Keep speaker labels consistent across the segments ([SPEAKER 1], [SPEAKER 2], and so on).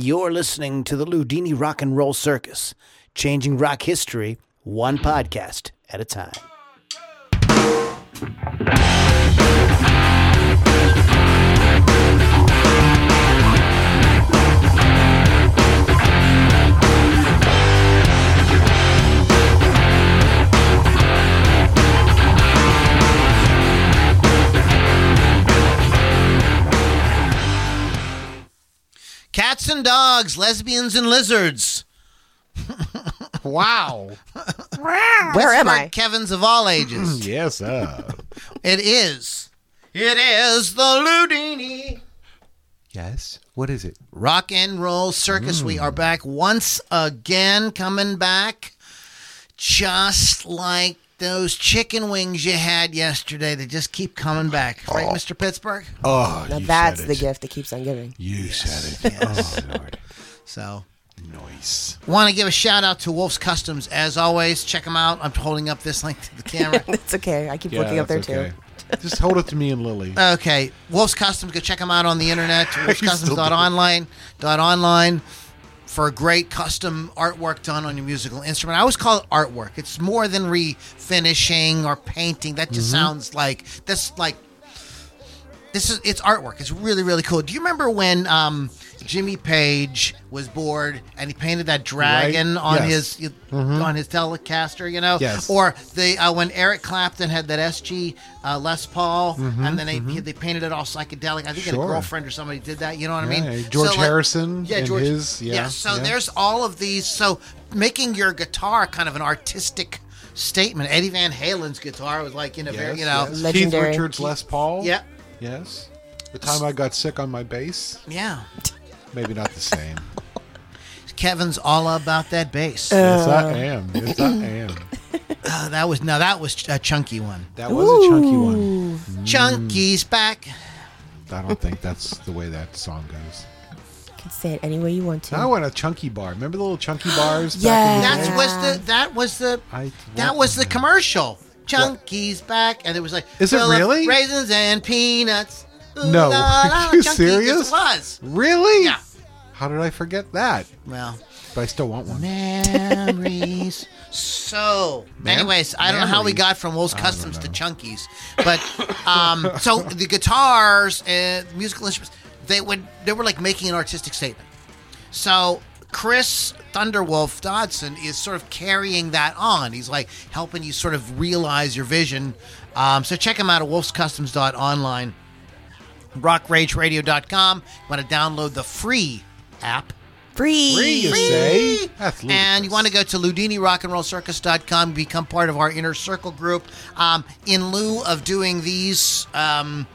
[SPEAKER 1] You're listening to the Loudini Rock and Roll Circus, changing rock history one podcast at a time.
[SPEAKER 2] Cats and dogs, lesbians and lizards.
[SPEAKER 3] Wow.
[SPEAKER 4] Where am I?
[SPEAKER 2] Kevin's of all ages.
[SPEAKER 3] yes, uh.
[SPEAKER 2] it is. It is the Loudini
[SPEAKER 3] Yes. What is it?
[SPEAKER 2] Rock and Roll Circus. We are back once again, coming back just like those chicken wings you had yesterday. They just keep coming back. Right, oh. Mr. Pittsburgh?
[SPEAKER 3] Oh,
[SPEAKER 4] Now
[SPEAKER 3] you
[SPEAKER 4] that's
[SPEAKER 3] said
[SPEAKER 4] the gift that keeps on giving.
[SPEAKER 3] You said it. Oh, Lord.
[SPEAKER 2] So.
[SPEAKER 3] Nice.
[SPEAKER 2] Want to give a shout out to Wolf's Customs as always. Check them out. I'm holding up this link to the camera.
[SPEAKER 4] It's okay. I keep
[SPEAKER 3] Yeah,
[SPEAKER 4] looking up there
[SPEAKER 3] that's
[SPEAKER 4] too.
[SPEAKER 3] Just hold it to me and Lily.
[SPEAKER 2] Okay, Wolf's Customs. Go check them out on the internet.
[SPEAKER 3] still do.
[SPEAKER 2] Wolf'sCustoms.online. Dot online for great custom artwork done on your musical instrument. I always call it artwork. It's more than refinishing or painting. That just sounds like that's like this is it's artwork. It's really really cool. Do you remember when um, Jimmy Page was bored and he painted that dragon
[SPEAKER 3] Right.
[SPEAKER 2] on
[SPEAKER 3] Yes.
[SPEAKER 2] his on his Telecaster? You know,
[SPEAKER 3] Yes.
[SPEAKER 2] Or the uh, when Eric Clapton had that SG uh, Les Paul, and then they they painted it all psychedelic. I think he had a girlfriend or somebody did that. You know what I mean?
[SPEAKER 3] George
[SPEAKER 2] like-
[SPEAKER 3] Harrison
[SPEAKER 2] Yeah, George.
[SPEAKER 3] his- yeah,
[SPEAKER 2] So
[SPEAKER 3] yeah.
[SPEAKER 2] there's all of these. So making your guitar kind of an artistic statement. Eddie Van Halen's guitar was like, you know, very, you know,
[SPEAKER 3] yes. Keith
[SPEAKER 4] Legendary.
[SPEAKER 3] Richards, Les Paul.
[SPEAKER 2] yeah,
[SPEAKER 3] Yes. The time I got sick on my bass.
[SPEAKER 2] yeah.
[SPEAKER 3] Maybe not the same.
[SPEAKER 2] Kevin's all about that bass.
[SPEAKER 3] yes, I am. Yes, I am.
[SPEAKER 2] Uh, that was now that was a chunky one.
[SPEAKER 3] That was a chunky one.
[SPEAKER 2] Chunky's back.
[SPEAKER 3] I don't think that's the way that song goes.
[SPEAKER 4] You can say it any way you want to.
[SPEAKER 3] I want a chunky bar. Remember the little chunky bars?
[SPEAKER 4] Yeah.
[SPEAKER 3] Back in the
[SPEAKER 2] That
[SPEAKER 3] day?
[SPEAKER 2] was the that was the
[SPEAKER 3] I
[SPEAKER 2] that was the commercial. Chunky's back, and it was like
[SPEAKER 3] Is it
[SPEAKER 2] full of
[SPEAKER 3] really?
[SPEAKER 2] raisins and peanuts. Ooh,
[SPEAKER 3] No.
[SPEAKER 2] la, la,
[SPEAKER 3] Are you
[SPEAKER 2] Chunky.
[SPEAKER 3] serious?
[SPEAKER 2] It was.
[SPEAKER 3] Really?
[SPEAKER 2] Yeah.
[SPEAKER 3] How did I forget that?
[SPEAKER 2] Well,
[SPEAKER 3] But I still want one.
[SPEAKER 2] memories. so,
[SPEAKER 3] Mem-
[SPEAKER 2] anyways, I don't know how we
[SPEAKER 3] memories?
[SPEAKER 2] got from Wolf's Customs to Chunkies, but um, so the guitars and musical instruments, they would they were like making an artistic statement. So Chris Thunderwolf Dodson is sort of carrying that on. He's like helping you sort of realize your vision. Um, so check him out at wolfscustoms.online, rockrageradio.com. You want to download the free app.
[SPEAKER 4] Free.
[SPEAKER 3] Free, you say? That's
[SPEAKER 2] And you want to go to LoudiniRockandRollCircus.com, become part of our inner circle group. Um, in lieu of doing these, um,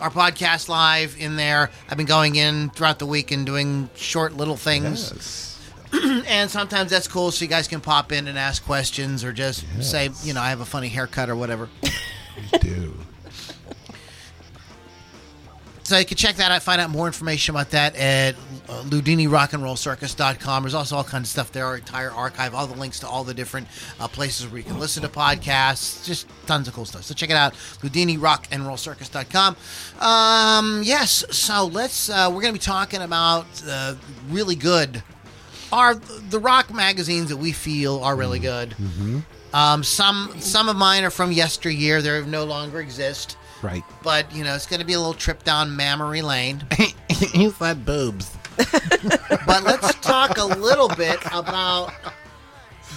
[SPEAKER 2] our podcast live in there, I've been going in throughout the week and doing short little things.
[SPEAKER 3] Yes.
[SPEAKER 2] And sometimes that's cool, so you guys can pop in and ask questions or just say, you know, I have a funny haircut or whatever.
[SPEAKER 3] You do.
[SPEAKER 2] So you can check that out, I find out more information about that at uh, LoudiniRockandRollCircus.com. There's also all kinds of stuff there, our entire archive, all the links to all the different uh, places where you can listen to podcasts, just tons of cool stuff. So check it out, LoudiniRockandRollCircus.com. Um, yes, so let's, uh, we're going to be talking about uh, really good, are the rock magazines that we feel are really good. Um, some some of mine are from yesteryear; they no longer exist.
[SPEAKER 3] Right.
[SPEAKER 2] But you know, it's going to be a little trip down memory lane.
[SPEAKER 3] you said boobs.
[SPEAKER 2] but let's talk a little bit about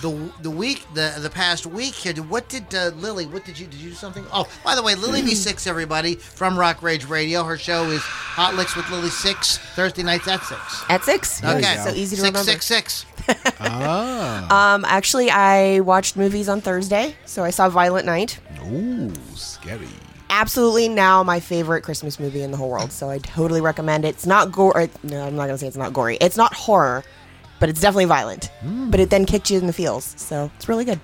[SPEAKER 2] the the week the the past week here. What did uh, Lily? What did you did you do something? Oh, by the way, Lily V Six, everybody from Rock Rage Radio. Her show is Hot Licks with Lily Six Thursday nights at six.
[SPEAKER 4] At six.
[SPEAKER 2] Okay,
[SPEAKER 4] So easy to
[SPEAKER 2] six,
[SPEAKER 4] remember.
[SPEAKER 2] Six six
[SPEAKER 3] Ah.
[SPEAKER 4] Um, actually, I watched movies on Thursday, so I saw Violent Night.
[SPEAKER 3] Ooh, scary.
[SPEAKER 4] Absolutely, now my favorite Christmas movie in the whole world. So I totally recommend it. It's not gore. No, I'm not gonna say it's not gory. It's not horror, but it's definitely violent. Hmm. But it then kicked you in the feels, so it's really good.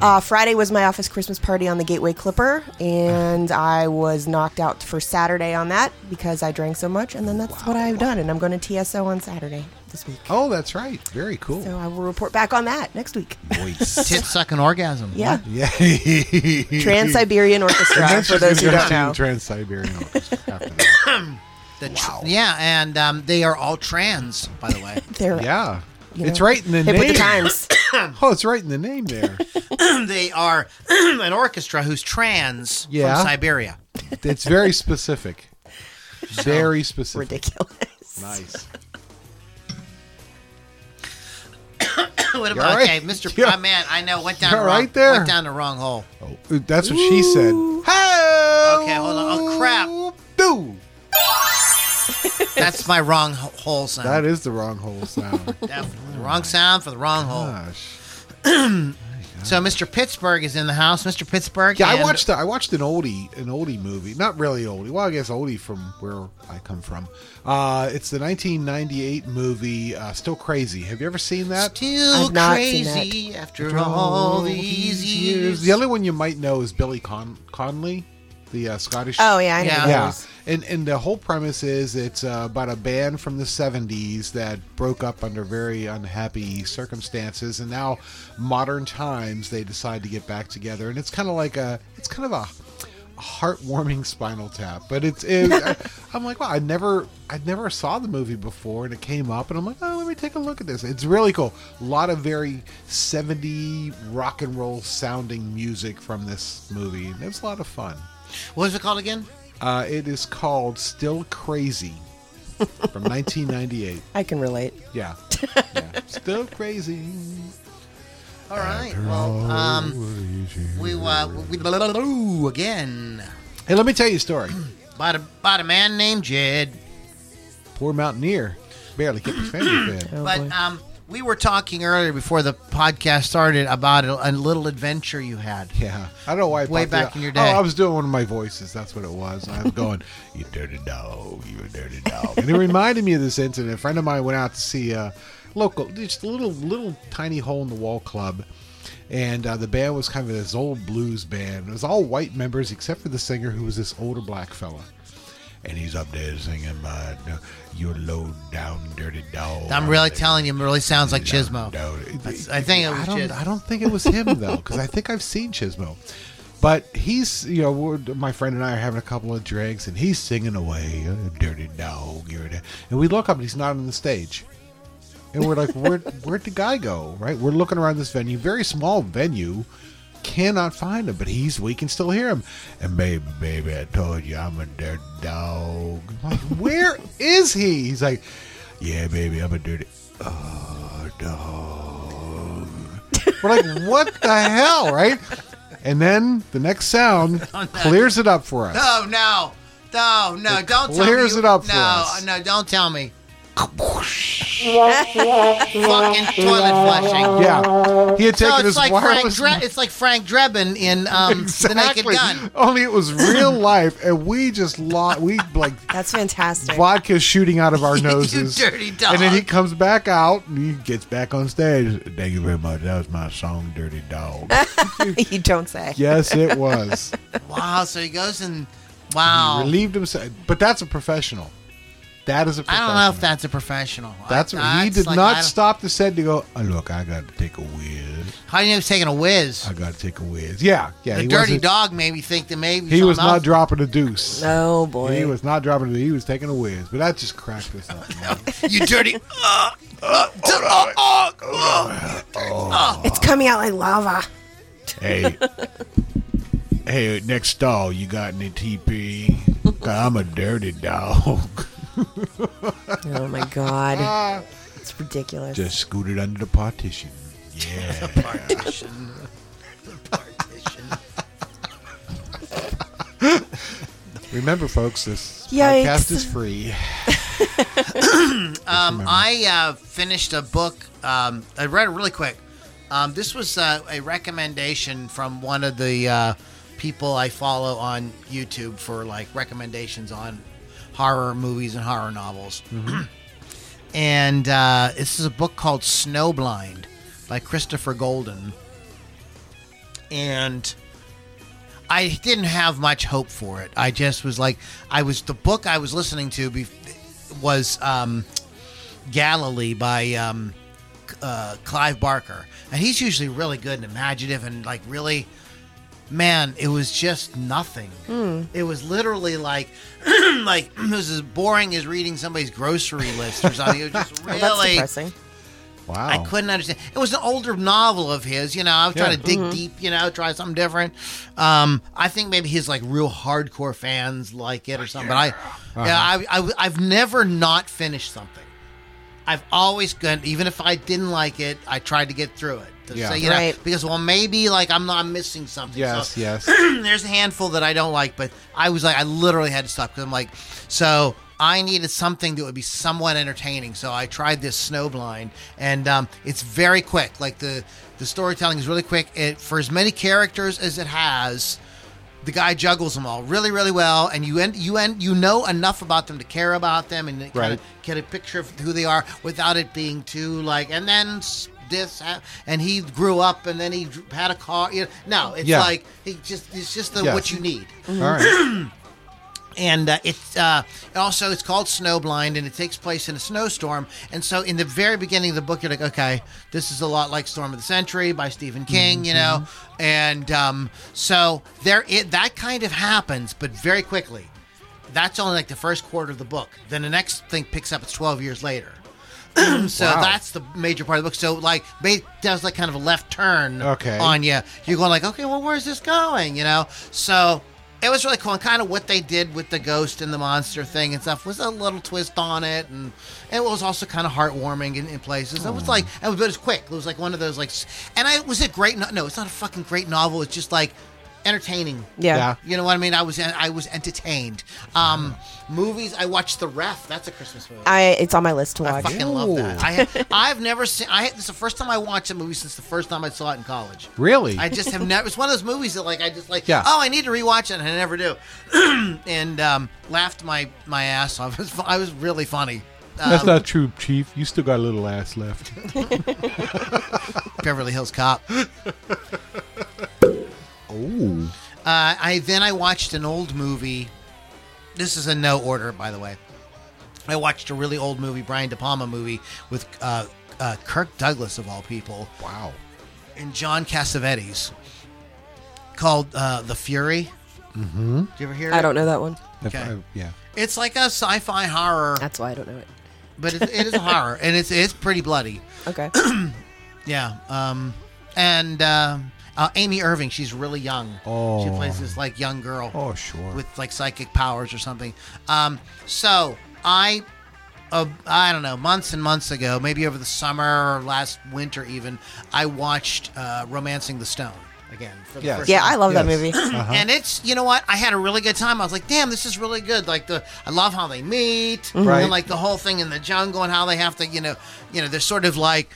[SPEAKER 4] Uh, Friday was my office Christmas party on the Gateway Clipper, and I was knocked out for Saturday on that because I drank so much. And then that's what I've done, and I'm going to TSO on Saturday this week.
[SPEAKER 3] Oh, that's right. Very cool.
[SPEAKER 4] So I will report back on that next week.
[SPEAKER 3] Voice.
[SPEAKER 2] tit sucking orgasm.
[SPEAKER 4] Yeah,
[SPEAKER 3] yeah.
[SPEAKER 4] Trans Siberian Orchestra for those who don't know.
[SPEAKER 3] Trans Siberian Orchestra after that.
[SPEAKER 2] The tr-
[SPEAKER 3] Wow.
[SPEAKER 2] Yeah, and um, they are all trans, by the way.
[SPEAKER 4] They're
[SPEAKER 3] Yeah.
[SPEAKER 4] You
[SPEAKER 3] it's right in the
[SPEAKER 4] hip
[SPEAKER 3] name.
[SPEAKER 4] with the times.
[SPEAKER 3] Oh, it's right in the name there.
[SPEAKER 2] they are an orchestra who's trans
[SPEAKER 3] Yeah.
[SPEAKER 2] from Siberia.
[SPEAKER 3] it's very specific. Very specific.
[SPEAKER 4] Ridiculous.
[SPEAKER 3] Nice.
[SPEAKER 2] what about
[SPEAKER 3] all right?
[SPEAKER 2] okay, Mr.
[SPEAKER 3] Yeah.
[SPEAKER 2] Oh, man, I know went down
[SPEAKER 3] You
[SPEAKER 2] the
[SPEAKER 3] all
[SPEAKER 2] wrong,
[SPEAKER 3] right there?
[SPEAKER 2] went down the wrong hole.
[SPEAKER 3] Oh, that's what she said. Hey!
[SPEAKER 2] Okay, hold on. Oh, crap.
[SPEAKER 3] Dude.
[SPEAKER 2] That's my wrong hole sound.
[SPEAKER 3] That is the wrong hole sound.
[SPEAKER 2] Definitely the wrong sound for the wrong hole.
[SPEAKER 3] Gosh.
[SPEAKER 2] So Mr. Pittsburgh is in the house. Mr. Pittsburgh.
[SPEAKER 3] Yeah, I
[SPEAKER 2] and-
[SPEAKER 3] watched the, I watched an oldie an oldie movie. Not really oldie. Well, I guess oldie from where I come from. Uh, it's the 1998 movie uh, Still Crazy. Have you ever seen that?
[SPEAKER 2] Still
[SPEAKER 4] I've not seen
[SPEAKER 2] crazy after all these years.
[SPEAKER 3] The only one you might know is Billy Con- Connolly, the uh, Scottish.
[SPEAKER 4] Oh yeah, I know
[SPEAKER 2] Yeah.
[SPEAKER 3] yeah, and and the whole premise is it's uh, about a band from the '70s that broke up under very unhappy circumstances, and now modern times they decide to get back together, and it's kind of like a it's kind of a heartwarming Spinal Tap, but it's it, I, I'm like wow I never I never saw the movie before, and it came up, and I'm like oh let me take a look at this. It's really cool. A lot of very '70 rock and roll sounding music from this movie, and it was a lot of fun.
[SPEAKER 2] What was it called again?
[SPEAKER 3] Uh, it is called Still Crazy from 1998.
[SPEAKER 4] I can relate.
[SPEAKER 3] Yeah. yeah. Still Crazy.
[SPEAKER 2] All right. Well, um, we uh, we ooh, again
[SPEAKER 3] Hey, let me tell you a story.
[SPEAKER 2] about a about a man named Jed.
[SPEAKER 3] Poor Mountaineer barely kept his family fed.
[SPEAKER 4] Oh,
[SPEAKER 2] But
[SPEAKER 4] boy.
[SPEAKER 2] um, we were talking earlier before the podcast started about a, a little adventure you had.
[SPEAKER 3] Yeah. I don't know why. it
[SPEAKER 2] Way back in your day, Oh.
[SPEAKER 3] I was doing one of my voices. That's what it was. I was going, "You dirty dog, you dirty dog," and it reminded me of this incident. A friend of mine went out to see a local, just a little, little tiny hole in the wall club, and uh, the band was kind of this old blues band. It was all white members except for the singer, who was this older black fella. And he's up there singing, uh, "You low down dirty dog."
[SPEAKER 2] I'm really telling you, it really sounds like Chismo. I think it was
[SPEAKER 3] I don't,
[SPEAKER 2] Chis-
[SPEAKER 3] I don't think it was him though, because I think I've seen Chismo. But he's, you know, my friend and I are having a couple of drinks, and he's singing away, "Uh, "Dirty dog," and we look up, and he's not on the stage. And we're like, where, where'd the guy go? Right? We're looking around this venue, very small venue, cannot find him, but he's we can still hear him. And baby, baby, I told you I'm a dirty dog. I'm like, where is he? He's like, yeah, baby, I'm a dirty oh, uh, dog. We're like, what the hell, right? And then the next sound oh, clears it up for us.
[SPEAKER 2] Oh no, no, no!
[SPEAKER 3] It
[SPEAKER 2] don't tell me.
[SPEAKER 3] it up for
[SPEAKER 2] no,
[SPEAKER 3] us.
[SPEAKER 2] no, don't tell me. Fucking toilet flushing.
[SPEAKER 3] Yeah, he had
[SPEAKER 2] So
[SPEAKER 3] taken
[SPEAKER 2] it's
[SPEAKER 3] his
[SPEAKER 2] like Frank.
[SPEAKER 3] wireless.
[SPEAKER 2] Dre- it's like Frank Drebin in um, The Naked
[SPEAKER 3] Exactly.
[SPEAKER 2] Gun.
[SPEAKER 3] Only it was real life, and we just lost. We like
[SPEAKER 4] That's fantastic.
[SPEAKER 3] vodka shooting out of our
[SPEAKER 2] You
[SPEAKER 3] noses.
[SPEAKER 2] dirty dog.
[SPEAKER 3] And then he comes back out and he gets back on stage. Thank you very much. That was my song, Dirty Dog.
[SPEAKER 4] you don't say.
[SPEAKER 3] yes, it was.
[SPEAKER 2] Wow. So he goes and
[SPEAKER 3] He
[SPEAKER 2] wow.
[SPEAKER 3] relieved himself, but that's a professional. That is a
[SPEAKER 2] I
[SPEAKER 3] professional.
[SPEAKER 2] I don't know if that's a professional.
[SPEAKER 3] That's
[SPEAKER 2] I,
[SPEAKER 3] he did
[SPEAKER 2] like, I
[SPEAKER 3] not
[SPEAKER 2] don't-
[SPEAKER 3] stop the set to go. Oh, look, I got to take a whiz.
[SPEAKER 2] How do you know he was taking a whiz?
[SPEAKER 3] I got to take a whiz. Yeah, yeah.
[SPEAKER 2] the
[SPEAKER 3] he
[SPEAKER 2] dirty
[SPEAKER 3] wasn't-
[SPEAKER 2] dog made me think that maybe
[SPEAKER 3] He was
[SPEAKER 2] something
[SPEAKER 3] not
[SPEAKER 2] else-
[SPEAKER 3] dropping a deuce.
[SPEAKER 4] Oh boy.
[SPEAKER 3] He was not dropping it. He was taking a whiz. But that just cracked us up. man.
[SPEAKER 2] You dirty. Uh, uh, uh, uh, uh.
[SPEAKER 4] it's coming out like lava.
[SPEAKER 3] hey, hey, next stall, you got any TP? I'm a dirty dog.
[SPEAKER 4] Oh my god. It's ridiculous.
[SPEAKER 3] Just scooted under the partition. Yeah.
[SPEAKER 2] Partition. Partition.
[SPEAKER 3] Remember, folks, this
[SPEAKER 4] Yikes.
[SPEAKER 3] podcast is free.
[SPEAKER 2] Um, I uh, finished a book. Um, I read it really quick. Um, this was uh, a recommendation from one of the uh, people I follow on YouTube for like recommendations on horror movies and horror novels. and uh, this is a book called Snowblind by Christopher Golden. And I didn't have much hope for it. I just was like, I was the book I was listening to be, was um, Galilee by um, uh, Clive Barker, and he's usually really good and imaginative and like really man, it was just nothing.
[SPEAKER 4] Hmm.
[SPEAKER 2] It was literally like, like it was as boring as reading somebody's grocery list or something. It was just
[SPEAKER 4] Well,
[SPEAKER 2] really.
[SPEAKER 4] that's depressing.
[SPEAKER 3] Wow.
[SPEAKER 2] I couldn't understand. It was an older novel of his, you know. I was trying
[SPEAKER 3] Yeah.
[SPEAKER 2] to dig deep, you know, try something different. Um, I think maybe his like real hardcore fans like it or something. But I, yeah, I, I, I've never not finished something. I've always gone, even if I didn't like it, I tried to get through it. To
[SPEAKER 3] Yeah.
[SPEAKER 2] say, you know,
[SPEAKER 4] Right.
[SPEAKER 2] because well, maybe like I'm not I'm missing something.
[SPEAKER 3] Yes,
[SPEAKER 2] So-
[SPEAKER 3] yes.
[SPEAKER 2] there's a handful that I don't like, but I was like, I literally had to stop because I'm like, so I needed something that would be somewhat entertaining. So I tried this Snowblind, and um, it's very quick. Like the the storytelling is really quick. It for as many characters as it has. The guy juggles them all really, really well, and you end, you end, you know enough about them to care about them and kind
[SPEAKER 3] Right.
[SPEAKER 2] of get a picture of who they are without it being too like. And then s- this, and he grew up, and then he had a car. You know, no, it's
[SPEAKER 3] Yeah.
[SPEAKER 2] like he just it's just the,
[SPEAKER 3] Yes.
[SPEAKER 2] what you need
[SPEAKER 3] All right.
[SPEAKER 2] and uh, it's uh, also it's called Snowblind, and it takes place in a snowstorm. And so, in the very beginning of the book, you're like, okay, this is a lot like Storm of the Century by Stephen King, you know. And um, so there, it that kind of happens, but very quickly. That's only like the first quarter of the book. Then the next thing picks up. It's 12 years later. so
[SPEAKER 3] Wow.
[SPEAKER 2] that's the major part of the book. So like, ba- does like kind of a left turn
[SPEAKER 3] Okay.
[SPEAKER 2] on you. You're going like, okay, well, where's this going? You know. So it was really cool. And kind of what they did with the ghost and the monster thing and stuff was a little twist on it, and it was also kind of heartwarming in, in places. It was like, it was, but it was quick. It was like one of those like, and I was a great. No, no, it's not a fucking great novel. It's just like entertaining.
[SPEAKER 4] Yeah.
[SPEAKER 3] Yeah.
[SPEAKER 2] You know what I mean? I was I was entertained. Um, movies. I watched The Ref. That's a Christmas movie.
[SPEAKER 4] I it's on my list to watch.
[SPEAKER 2] I
[SPEAKER 4] watch.
[SPEAKER 2] fucking love that. I I've never seen. I this is the first time I watched a movie since the first time I saw it in college.
[SPEAKER 3] Really?
[SPEAKER 2] I just have never. It's one of those movies that like I just like.
[SPEAKER 3] Yeah.
[SPEAKER 2] Oh, I need to rewatch it, and I never do. and um, laughed my my ass off. It was, I was really funny.
[SPEAKER 3] That's
[SPEAKER 2] Um,
[SPEAKER 3] not true, Chief. You still got a little ass left.
[SPEAKER 2] Beverly Hills Cop.
[SPEAKER 3] oh.
[SPEAKER 2] Uh, I then I watched an old movie. This is in no order, by the way. I watched a really old movie, Brian De Palma movie with uh, uh, Kirk Douglas of all people,
[SPEAKER 3] Wow.
[SPEAKER 2] and John Cassavetes, called uh, The Fury. Mm-hmm. Did you ever hear?
[SPEAKER 4] I
[SPEAKER 2] it?
[SPEAKER 4] don't know that one.
[SPEAKER 2] Okay.
[SPEAKER 3] I- yeah.
[SPEAKER 2] It's like a sci-fi horror,
[SPEAKER 4] That's why I don't know it.
[SPEAKER 2] but it, it is a horror, and it's it's pretty bloody.
[SPEAKER 4] Okay.
[SPEAKER 2] Yeah. Um, and um uh, Amy Irving, she's really young.
[SPEAKER 3] Oh.
[SPEAKER 2] She plays this like young girl.
[SPEAKER 3] Oh, sure.
[SPEAKER 2] with like psychic powers or something. Um, so I, uh, I don't know, months and months ago, maybe over the summer or last winter even, I watched uh, *Romancing the Stone* again for the
[SPEAKER 3] Yes.
[SPEAKER 2] first
[SPEAKER 4] Yeah,
[SPEAKER 2] time.
[SPEAKER 4] I love that movie.
[SPEAKER 3] Uh-huh.
[SPEAKER 2] And it's you know what I had a really good time. I was like, damn, this is really good. Like the I love how they meet
[SPEAKER 3] Right.
[SPEAKER 2] and like the whole thing in the jungle and how they have to you know you know they're sort of like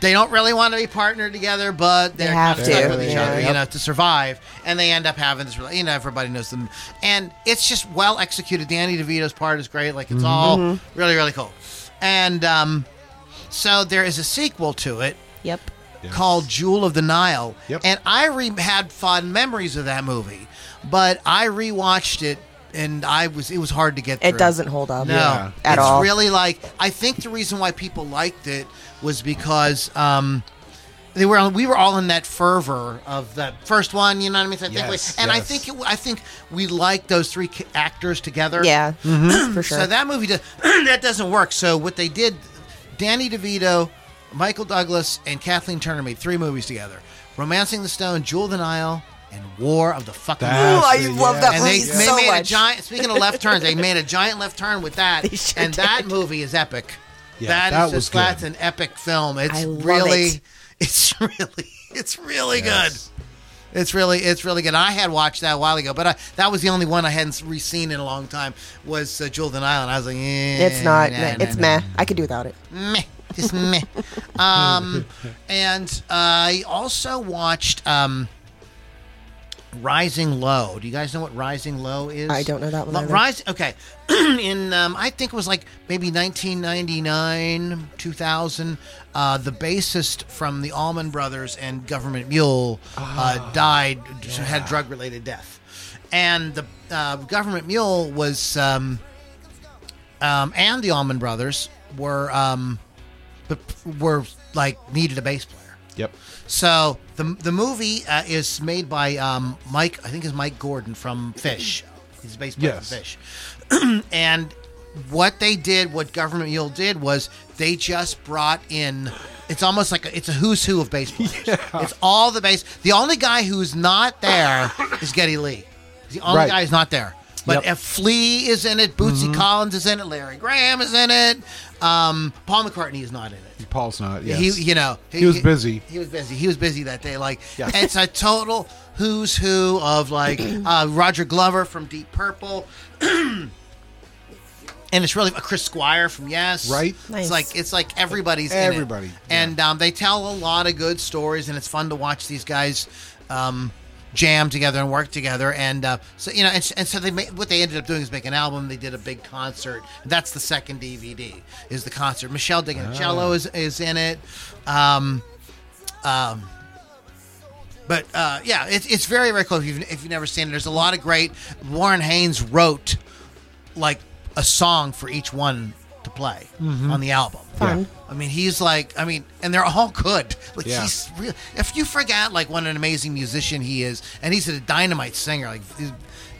[SPEAKER 2] they don't really want to be partnered together, but they're
[SPEAKER 4] have
[SPEAKER 2] kind of stuck
[SPEAKER 4] to,
[SPEAKER 2] with each
[SPEAKER 4] yeah.
[SPEAKER 2] other, you know, to survive. And they end up having this, rela- you know, everybody knows them, and it's just well executed. Danny DeVito's part is great. Like it's all really really cool. And um, so there is a sequel to it
[SPEAKER 4] Yep.
[SPEAKER 3] Yes.
[SPEAKER 2] called Jewel of the Nile.
[SPEAKER 3] Yep.
[SPEAKER 2] And I re- had fond memories of that movie, but I rewatched it and I was it was hard to get through.
[SPEAKER 4] It doesn't hold up
[SPEAKER 2] No,
[SPEAKER 3] Yeah.
[SPEAKER 4] at
[SPEAKER 2] it's
[SPEAKER 4] all.
[SPEAKER 2] really like I think the reason why people liked it was because um, they were we were all in that fervor of that first one. You know what I mean? So I think we-
[SPEAKER 3] Yes,
[SPEAKER 2] and I think it, I think we liked those three actors together.
[SPEAKER 4] yeah,
[SPEAKER 3] Mm-hmm.
[SPEAKER 4] for sure.
[SPEAKER 2] So that movie does, that doesn't work. So what they did, Danny DeVito, Michael Douglas, and Kathleen Turner made three movies together: *Romancing the Stone*, *Jewel of the Nile*, and *War of the Fucking
[SPEAKER 3] That's
[SPEAKER 2] World*.
[SPEAKER 4] I
[SPEAKER 3] it,
[SPEAKER 4] love that
[SPEAKER 2] And they,
[SPEAKER 4] movie
[SPEAKER 2] they
[SPEAKER 4] so
[SPEAKER 2] made a giant. Speaking of left turns, they made a giant left turn with that,
[SPEAKER 4] They sure
[SPEAKER 2] and that
[SPEAKER 4] did.
[SPEAKER 2] movie is epic.
[SPEAKER 3] Yeah,
[SPEAKER 2] that
[SPEAKER 3] that
[SPEAKER 2] is
[SPEAKER 3] was
[SPEAKER 2] just that's an epic film. It's
[SPEAKER 4] I love
[SPEAKER 2] really,
[SPEAKER 4] it.
[SPEAKER 2] it's really, it's really
[SPEAKER 3] Yes.
[SPEAKER 2] good. It's really, it's really good. I had watched that a while ago, but I, that was the only one I hadn't re-seen in a long time. Was uh, Jewel of the Nile, and I was like, eh,
[SPEAKER 4] it's not.
[SPEAKER 2] nah, nah,
[SPEAKER 4] it's
[SPEAKER 2] nah,
[SPEAKER 4] meh. I could do without it.
[SPEAKER 2] meh, just meh. Um, and I also watched um, Rising Low. Do you guys know what Rising Low is?
[SPEAKER 4] I don't know that one
[SPEAKER 2] Lo-
[SPEAKER 4] either.
[SPEAKER 2] Rise. Okay, in um, I think it was like maybe 1999, 2000. Uh, the bassist from the Allman Brothers and Government Mule uh, died, had a drug-related death, and the uh, Government Mule was. Um, um, and the Allman Brothers were um, but were like needed a bass player.
[SPEAKER 3] Yep.
[SPEAKER 2] So the the movie uh, is made by um, Mike. I think is Mike Gordon from Phish. He's player
[SPEAKER 3] Yes.
[SPEAKER 2] from Phish. and what they did, what Government Mule did, was they just brought in. It's almost like a, it's a who's who of bass players. It's all the bass. The only guy who's not there is Geddy Lee. The only
[SPEAKER 3] Right.
[SPEAKER 2] guy who's not there. But
[SPEAKER 3] Yep.
[SPEAKER 2] if Flea is in it, Bootsy Collins is in it, Larry Graham is in it, um, Paul McCartney is not in it.
[SPEAKER 3] Paul's not. Yes.
[SPEAKER 2] He, you know,
[SPEAKER 3] He was busy.
[SPEAKER 2] He was busy. He was busy that day. Like,
[SPEAKER 3] Yeah.
[SPEAKER 2] it's a total who's who of like uh, Roger Glover from Deep Purple, and it's really Chris Squire from Yes.
[SPEAKER 3] Right.
[SPEAKER 2] It's like it's like everybody's in it.
[SPEAKER 3] Everybody,
[SPEAKER 2] and um, they tell a lot of good stories, and it's fun to watch these guys. Um, jam together and work together. And uh, so you know and, and so they made, what they ended up doing is make an album. They did a big concert. That's the second dvd is the concert. Meshell Ndegeocello is, is in it. Um, um, but uh, yeah, it's, it's very very cool if you've, if you've never seen it. There's a lot of great. Warren Haynes wrote like a song for each one play on the album.
[SPEAKER 4] Fun.
[SPEAKER 2] I mean, he's like, I mean, and they're all good. Like
[SPEAKER 3] Yeah.
[SPEAKER 2] he's real. If you forget like what an amazing musician he is, and he's a dynamite singer. Like, I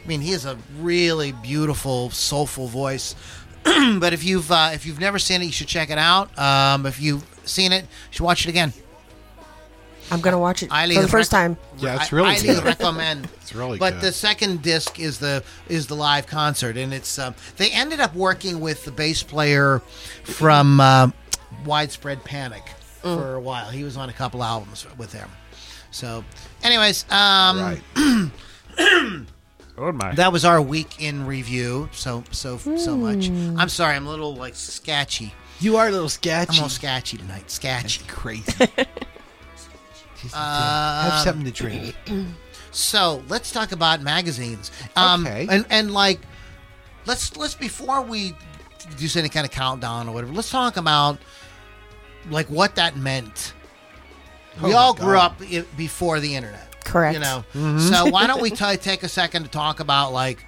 [SPEAKER 2] mean, he has a really beautiful, soulful voice. but if you've uh, if you've never seen it, you should check it out. Um, if you've seen it, you should watch it again.
[SPEAKER 4] I'm gonna watch it
[SPEAKER 2] Highly
[SPEAKER 4] for the first
[SPEAKER 2] rec-
[SPEAKER 4] time.
[SPEAKER 3] Yeah, it's really
[SPEAKER 2] I-
[SPEAKER 3] really
[SPEAKER 2] highly
[SPEAKER 3] good.
[SPEAKER 2] recommend.
[SPEAKER 3] It's really good.
[SPEAKER 2] But
[SPEAKER 3] good.
[SPEAKER 2] the second disc is the is the live concert, and it's um, they ended up working with the bass player from uh, Widespread Panic
[SPEAKER 4] Mm.
[SPEAKER 2] for a while. He was on a couple albums with them. So, anyways, um,
[SPEAKER 3] right. oh my.
[SPEAKER 2] that was our week in review. So so so much.
[SPEAKER 4] Hmm.
[SPEAKER 2] I'm sorry, I'm a little like sketchy.
[SPEAKER 1] You are a little sketchy.
[SPEAKER 2] I'm a little sketchy tonight. Sketchy.
[SPEAKER 1] crazy. Just, have something to drink.
[SPEAKER 2] So let's talk about magazines. Um,
[SPEAKER 3] Okay.
[SPEAKER 2] And and like, let's let's before we do any kind of countdown or whatever. Let's talk about like what that meant. We
[SPEAKER 3] Oh my
[SPEAKER 2] all grew up i- before the internet.
[SPEAKER 4] Correct.
[SPEAKER 2] You know. So why don't we t- take a second to talk about like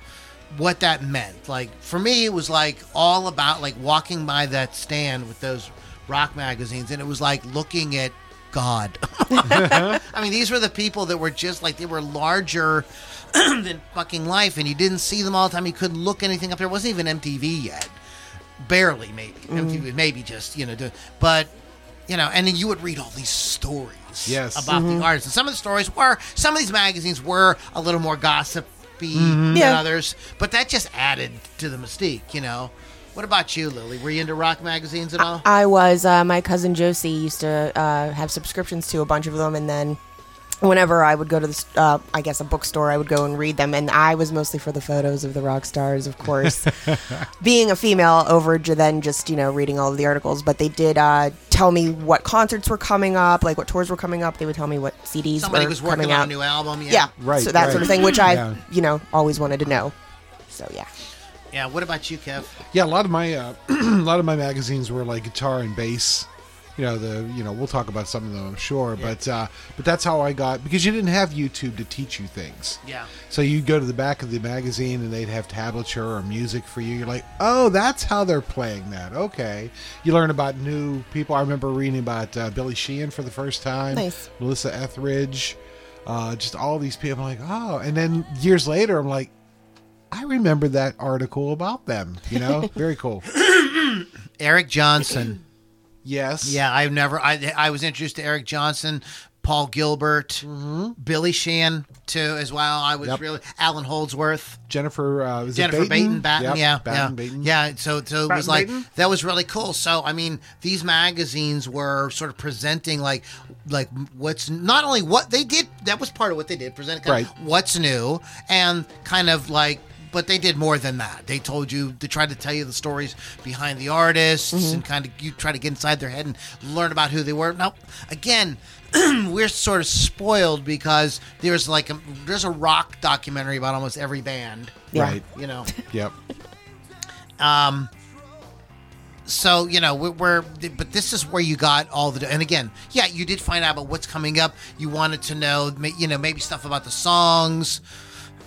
[SPEAKER 2] what that meant? Like for me, it was like all about like walking by that stand with those rock magazines, and it was like looking at God. Uh-huh. I mean, these were the people that were just like they were larger than fucking life, and you didn't see them all the time. You couldn't look anything up there. It wasn't even MTV yet, barely maybe. Mm-hmm. MTV maybe just you know, do, but you know, and then you would read all these stories
[SPEAKER 3] Yes.
[SPEAKER 2] about the mm-hmm. artists, and some of the stories were some of these magazines were a little more gossipy mm-hmm. than
[SPEAKER 4] Yeah.
[SPEAKER 2] others, but that just added to the mystique, you know. What about you, Lily? Were you into rock magazines at all?
[SPEAKER 4] I was. Uh, my cousin Josie used to uh, have subscriptions to a bunch of them, and then whenever I would go to the, uh, I guess a bookstore, I would go and read them. And I was mostly for the photos of the rock stars, of course. Being a female, over j- than just you know reading all of the articles. But they did uh, tell me what concerts were coming up, like what tours were coming up. They would tell me what CDs
[SPEAKER 2] Somebody
[SPEAKER 4] were
[SPEAKER 2] was working
[SPEAKER 4] coming
[SPEAKER 2] on
[SPEAKER 4] out.
[SPEAKER 2] a new album. Yeah.
[SPEAKER 4] yeah,
[SPEAKER 3] Right,
[SPEAKER 4] So that sort of thing, which I
[SPEAKER 3] Yeah.
[SPEAKER 4] you know always wanted to know. So yeah.
[SPEAKER 2] Yeah. What about you, Kev?
[SPEAKER 3] Yeah, a lot of my uh, a lot of my magazines were like guitar and bass. You know the you know we'll talk about some of them I'm sure, but uh, but that's how I got because you didn't have YouTube to teach you things.
[SPEAKER 2] Yeah.
[SPEAKER 3] So you'd go to the back of the magazine and they'd have tablature or music for you. You're like, oh, that's how they're playing that. Okay. You learn about new people. I remember reading about uh, Billy Sheehan for the first time.
[SPEAKER 4] Nice.
[SPEAKER 3] Melissa Etheridge. Uh, just all these people. I'm like, oh. And then years later, I'm like, I remember that article about them. You know, very cool.
[SPEAKER 2] Eric Johnson.
[SPEAKER 3] Yes.
[SPEAKER 2] Yeah, I've never. I I was introduced to Eric Johnson, Paul Gilbert, Billy Sheehan too as well. I was
[SPEAKER 3] Yep.
[SPEAKER 2] really Allan Holdsworth.
[SPEAKER 3] Jennifer. Uh, is it
[SPEAKER 2] Jennifer Baton, Batten,
[SPEAKER 3] Yep,
[SPEAKER 2] yeah,
[SPEAKER 3] Batten,
[SPEAKER 2] yeah,
[SPEAKER 3] Baton.
[SPEAKER 2] yeah. So, so it was like
[SPEAKER 3] Baton?
[SPEAKER 2] that was really cool. So, I mean, these magazines were sort of presenting like, like what's not only what they did. That was part of what they did, present kind of
[SPEAKER 3] Right.
[SPEAKER 2] what's new and kind of like. But they did more than that. They told you they tried to tell you the stories behind the artists mm-hmm. and kind of you try to get inside their head and learn about who they were. Now, again, we're sort of spoiled because there's like a, there's a rock documentary about almost every band.
[SPEAKER 4] Yeah.
[SPEAKER 3] Right.
[SPEAKER 2] You know.
[SPEAKER 3] Yep.
[SPEAKER 2] Um, so you know we're, we're but this is where you got all the and again yeah you did find out about what's coming up you wanted to know you know maybe stuff about the songs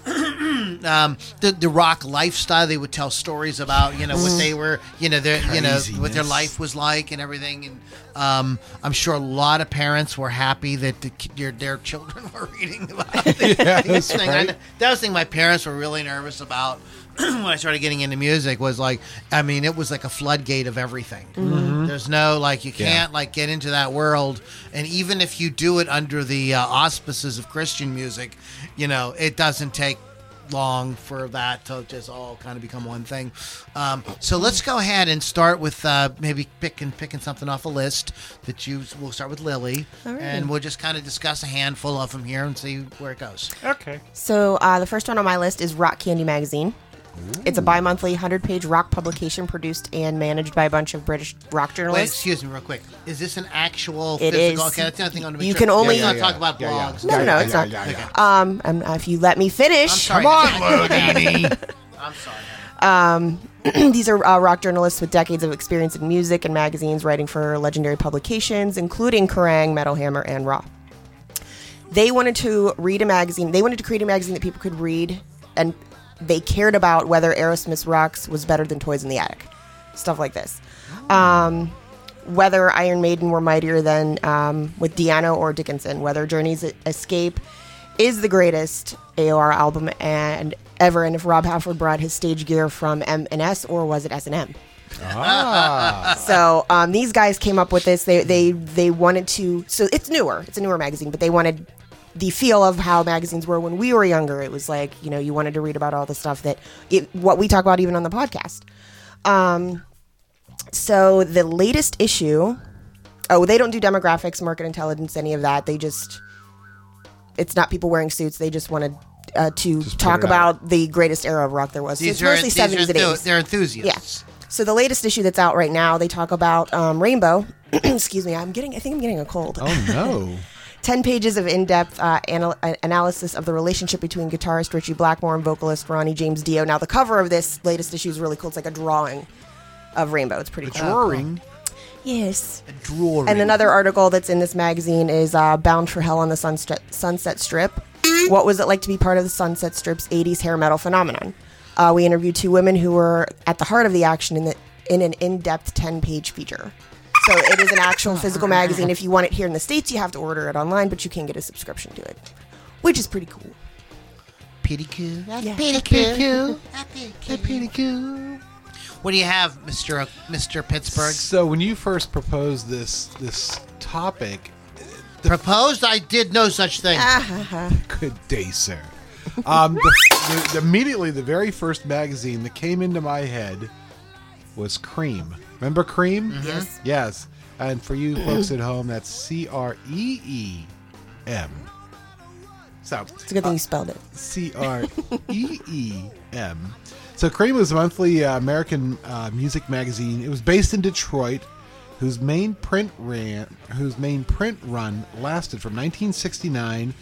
[SPEAKER 2] um, the the rock lifestyle. They would tell stories about you know what they were you know their you know what their life was like and everything. And um, I'm sure a lot of parents were happy that the, their their children were reading about this
[SPEAKER 3] Yes,
[SPEAKER 2] thing. I
[SPEAKER 3] right.
[SPEAKER 2] know- that was the thing my parents were really nervous about. when I started getting into music was like, I mean, it was like a floodgate of everything. There's no like you can't like get into that world, and even if you do it under the uh, auspices of Christian music, you know, it doesn't take long for that to just all kind of become one thing. Um, so let's go ahead and start with uh, maybe picking picking something off a list that you. We'll start with Lily,
[SPEAKER 4] All right.
[SPEAKER 2] and we'll just kind of discuss a handful of them here and see where it goes.
[SPEAKER 5] Okay.
[SPEAKER 4] So uh, the first one on my list is Rock Candy Magazine. It's a bi-monthly 100-page rock publication produced and managed by a bunch of British rock
[SPEAKER 2] Wait,
[SPEAKER 4] journalists.
[SPEAKER 2] excuse me, real quick. Is this an actual
[SPEAKER 4] It
[SPEAKER 2] physical?
[SPEAKER 4] is.
[SPEAKER 2] Okay, that's the other thing I want to make
[SPEAKER 4] You
[SPEAKER 2] sure.
[SPEAKER 4] can only-
[SPEAKER 2] Let's not
[SPEAKER 3] Yeah,
[SPEAKER 2] talk about blogs.
[SPEAKER 4] No, no, no, it's not. Um, and if you let me finish,
[SPEAKER 2] I'm sorry.
[SPEAKER 3] Come on,
[SPEAKER 2] I-
[SPEAKER 3] Loudini.
[SPEAKER 2] I'm sorry.
[SPEAKER 4] these are uh, rock journalists with decades of experience in music and magazines, writing for legendary publications, including Kerrang, Metal Hammer, and Raw. They wanted to read a magazine. They wanted to create a magazine that people could read, and they cared about whether Aerosmith's Rocks was better than Toys in the Attic, stuff like this. Um, whether Iron Maiden were mightier than um, with Di'Anno or Dickinson, whether Journey's Escape is the greatest AOR album and ever, and if Rob Halford brought his stage gear from M and S or was it S and M?
[SPEAKER 3] Ah,
[SPEAKER 4] So um, these guys came up with this. They they they wanted to. So it's newer. It's a newer magazine, but they wanted the feel of how magazines were when we were younger. It was like you know you wanted to read about all the stuff that it, what we talk about even on the podcast. Um, so the latest issue. Oh, they don't do demographics, market intelligence, any of that. They just it's not people wearing suits. They just wanted uh, to
[SPEAKER 3] Just
[SPEAKER 4] talk
[SPEAKER 3] it out.
[SPEAKER 4] about the greatest era of rock there was. So
[SPEAKER 2] These
[SPEAKER 4] it's
[SPEAKER 2] are,
[SPEAKER 4] mostly seventies and
[SPEAKER 2] enthu-
[SPEAKER 4] eighties.
[SPEAKER 2] they're enthusiasts.
[SPEAKER 4] Yeah. So the latest issue that's out right now, they talk about um, Rainbow. Excuse me, I'm getting. I think I'm getting a cold.
[SPEAKER 3] oh no.
[SPEAKER 4] Ten pages of in-depth uh, anal- uh, analysis of the relationship between guitarist Ritchie Blackmore and vocalist Ronnie James Dio. Now the cover of this latest issue is really cool. It's like a drawing of Rainbow. It's pretty cool.
[SPEAKER 3] Drawing.
[SPEAKER 4] Yes.
[SPEAKER 2] A drawing.
[SPEAKER 4] And another article that's in this magazine is uh, Bound for Hell on the Sunset, Sunset Strip. What was it like to be part of the Sunset Strip's 80s hair metal phenomenon? Uh, we interviewed two women who were at the heart of the action in, the, in an in depth 10 page feature. So it is an actual physical magazine. If you want it here in the States, you have to order it online, but you can get a subscription to it, which is pretty cool.
[SPEAKER 2] Pretty cool.
[SPEAKER 4] Yeah.
[SPEAKER 2] Pretty cool. Pretty cool. What do you have, Mister Mister Pittsburgh?
[SPEAKER 3] So when you first proposed this this topic,
[SPEAKER 2] Proposed? I did no such thing.
[SPEAKER 3] good day, sir. Um, the, the, the- immediately the very first magazine that came into my head was Creem. Remember Creem?
[SPEAKER 4] Yes.
[SPEAKER 3] Yes. And for you folks at home, that's C R E E M. So
[SPEAKER 4] It's a good thing you spelled it.
[SPEAKER 3] C R E E M. So Creem was a monthly uh, American uh, music magazine. It was based in Detroit, whose main print ran, whose main print run lasted from 1969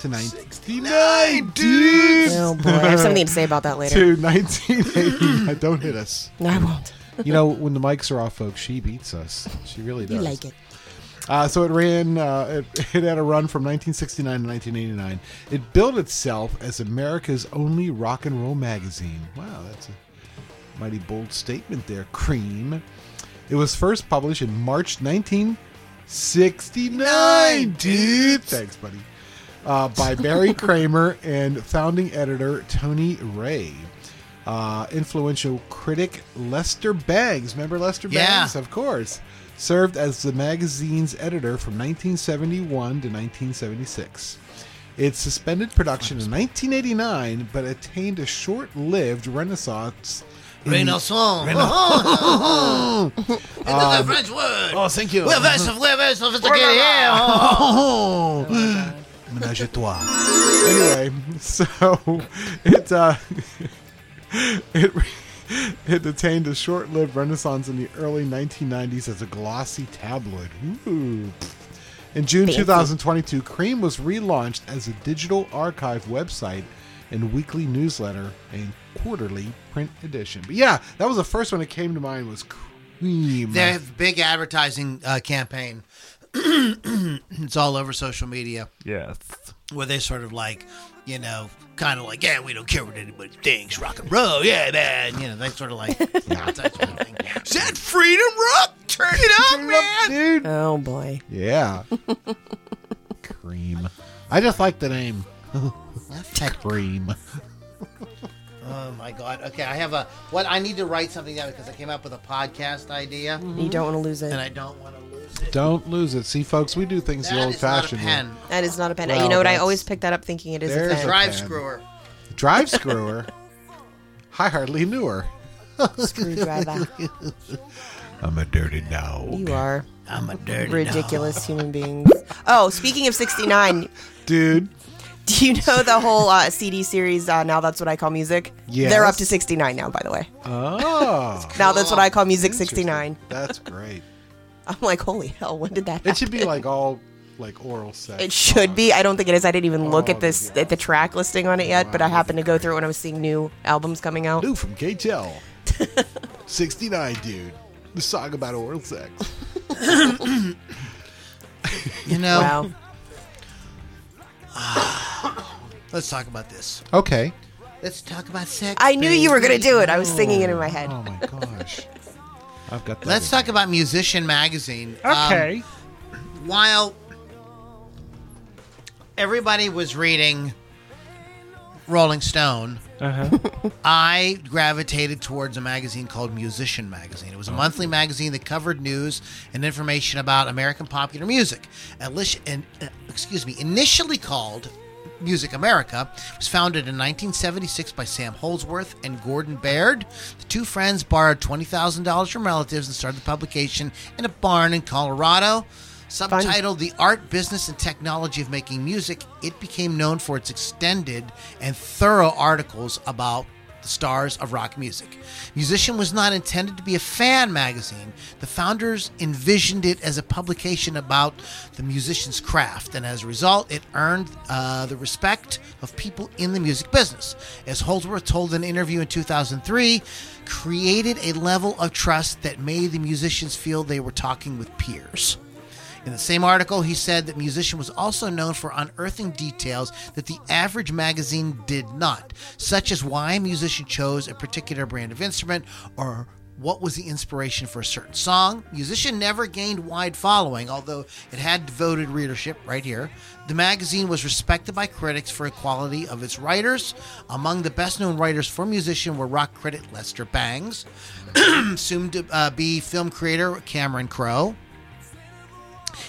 [SPEAKER 3] to 1969, dude.
[SPEAKER 4] Oh boy, I have something to say about that later.
[SPEAKER 3] To 1980. Don't hit us.
[SPEAKER 4] No, I won't.
[SPEAKER 3] You know, when the mics are off, folks, she beats us. She really does.
[SPEAKER 4] You like it.
[SPEAKER 3] Uh, so it ran. Uh, it, it had a run from 1969 to 1989. It billed itself as America's only rock and roll magazine. Wow, that's a mighty bold statement there. Creem. It was first published in March 1969, dude. Thanks, buddy. Uh, by Barry Kramer and founding editor Tony Reay. Uh, influential critic Lester Bangs. Remember Lester
[SPEAKER 2] Yeah.
[SPEAKER 3] Bangs? Of course. Served as the magazine's editor from 1971 to 1976. It suspended production in 1989, but attained a short lived renaissance. in-
[SPEAKER 2] Renaissance. It's a French word.
[SPEAKER 3] Oh, thank you.
[SPEAKER 2] We're very, we're very sophisticated here.
[SPEAKER 3] Oh, Menage a trois. Anyway, so it uh, it it attained a short-lived renaissance in the early 1990s as a glossy tabloid. Ooh. In June 2022, Creem was relaunched as a digital archive website and weekly newsletter and quarterly print edition. But yeah, that was the first one that came to mind was Creem.
[SPEAKER 2] They have a big advertising uh, campaign. it's all over social media.
[SPEAKER 5] Yes.
[SPEAKER 2] where they sort of like, you know, kind of like, yeah, we don't care what anybody thinks, rock and roll, yeah, man. You know, they sort of like, that sort of thing. Is that freedom rock? Turn it up, man.
[SPEAKER 3] dude.
[SPEAKER 4] Oh boy.
[SPEAKER 3] Yeah. Creem. I just like the name. Creem.
[SPEAKER 2] Oh my god. Okay, I have a what I need to write something down because I came up with a podcast idea
[SPEAKER 4] You don't want to lose it.
[SPEAKER 2] and I don't want to lose it.
[SPEAKER 3] Don't lose it. See, folks, we do things the
[SPEAKER 2] That
[SPEAKER 3] old
[SPEAKER 2] is not a
[SPEAKER 3] fashioned way.
[SPEAKER 2] pen.
[SPEAKER 4] that is not a pen.
[SPEAKER 3] Well,
[SPEAKER 4] you know what? I
[SPEAKER 3] that's-
[SPEAKER 4] always pick that up thinking it is a
[SPEAKER 3] There's
[SPEAKER 4] pen.
[SPEAKER 3] a-
[SPEAKER 2] Drive
[SPEAKER 3] pen.
[SPEAKER 2] screwer.
[SPEAKER 3] Drive screwer. I hardly knew her.
[SPEAKER 4] Screwdriver.
[SPEAKER 3] I'm a dirty dog.
[SPEAKER 4] you are
[SPEAKER 2] I'm a dirty
[SPEAKER 4] ridiculous human beings. Oh, speaking of 69,
[SPEAKER 3] Dude.
[SPEAKER 4] do you know the whole uh, CD series, uh, Now That's What I Call Music?
[SPEAKER 3] Yes.
[SPEAKER 4] They're up to 69 now, by the way.
[SPEAKER 3] Oh.
[SPEAKER 4] Now That's What I Call Music 69.
[SPEAKER 3] That's great.
[SPEAKER 4] I'm like, holy hell, when did that happen?
[SPEAKER 3] It should be like all like oral sex.
[SPEAKER 4] It should be. I don't think it is. I didn't even look
[SPEAKER 3] Oh,
[SPEAKER 4] at this
[SPEAKER 3] yeah.
[SPEAKER 4] at the track listing on it yet, but I happened to go through it when I was seeing new albums coming out.
[SPEAKER 3] New from KTL. 69, dude. The song about oral sex.
[SPEAKER 2] You know,
[SPEAKER 4] Wow.
[SPEAKER 2] let's talk about this.
[SPEAKER 3] Okay.
[SPEAKER 2] Let's talk about sex.
[SPEAKER 4] I knew you were gonna do it. I was singing it in my head.
[SPEAKER 3] Oh my gosh. I've got that.
[SPEAKER 2] Let's
[SPEAKER 3] in-
[SPEAKER 2] talk about Musician Magazine. Um,
[SPEAKER 3] Okay.
[SPEAKER 2] while everybody was reading Rolling Stone, I gravitated towards a magazine called Musician Magazine. It was a monthly magazine that covered news and information about American popular music. Alish- and, uh, excuse me, initially called Music America, was founded in 1976 by Sam Holdsworth and Gordon Baird. The two friends borrowed $20,000 from relatives and started the publication in a barn in Colorado. Subtitled The Art, Business, and Technology of Making Music, it became known for its extended and thorough articles about the stars of rock music. Musician was not intended to be a fan magazine. The founders envisioned it as a publication about the musician's craft, and as a result, it earned uh, the respect of people in the music business. As Holdsworth told in an interview in 2003, created a level of trust that made the musicians feel they were talking with peers. In the same article, he said that musician was also known for unearthing details that the average magazine did not, such as why a musician chose a particular brand of instrument or what was the inspiration for a certain song. Musician never gained wide following, although it had devoted readership right here. The magazine was respected by critics for the quality of its writers. Among the best-known writers for musician were rock critic Lester Bangs, soon to uh, be film creator Cameron Crowe.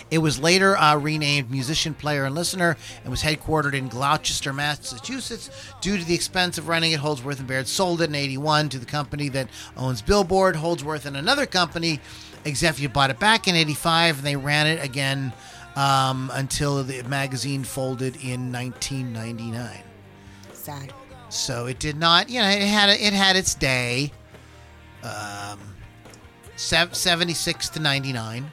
[SPEAKER 2] It was later uh, renamed Musician, Player, and Listener and was headquartered in Gloucester, Massachusetts. Due to the expense of running it, Holdsworth and Baird sold it in 81 to the company that owns Billboard. Holdsworth and another company executive bought it back in 85 and they ran it again um, until the magazine folded in 1999.
[SPEAKER 4] Sad.
[SPEAKER 2] So it did not, you know, it had it had its day. Um, 76 to 99.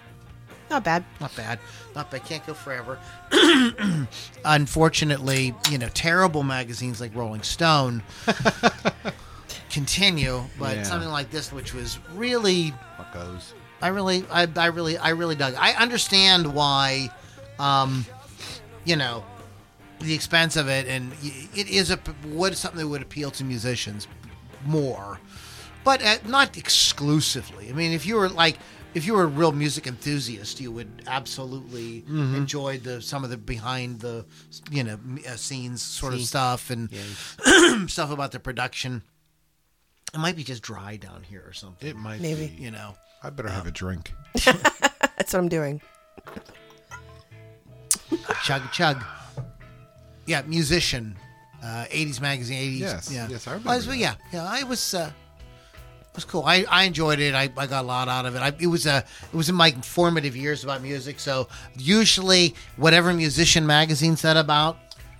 [SPEAKER 4] Not bad.
[SPEAKER 2] Not bad. Not bad. Can't go forever. Unfortunately, you know, terrible magazines like Rolling Stone continue, but
[SPEAKER 3] Yeah.
[SPEAKER 2] something like this, which was really,
[SPEAKER 3] Fuckos.
[SPEAKER 2] I really, I, I really, I really dug. I understand why, um, you know, the expense of it, and it is a what is something that would appeal to musicians more, but uh, not exclusively. I mean, if you were like. If you were a real music enthusiast, you would absolutely enjoy the some of the behind the you know uh, scenes sort of stuff and stuff about the production. It might be just dry down here or something.
[SPEAKER 3] It might
[SPEAKER 4] Maybe.
[SPEAKER 3] be.
[SPEAKER 2] You know,
[SPEAKER 3] I better have a drink.
[SPEAKER 4] That's what I'm doing.
[SPEAKER 2] chug chug. Yeah, musician, uh, '80s magazine, '80s.
[SPEAKER 3] Yes,
[SPEAKER 2] yeah,
[SPEAKER 3] yes, I remember
[SPEAKER 2] Well, was-
[SPEAKER 3] that.
[SPEAKER 2] yeah, yeah. I was. Uh, it was cool. I, I enjoyed it. I, I got a lot out of it. I, it was a it was in my formative years about music. So usually, whatever musician magazine said about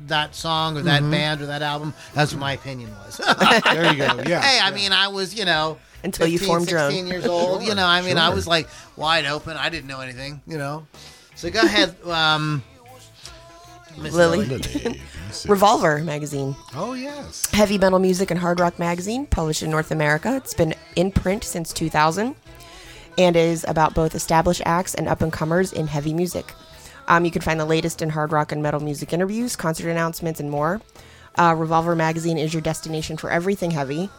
[SPEAKER 2] that song or
[SPEAKER 3] Mm-hmm.
[SPEAKER 2] that band or that album, that's what my opinion was.
[SPEAKER 3] There you go. Yeah.
[SPEAKER 2] hey, I mean, I was you know
[SPEAKER 4] Until you formed your own.
[SPEAKER 2] 16 years old. you know, I mean, I was like wide open. I didn't know anything. You know. So go ahead, um, Miss
[SPEAKER 4] Lily.
[SPEAKER 3] Lily.
[SPEAKER 4] Revolver magazine.
[SPEAKER 3] Oh yes.
[SPEAKER 4] Heavy metal music and hard rock magazine, published in North America. It's been in print since 2000 and is about both established acts and up and comers in heavy music. Um, you can find the latest in hard rock and metal music interviews, concert announcements, and more. Uh, Revolver Magazine is your destination for everything heavy.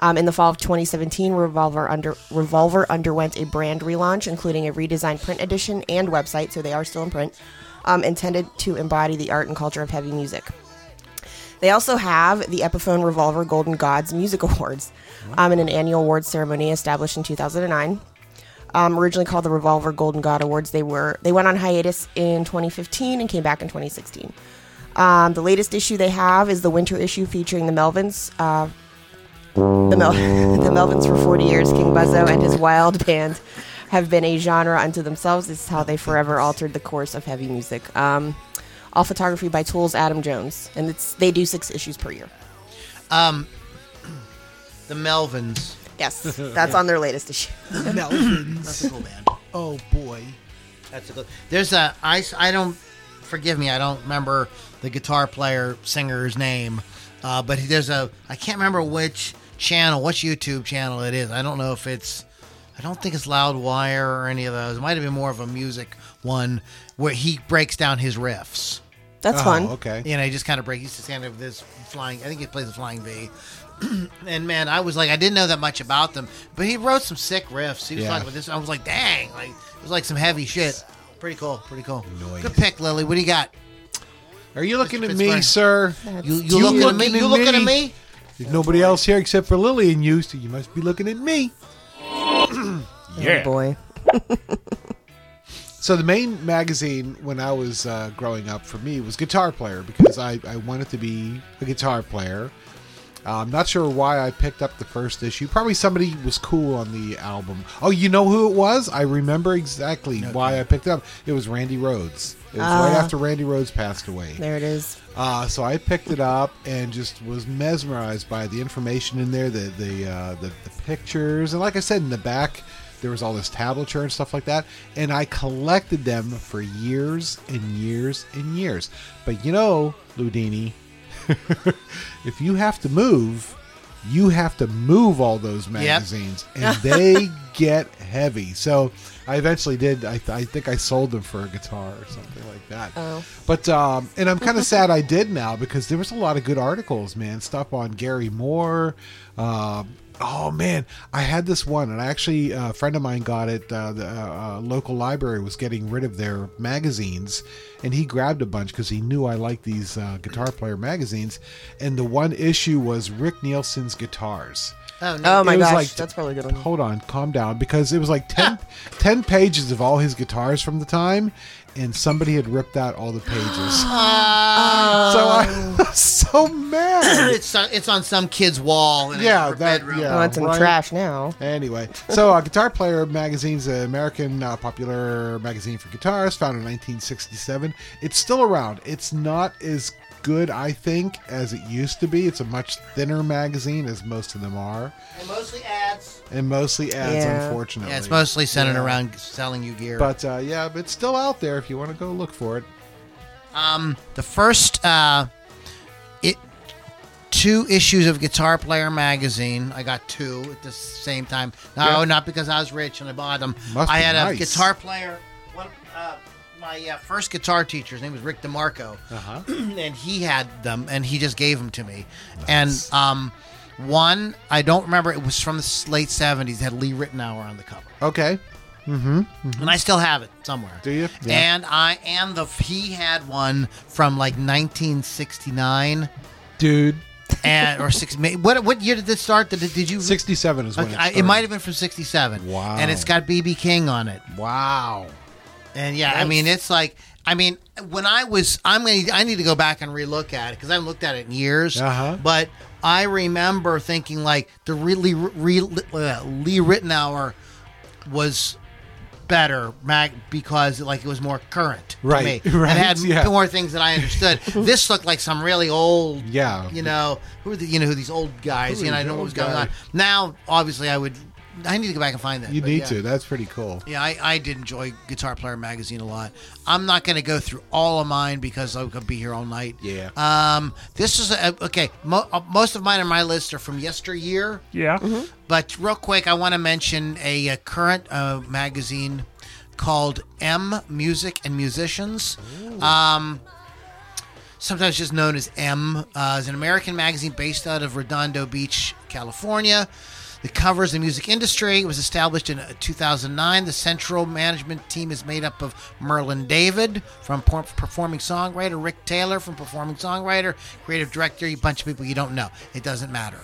[SPEAKER 4] Um, in the fall of 2017, Revolver under Revolver underwent a brand relaunch, including a redesigned print edition and website, so they are still in print, um, intended to embody the art and culture of heavy music. They also have the Epiphone Revolver Golden Gods Music Awards, um, in an annual awards ceremony established in 2009. Um, originally called the Revolver Golden God Awards, they were they went on hiatus in 2015 and came back in 2016. Um, the latest issue they have is the winter issue featuring the Melvins. Uh, the, Mel- the Melvins for 40 years, King Buzzo and his wild band have been a genre unto themselves. This is how they forever altered the course of heavy music. Um, all photography by Tools Adam Jones, and it's they do six issues per year.
[SPEAKER 2] Um, the Melvins.
[SPEAKER 4] Yes, that's on their latest issue.
[SPEAKER 2] Melvins. That's a cool band.
[SPEAKER 3] Oh boy.
[SPEAKER 2] That's a good. There's a I I don't forgive me. I don't remember the guitar player singer's name, uh, but there's a I can't remember which channel, which YouTube channel it is. I don't know if it's. I don't think it's Loudwire or any of those. It might have been more of a music one where he breaks down his riffs.
[SPEAKER 4] That's
[SPEAKER 3] Oh,
[SPEAKER 4] fun.
[SPEAKER 3] Okay.
[SPEAKER 2] You know, he just kind of breaks. He's just kind of this flying. I think he plays the flying V. and man, I was like, I didn't know that much about them, but he wrote some sick riffs. He was
[SPEAKER 3] Yeah.
[SPEAKER 2] talking about this. I was like, dang, like it was like some heavy shit. Pretty cool. Pretty cool.
[SPEAKER 3] Noise.
[SPEAKER 2] Good pick, Lily. What do you got?
[SPEAKER 3] Are you looking
[SPEAKER 2] Mr.
[SPEAKER 3] at me, sir?
[SPEAKER 2] You you
[SPEAKER 3] You
[SPEAKER 2] looking at me?
[SPEAKER 3] looking
[SPEAKER 2] You
[SPEAKER 3] at
[SPEAKER 2] looking at
[SPEAKER 3] me?
[SPEAKER 2] me?
[SPEAKER 3] There's nobody else here except for Lily and you, so you must be looking at me.
[SPEAKER 4] Oh boy.
[SPEAKER 3] So the main magazine when I was uh, growing up for me was Guitar Player because I, I wanted to be a guitar player. Uh, I'm not sure why I picked up the first issue. Probably somebody was cool on the album. Oh, you know who it was? I remember exactly why I picked it up. It was Randy Rhoads. It was right
[SPEAKER 4] Ah.
[SPEAKER 3] after Randy Rhoads passed away.
[SPEAKER 4] There it is.
[SPEAKER 3] Uh, so I picked it up and just was mesmerized by the information in there, the the, uh, the the pictures, and like I said, in the back there was all this tablature and stuff like that. And I collected them for years and years and years. But you know, Loudini, if you have to move, you have to move all those magazines, and they get heavy. So I eventually did. I, I think I sold them for a guitar or something like that.
[SPEAKER 4] Oh.
[SPEAKER 3] But um, and I'm kind of sad I did now because there was a lot of good articles, man. Stuff on Gary Moore. Um, oh man, I had this one, and I actually uh, a friend of mine got it. Uh, the uh, uh, local library was getting rid of their magazines, and he grabbed a bunch because he knew I liked these uh, guitar player magazines. And the one issue was Rick Nielsen's guitars.
[SPEAKER 2] Oh, no.
[SPEAKER 4] Oh my gosh,
[SPEAKER 3] like-
[SPEAKER 4] that's probably a good one.
[SPEAKER 3] Hold on, calm down, because it was like 10, 10 pages of all his guitars from the time, and somebody had ripped out all the pages.
[SPEAKER 2] Uh,
[SPEAKER 3] so I was so mad.
[SPEAKER 2] it's on, it's on some kid's wall in
[SPEAKER 3] Yeah,
[SPEAKER 2] a
[SPEAKER 3] that-
[SPEAKER 2] bedroom.
[SPEAKER 3] yeah.
[SPEAKER 4] Oh, it's in
[SPEAKER 3] right.
[SPEAKER 4] trash now.
[SPEAKER 3] Anyway, so uh, Guitar Player magazine's an American uh, popular magazine for guitarists, founded in 1967. It's still around. It's not as good, I think, as it used to be. It's a much thinner magazine, as most of them are,
[SPEAKER 2] And mostly ads.
[SPEAKER 3] and mostly ads,
[SPEAKER 4] Yeah.
[SPEAKER 3] unfortunately.
[SPEAKER 2] Yeah, it's mostly centered
[SPEAKER 3] Yeah.
[SPEAKER 2] around selling you gear.
[SPEAKER 3] But uh, yeah, but it's still out there if you want to go look for it.
[SPEAKER 2] Um, the first uh, it two issues of Guitar Player magazine. I got two at the same time. No,
[SPEAKER 3] Yeah.
[SPEAKER 2] not because I was rich and I bought them.
[SPEAKER 3] Must
[SPEAKER 2] I
[SPEAKER 3] be
[SPEAKER 2] had a. Guitar Player. One, uh, my uh, first guitar teacher, his name was Rick DeMarco,
[SPEAKER 3] Uh-huh.
[SPEAKER 2] and he had them, and he just gave them to me. And um, one I don't remember. It was from the late seventies. Had Lee Ritenour on the cover
[SPEAKER 3] Okay.
[SPEAKER 2] and I still have it somewhere.
[SPEAKER 3] Do you? Yeah.
[SPEAKER 2] And I and the he had one from like 1969
[SPEAKER 3] Dude,
[SPEAKER 2] and or six. What what year did this start? Did, did you?
[SPEAKER 3] 67 is when
[SPEAKER 2] Okay,
[SPEAKER 3] it
[SPEAKER 2] I- it might have been from 67.
[SPEAKER 3] Wow.
[SPEAKER 2] And it's got BB King on it.
[SPEAKER 3] Wow.
[SPEAKER 2] And yeah, I mean, it's like, I mean, when I was, I'm gonna, I need to go back and relook at it because I haven't looked at it in years.
[SPEAKER 3] Uh-huh.
[SPEAKER 2] But I remember thinking like the really, re, uh, Lee Ritenour was better mag because like it was more current
[SPEAKER 3] Right,
[SPEAKER 2] to me.
[SPEAKER 3] right,
[SPEAKER 2] It had
[SPEAKER 3] yeah.
[SPEAKER 2] more things that I understood. this looked like some really old,
[SPEAKER 3] Yeah.
[SPEAKER 2] you know, who are the, you know, who these old guys,
[SPEAKER 3] Who
[SPEAKER 2] you know, I know what was going on. Now, obviously, I would, I need to go back and find that.
[SPEAKER 3] You
[SPEAKER 2] but
[SPEAKER 3] need
[SPEAKER 2] yeah.
[SPEAKER 3] to. That's pretty cool.
[SPEAKER 2] Yeah, I, I did enjoy Guitar Player magazine a lot. I'm not going to go through all of mine because I could be here all night.
[SPEAKER 3] Yeah.
[SPEAKER 2] Um, this is a, okay. Mo, uh, most of mine on my list are from yesteryear.
[SPEAKER 5] Yeah.
[SPEAKER 2] But real quick, I want to mention a, uh current uh, magazine called M Music and Musicians. Um, sometimes just known as M, uh, is an American magazine based out of Redondo Beach, California. It covers the music industry. It was established in uh, 2009. The central management team is made up of Merlin David from performing songwriter, Rick Taylor from performing songwriter, creative director, a bunch of people you don't know. It doesn't matter.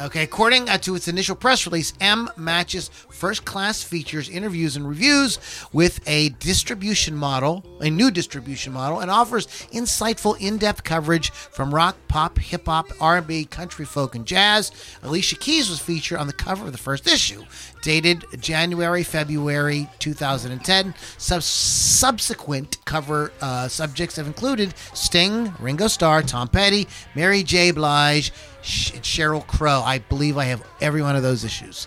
[SPEAKER 2] Okay, according uh, to its initial press release, M matches first class features, interviews, and reviews with a distribution model, a new distribution model, and offers insightful, in depth coverage from rock, pop, hip hop, R&B, country, folk, and jazz. Alicia Keys was featured on the cover of the first issue, dated January, February 2010. Sub- subsequent cover uh, subjects have included Sting, Ringo Starr, Tom Petty, Mary J. Blige, Sheryl Crow. I believe I have every one of those issues.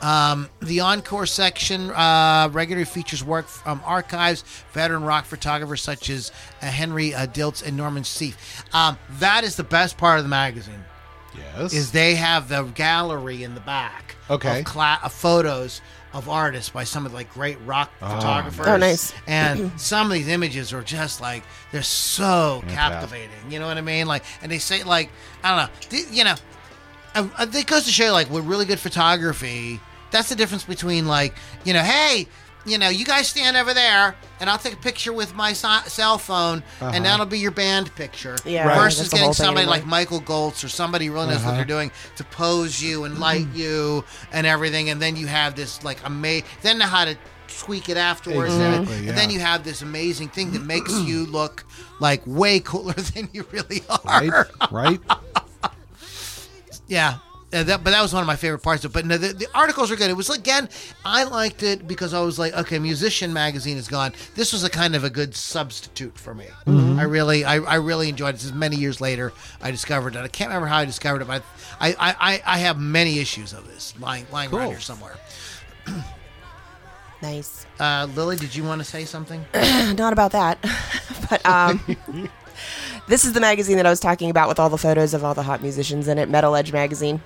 [SPEAKER 2] Um, the encore section uh, regularly features work from archives, veteran rock photographers such as uh, Henry uh, Diltz and Norman Seeff. Um, that is the best part of the magazine.
[SPEAKER 3] Yes.
[SPEAKER 2] Is they have the gallery in the back
[SPEAKER 3] Okay.
[SPEAKER 2] of, cla- of photos of artists by some of the like great rock photographers.
[SPEAKER 4] Oh, nice.
[SPEAKER 2] And some of these images are just like they're so
[SPEAKER 3] Fantastic.
[SPEAKER 2] captivating. You know what I mean? Like, and they say like I don't know. th- You know, uh, uh, it goes to show like with really good photography, that's the difference between like you know, hey. You know, you guys stand over there, and I'll take a picture with my si- cell phone, and uh-huh. that'll be your band picture.
[SPEAKER 4] Yeah, Right.
[SPEAKER 2] Versus
[SPEAKER 4] that's
[SPEAKER 2] getting somebody
[SPEAKER 4] anymore.
[SPEAKER 2] like Michael Goltz or somebody who really knows what uh-huh. they're doing to pose you and mm-hmm. light you and everything, and then you have this like amazing. Then know how to tweak it afterwards, and-
[SPEAKER 3] Exactly,
[SPEAKER 2] and,
[SPEAKER 3] yeah.
[SPEAKER 2] then you have this amazing thing that makes you look like way cooler than you really are.
[SPEAKER 3] right? right?
[SPEAKER 2] Yeah. Uh, that, but that was one of my favorite parts. Of, it. but no, the, the articles are good. It was again, I liked it because I was like, okay, Musician magazine is gone. This was a kind of a good substitute for me. I really, I, I really enjoyed it. This is many years later. I discovered it. I can't remember how I discovered it, but I, I, I, I have many issues of this lying, lying around
[SPEAKER 3] Cool.
[SPEAKER 2] here somewhere.
[SPEAKER 4] Nice.
[SPEAKER 2] Uh, Lily, did you want to say something?
[SPEAKER 4] Not about that, but um, this is the magazine that I was talking about with all the photos of all the hot musicians in it. Metal Edge magazine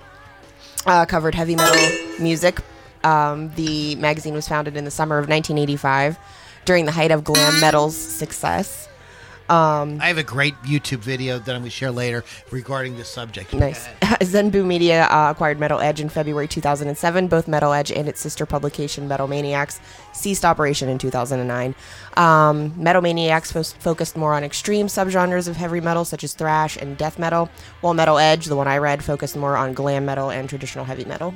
[SPEAKER 4] uh, covered heavy metal music. Um, the magazine was founded in the summer of 1985 during the height of glam metal's success.
[SPEAKER 2] I have a great YouTube video that I'm going to share later regarding this subject.
[SPEAKER 4] Nice. Zenbu Media uh, acquired Metal Edge in February 2007. Both Metal Edge and its sister publication, Metal Maniacs, ceased operation in 2009. Um, metal Maniacs fo- focused more on extreme subgenres of heavy metal, such as thrash and death metal, while Metal Edge, the one I read, focused more on glam metal and traditional heavy metal.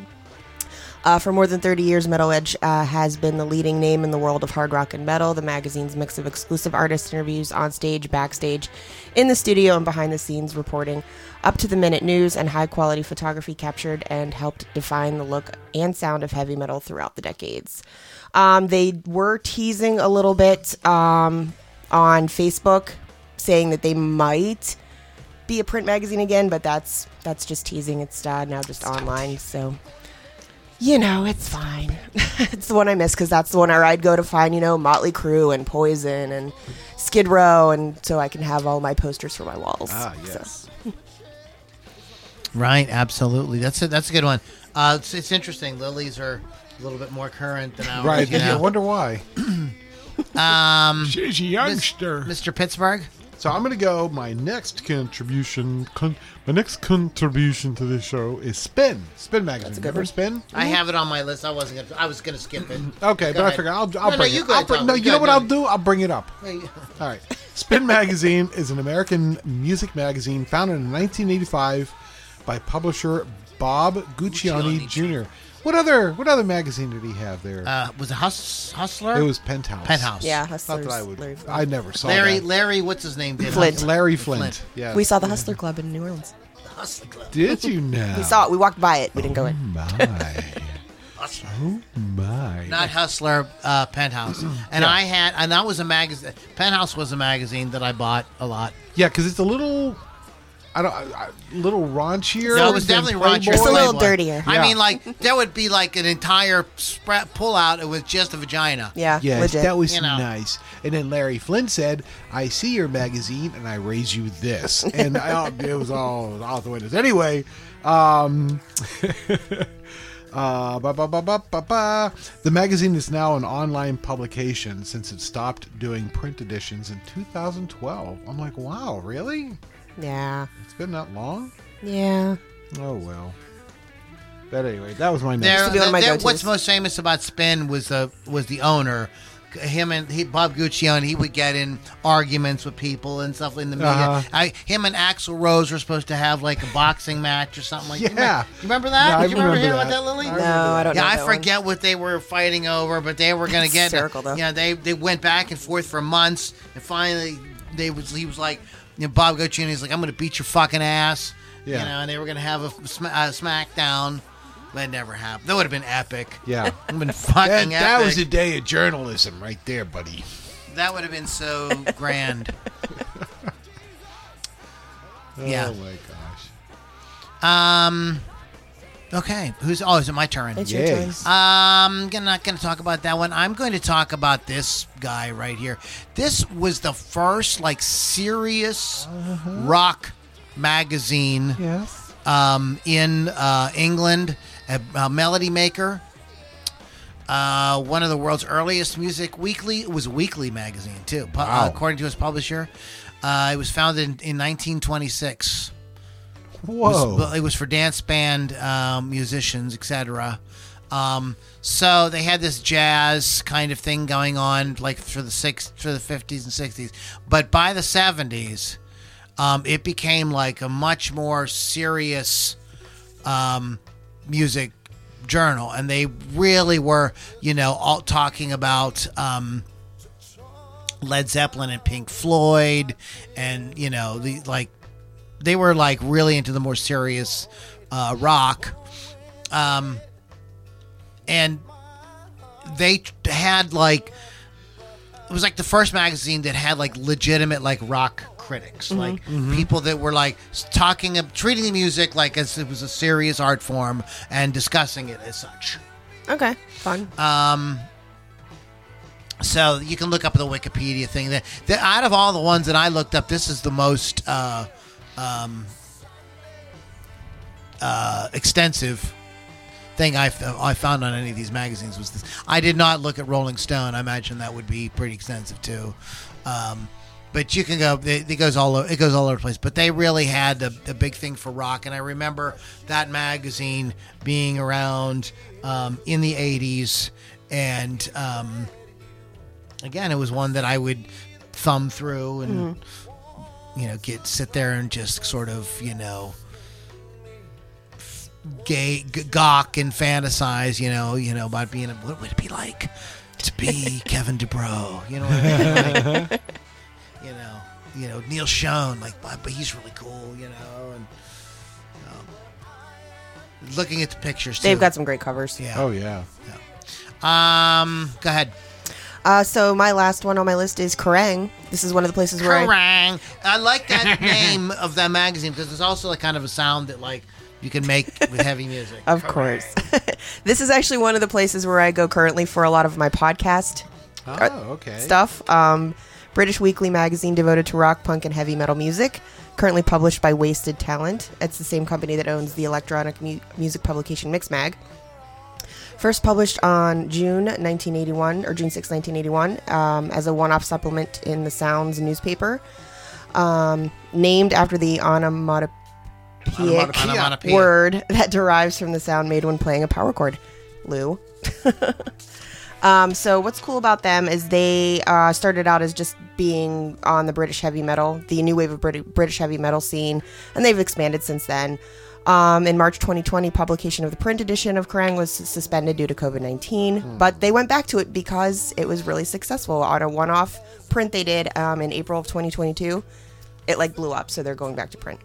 [SPEAKER 4] Uh, for more than 30 years, Metal Edge uh, has been the leading name in the world of hard rock and metal. The magazine's mix of exclusive artist interviews on stage, backstage, in the studio, and behind the scenes reporting, up to the minute news, and high quality photography captured and helped define the look and sound of heavy metal throughout the decades. Um, they were teasing a little bit um, on Facebook, saying that they might be a print magazine again, but that's that's just teasing. It's uh, now just online, so you know, it's fine. it's the one I miss because that's the one where I'd go to find, you know, Motley Crue and Poison and Skid Row, and so I can have all my posters for my walls.
[SPEAKER 3] Ah,
[SPEAKER 4] So,
[SPEAKER 3] yes.
[SPEAKER 2] Right, absolutely. That's a, that's a good one. Uh, it's, it's interesting. Lily's are a little bit more current than ours.
[SPEAKER 3] Right.
[SPEAKER 2] You
[SPEAKER 3] I
[SPEAKER 2] know?
[SPEAKER 3] wonder why.
[SPEAKER 5] um, She's a youngster.
[SPEAKER 2] Mr. Pittsburgh.
[SPEAKER 3] So I'm going to go. My next contribution, con- my next contribution to this show is Spin. Spin magazine.
[SPEAKER 4] That's a good
[SPEAKER 3] Remember
[SPEAKER 4] one.
[SPEAKER 3] Spin?
[SPEAKER 2] I have it on my list. I wasn't gonna. I was gonna skip it.
[SPEAKER 3] Okay,
[SPEAKER 2] Go
[SPEAKER 3] but I
[SPEAKER 2] ahead.
[SPEAKER 3] figure I'll, I'll
[SPEAKER 2] No, no,
[SPEAKER 3] bring
[SPEAKER 2] you
[SPEAKER 3] it.
[SPEAKER 2] go
[SPEAKER 3] I'll
[SPEAKER 2] ahead,
[SPEAKER 3] bring,
[SPEAKER 2] Tom.
[SPEAKER 3] no,
[SPEAKER 2] You
[SPEAKER 3] you know
[SPEAKER 2] go
[SPEAKER 3] what I'll
[SPEAKER 2] no.
[SPEAKER 3] do? I'll bring it up. All right. Spin Magazine is an American music magazine founded in 1985 by publisher Bob Guccione,
[SPEAKER 2] Guccione
[SPEAKER 3] Jr. What other what other magazine did he have there?
[SPEAKER 2] Uh, was it Hus- Hustler?
[SPEAKER 3] it was Penthouse.
[SPEAKER 2] Penthouse.
[SPEAKER 4] yeah,
[SPEAKER 3] Not that I would.
[SPEAKER 4] Larry Flynt.
[SPEAKER 3] I never saw it.
[SPEAKER 2] Larry.
[SPEAKER 3] that.
[SPEAKER 2] Larry. What's his name? Did
[SPEAKER 4] Flynt.
[SPEAKER 2] Hustler?
[SPEAKER 3] Larry Flynt.
[SPEAKER 2] Flynt.
[SPEAKER 3] Yeah.
[SPEAKER 4] we saw the Hustler Club in New Orleans.
[SPEAKER 2] Hustler Club.
[SPEAKER 3] Did you know?
[SPEAKER 4] We saw it. We walked by it. We didn't go in.
[SPEAKER 3] My.
[SPEAKER 2] Hustler.
[SPEAKER 3] Oh my.
[SPEAKER 2] Not Hustler. Uh, Penthouse. And I had, and that was a magazine. Penthouse was a magazine that I bought a lot.
[SPEAKER 3] Yeah, because it's a little. I don't. I, I- little raunchier.
[SPEAKER 2] No, it was definitely
[SPEAKER 3] Playboy.
[SPEAKER 2] raunchier.
[SPEAKER 4] It's a little
[SPEAKER 2] Playboy.
[SPEAKER 4] dirtier.
[SPEAKER 2] I mean, like there would be like an entire spread pull out with just a vagina.
[SPEAKER 4] Yeah,
[SPEAKER 3] Yes,
[SPEAKER 4] legit.
[SPEAKER 3] that was
[SPEAKER 2] You know.
[SPEAKER 3] nice. And then Larry Flynn said, "I see your magazine, and I raise you this." And I, it was all out the windows. Anyway, um, Uh, ba, ba, ba, ba, ba, ba. The magazine is now an online publication since it stopped doing print editions in 2012. I'm like, wow, really?
[SPEAKER 4] Yeah.
[SPEAKER 3] It's been that long?
[SPEAKER 4] Yeah.
[SPEAKER 3] Oh well. But anyway, that was my next.
[SPEAKER 2] There,
[SPEAKER 4] to be one of my
[SPEAKER 2] there- what's most famous about Spin was the was the owner. Him and he, Bob Guccione, he would get in arguments with people and stuff in the media.
[SPEAKER 3] Uh-huh.
[SPEAKER 2] I, him and Axl Rose were supposed to have like a boxing match or something like.
[SPEAKER 3] Yeah.
[SPEAKER 2] you remember, you remember that?
[SPEAKER 3] Yeah, I
[SPEAKER 2] Did you remember,
[SPEAKER 3] remember
[SPEAKER 2] hearing
[SPEAKER 3] that.
[SPEAKER 2] about that, Lily?
[SPEAKER 3] I
[SPEAKER 4] No, I don't know.
[SPEAKER 2] yeah, I
[SPEAKER 4] that one.
[SPEAKER 2] forget what they were fighting over, but they were going to get.
[SPEAKER 4] Hysterical, though.
[SPEAKER 2] Yeah, they they went back and forth for months, and finally they was he was like, you know, Bob he's like, I'm going to beat your fucking ass.
[SPEAKER 3] Yeah.
[SPEAKER 2] You know, and they were going to have a, sm- a SmackDown. But it never happened. That would have been epic.
[SPEAKER 3] yeah.
[SPEAKER 2] Would have been fucking
[SPEAKER 3] That, that was a day of journalism right there, buddy.
[SPEAKER 2] That would have been so grand. Yeah.
[SPEAKER 3] Oh my gosh.
[SPEAKER 2] Um. Okay. Who's? Oh, is it my turn?
[SPEAKER 4] It's your
[SPEAKER 3] Yes.
[SPEAKER 4] turn.
[SPEAKER 2] Um, I'm not going to talk about that one. I'm going to talk about this guy right here. This was the first like serious rock magazine
[SPEAKER 3] Yes.
[SPEAKER 2] um, in uh, England, a, a Melody Maker. Uh, one of the world's earliest music weekly. It was a weekly magazine too, pu- uh,
[SPEAKER 3] Wow.
[SPEAKER 2] according to its publisher. Uh, it was founded in, in 1926. It was-
[SPEAKER 3] Whoa.
[SPEAKER 2] it was for dance band um, musicians, etc. Um, so they had this jazz kind of thing going on, like for the six, for the fifties and sixties. But by the seventies, um, it became like a much more serious um, music journal, and they really were, you know, all talking about. Um, Led Zeppelin and Pink Floyd, and you know the like they were like really into the more serious uh, rock, um, and they had like it was like the first magazine that had like legitimate like rock critics, like people that were like talking, of, treating the music like as it was a serious art form and discussing it as such.
[SPEAKER 4] Okay. Fun.
[SPEAKER 2] Um, so you can look up the Wikipedia thing. That, that out of all the ones that I looked up, this is the most uh, um, uh, extensive thing I, I found on any of these magazines was this. I did not look at Rolling Stone. I imagine that would be pretty extensive too. Um, but you can go. It, it goes all. o- It goes all over the place. But they really had a big thing for rock, and I remember that magazine being around um, in the '80s, and um, again, it was one that I would thumb through and you know get sit there and just sort of you know gay g- gawk and fantasize you know you know about being a, what would it be like to be Kevin DuBrow you know what I mean? Like, you know you know Neal Schon like but but he's really cool you know and um, looking at the pictures
[SPEAKER 4] They've got some great covers.
[SPEAKER 2] yeah
[SPEAKER 3] Oh yeah.
[SPEAKER 2] um go ahead
[SPEAKER 4] Uh, so my last one on my list is Kerrang. This is one of the places where I,
[SPEAKER 2] Kerrang! I like that name of that magazine because it's also like kind of a sound that like you can make with heavy music.
[SPEAKER 4] Of course. this is actually one of the places where I go currently for a lot of my podcast
[SPEAKER 3] Oh, okay.
[SPEAKER 4] stuff. Um, British weekly magazine devoted to rock, punk, and heavy metal music. Currently published by Wasted Talent. It's the same company that owns the electronic mu- music publication Mixmag. First published on June 1981, or June 6, 1981, um, as a one off supplement in the Sounds newspaper. Um, named after the onomatopoeic
[SPEAKER 2] Onomatopoeia.
[SPEAKER 4] word that derives from the sound made when playing a power chord. Lou. um, so what's cool about them is they uh, started out as just being on the British heavy metal, the new wave of Brit- British heavy metal scene, and they've expanded since then. Um, in March 2020, publication of the print edition of Kerrang was suspended due to COVID 19, but they went back to it because it was really successful on a one off print they did um, in April of 2022. It like blew up, so they're going back to print.